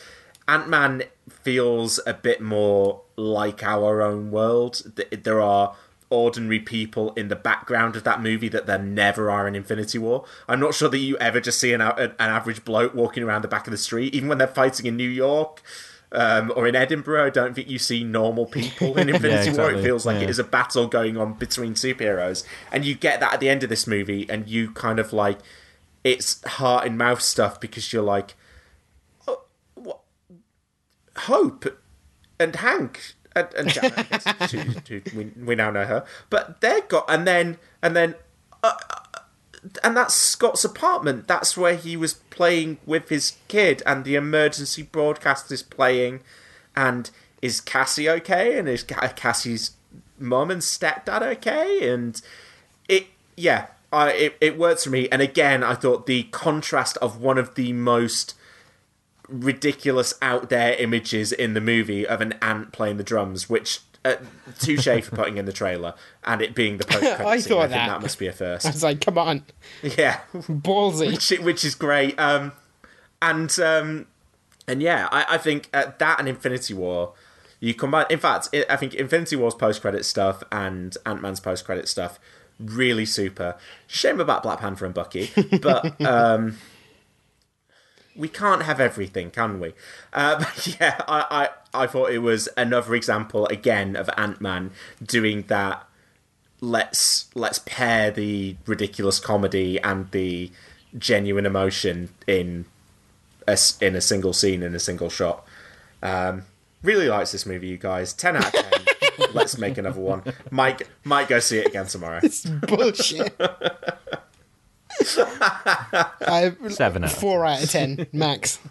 Ant Man feels a bit more like our own world. There are ordinary people in the background of that movie that there never are in Infinity War. I'm not sure that you ever just see an, an, average bloke walking around the back of the street, even when they're fighting in New York. Um, or in Edinburgh, I don't think you see normal people in Infinity War. It feels like Yeah. it is a battle going on between superheroes, and you get that at the end of this movie, and you kind of like it's heart and mouth stuff because you're like, oh. Hope and Hank and, and Janet, guess, who- who we, we now know her, but they're got and then and then uh, and that's Scott's apartment. That's where he was playing with his kid, and the emergency broadcast is playing. And is Cassie okay? And is Cassie's mum and stepdad okay? And it, yeah, I, it it works for me. And again, I thought the contrast of one of the most ridiculous out there images in the movie of an ant playing the drums, which. Uh, touche for putting in the trailer and it being the post I scene. thought I that. that must be a first. I was like, come on, Yeah, ballsy. which, which is great. Um, and um, and yeah, I, I think uh, that and Infinity War, you combine. In fact, I I think Infinity War's post credit stuff and Ant Man's post credit stuff really super. Shame about Black Panther and Bucky, but um, we can't have everything, can we? Uh, yeah, I, I I thought it was another example again of Ant Man doing that let's let's pair the ridiculous comedy and the genuine emotion in a, in a single scene in a single shot. Um, really likes this movie, you guys. Ten out of ten. let's make another one. Mike might go see it again tomorrow. It's Bullshit. I, Seven out four out of ten max.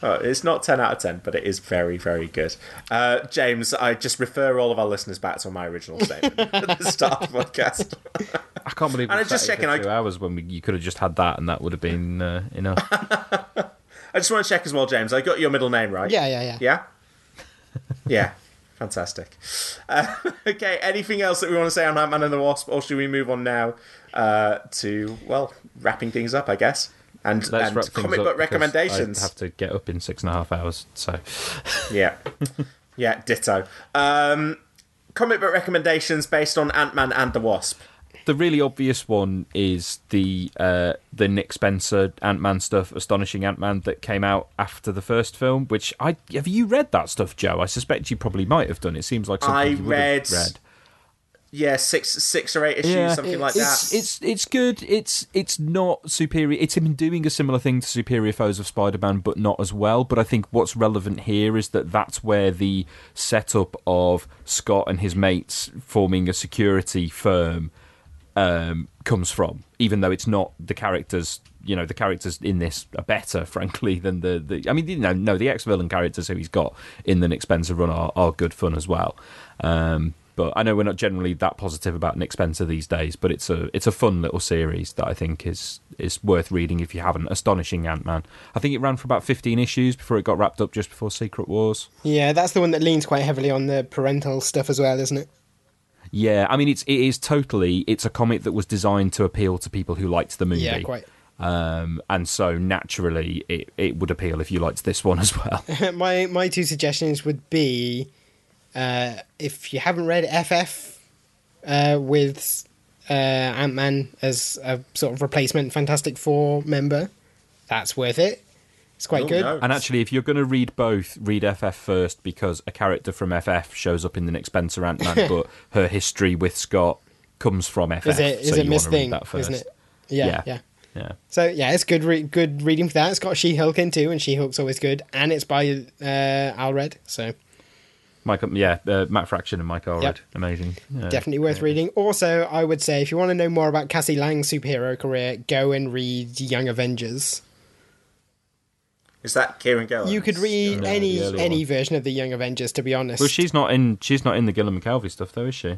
Oh, it's not 10 out of 10, but it is very, very good. Uh, James, I just refer all of our listeners back to my original statement at the start of the podcast. I can't believe. And we I'm just checking, for I- two hours when we, you could have just had that, and that would have been uh, enough. I just want to check as well, James. I got your middle name right. Yeah, yeah, yeah. Yeah? Yeah. Fantastic. Uh, okay, anything else that we want to say on Ant Man and the Wasp, or should we move on now uh, to, well, wrapping things up, I guess? And, Let's and comic book recommendations. I have to get up in six and a half hours, so Yeah. yeah, ditto. Um, comic book recommendations based on Ant Man and the Wasp. The really obvious one is the uh, the Nick Spencer Ant Man stuff, Astonishing Ant Man that came out after the first film. Which I have you read that stuff, Joe? I suspect you probably might have done. It seems like something I you read, read. yeah, six six or eight issues, something like it's, that. It's it's good. It's it's not superior. It's him doing a similar thing to Superior Foes of Spider-Man, but not as well. But I think what's relevant here is that that's where the setup of Scott and his mates forming a security firm um, comes from. Even though it's not the characters, you know, the characters in this are better, frankly, than the. the I mean, you know, no, the ex-villain characters who he's got in the Nick Spencer run are, are good fun as well. Um, but I know we're not generally that positive about Nick Spencer these days, but it's a it's a fun little series that I think is is worth reading if you haven't. Astonishing Ant Man. I think it ran for about fifteen issues before it got wrapped up just before Secret Wars. Yeah, that's the one that leans quite heavily on the parental stuff as well, isn't it? Yeah, I mean it's it is totally it's a comic that was designed to appeal to people who liked the movie. Yeah, quite. Um, and so naturally it, it would appeal if you liked this one as well. my my two suggestions would be uh, if you haven't read FF uh, with uh, Ant Man as a sort of replacement Fantastic Four member, that's worth it. It's quite Oh, good. no. And actually, if you're going to read both, read FF first because a character from FF shows up in the Nick Spencer Ant Man, but her history with Scott comes from FF. Is it is so it Miss Thing? that first. Isn't it? Yeah, Yeah. yeah. Yeah. So yeah, it's good. Re- good reading for that. It's got She Hulk in too, and She Hulk's always good, and it's by uh, Allred, so Mike, yeah, uh, Matt Fraction and Mike Allred, Yep. amazing. Yeah. definitely worth reading. Also, I would say if you want to know more about Cassie Lang's superhero career, go and read Young Avengers. Is that Kieron Gillen? You could read No, any any one. version of the Young Avengers, to be honest. Well, she's not in. She's not in the Gillen McKelvie stuff, though, is she?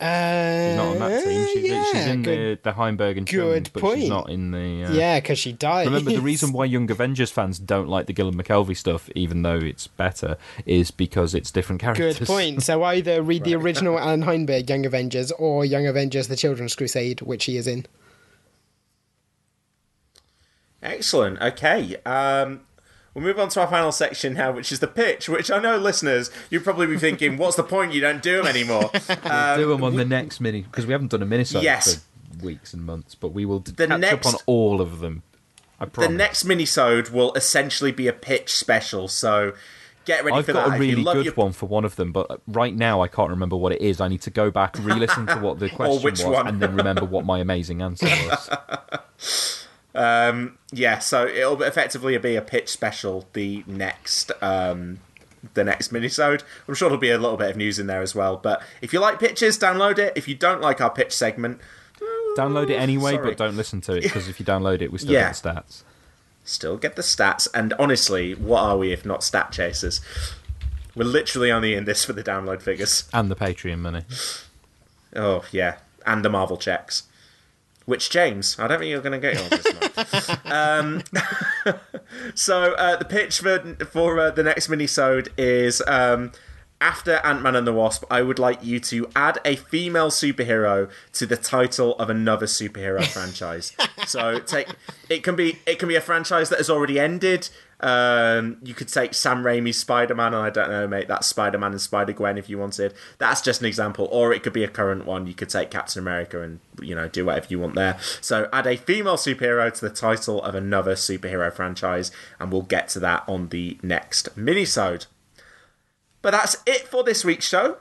Uh, She's not on that team. She's, yeah, she's in good, the, the Heinberg and good Chums, but point. she's not in the. Uh... Yeah, because she died. Remember, the reason why Young Avengers fans don't like the Gillen McKelvie stuff, even though it's better, is because it's different characters. Good point. So either read the original Allan Heinberg Young Avengers or Young Avengers: The Children's Crusade, which he is in. Excellent. Okay. Um, we'll move on to our final section now, which is the pitch. Which I know, listeners, you'll probably be thinking, "What's the point? You don't do them anymore." We'll do them on the next mini because we haven't done a mini Yes. for weeks and months, but we will The catch next- up on all of them. I the next mini-sode will essentially be a pitch special. So get ready I've for got that. a If you really good your- one for one of them, but right now I can't remember what it is. I need to go back, re-listen to what the question was, one. and then remember what my amazing answer was. Um, yeah, so it'll effectively be a pitch special. The next, um, the next minisode. I'm sure there'll be a little bit of news in there as well. But if you like pitches, download it. If you don't like our pitch segment, download it anyway, Sorry. but don't listen to it because if you download it, we still Yeah. get the stats. still get the stats. And honestly, what are we if not stat chasers? We're literally only in this for the download figures. And the Patreon money. Oh yeah, and the Marvel checks. Which James, I don't think you're going to get yours this month. um, so uh, the pitch for for uh, the next minisode is um, after Ant Man and the Wasp. I would like you to add a female superhero to the title of another superhero franchise. So take it can be it can be a franchise that has already ended. Um, you could take Sam Raimi's Spider Man, and I don't know, mate, that's Spider Man and Spider Gwen if you wanted. That's just an example. Or it could be a current one. You could take Captain America and, you know, do whatever you want there. So add a female superhero to the title of another superhero franchise, and we'll get to that on the next minisode. But that's it for this week's show.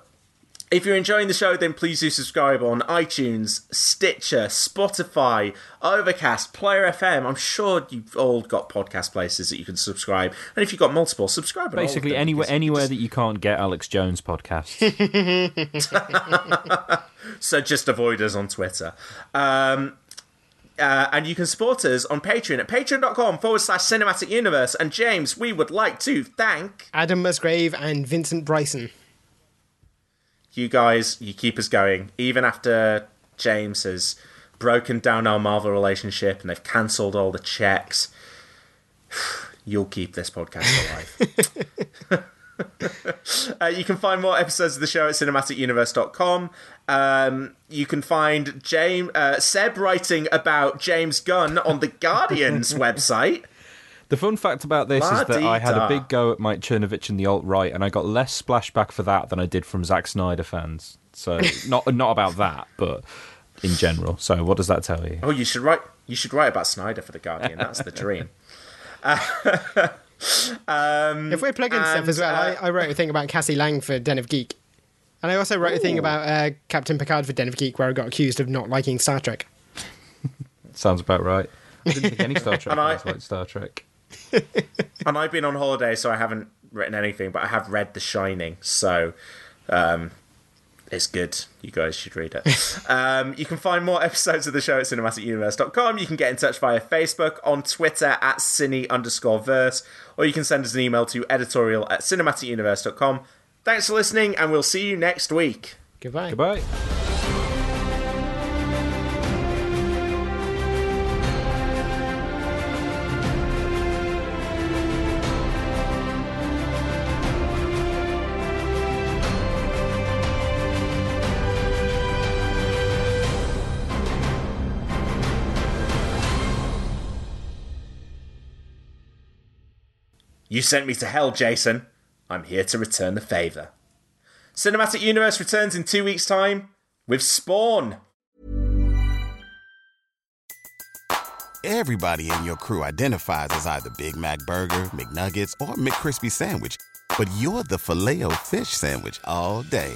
If you're enjoying the show, then please do subscribe on iTunes, Stitcher, Spotify, Overcast, Player FM. I'm sure you've all got podcast places that you can subscribe, and if you've got multiple, subscribe. on all Basically, anywhere anywhere just- that you can't get Alex Jones podcast. so just avoid us on Twitter. Um, uh, and you can support us on Patreon at patreon.com forward slash cinematic universe. And James, we would like to thank Adam Musgrave and Vincent Bryson. You guys. You keep us going, even after James has broken down our Marvel relationship and they've cancelled all the checks. You'll keep this podcast alive. Uh, you can find more episodes of the show at cinematicuniverse.com. Um, you can find James, uh, Seb writing about James Gunn on the Guardian's website. The fun fact about this is that I had a big go at Mike Cernovich and the alt right, and I got less splashback for that than I did from Zack Snyder fans. So not not about that, but in general. So what does that tell you? Oh, you should write. You should write about Snyder for the Guardian. That's the dream. um, If we're plugging stuff as well, uh, I, I wrote a thing about Cassie Lang for Den of Geek. And I also wrote a thing about uh, Captain Picard for Den of Geek, where I got accused of not liking Star Trek. Sounds about right. I didn't think any Star Trek And I- fans like Star Trek. And I've been on holiday, so I haven't written anything, but I have read The Shining, so um, it's good. You guys should read it. um, you can find more episodes of the show at cinematicuniverse.com. You can get in touch via Facebook, on Twitter at cine underscore verse, or you can send us an email to editorial at cinematicuniverse.com. Thanks for listening, and we'll see you next week. Goodbye. Goodbye. You sent me to hell, Jason. I'm here to return the favour. Cinematic Universe returns in two weeks' time with Spawn. Everybody in your crew identifies as either Big Mac Burger, McNuggets, or McCrispy Sandwich. But you're the filet fish Sandwich all day.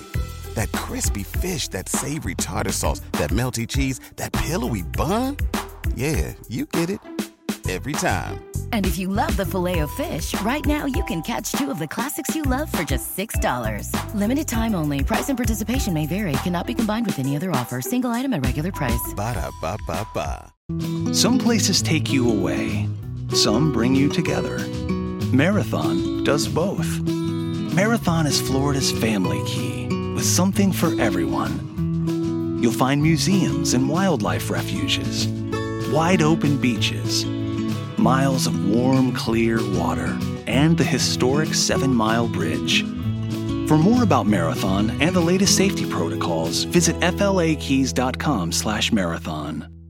That crispy fish, that savory tartar sauce, that melty cheese, that pillowy bun. Yeah, you get it. Every time. And if you love the filet of fish, right now you can catch two of the classics you love for just $6. Limited time only. Price and participation may vary. Cannot be combined with any other offer. Single item at regular price. Ba-da-ba-ba-ba. Some places take you away, some bring you together. Marathon does both. Marathon is Florida's family key with something for everyone. You'll find museums and wildlife refuges, wide open beaches, miles of warm, clear water, and the historic Seven Mile Bridge. For more about Marathon and the latest safety protocols, visit fla-keys.com/marathon.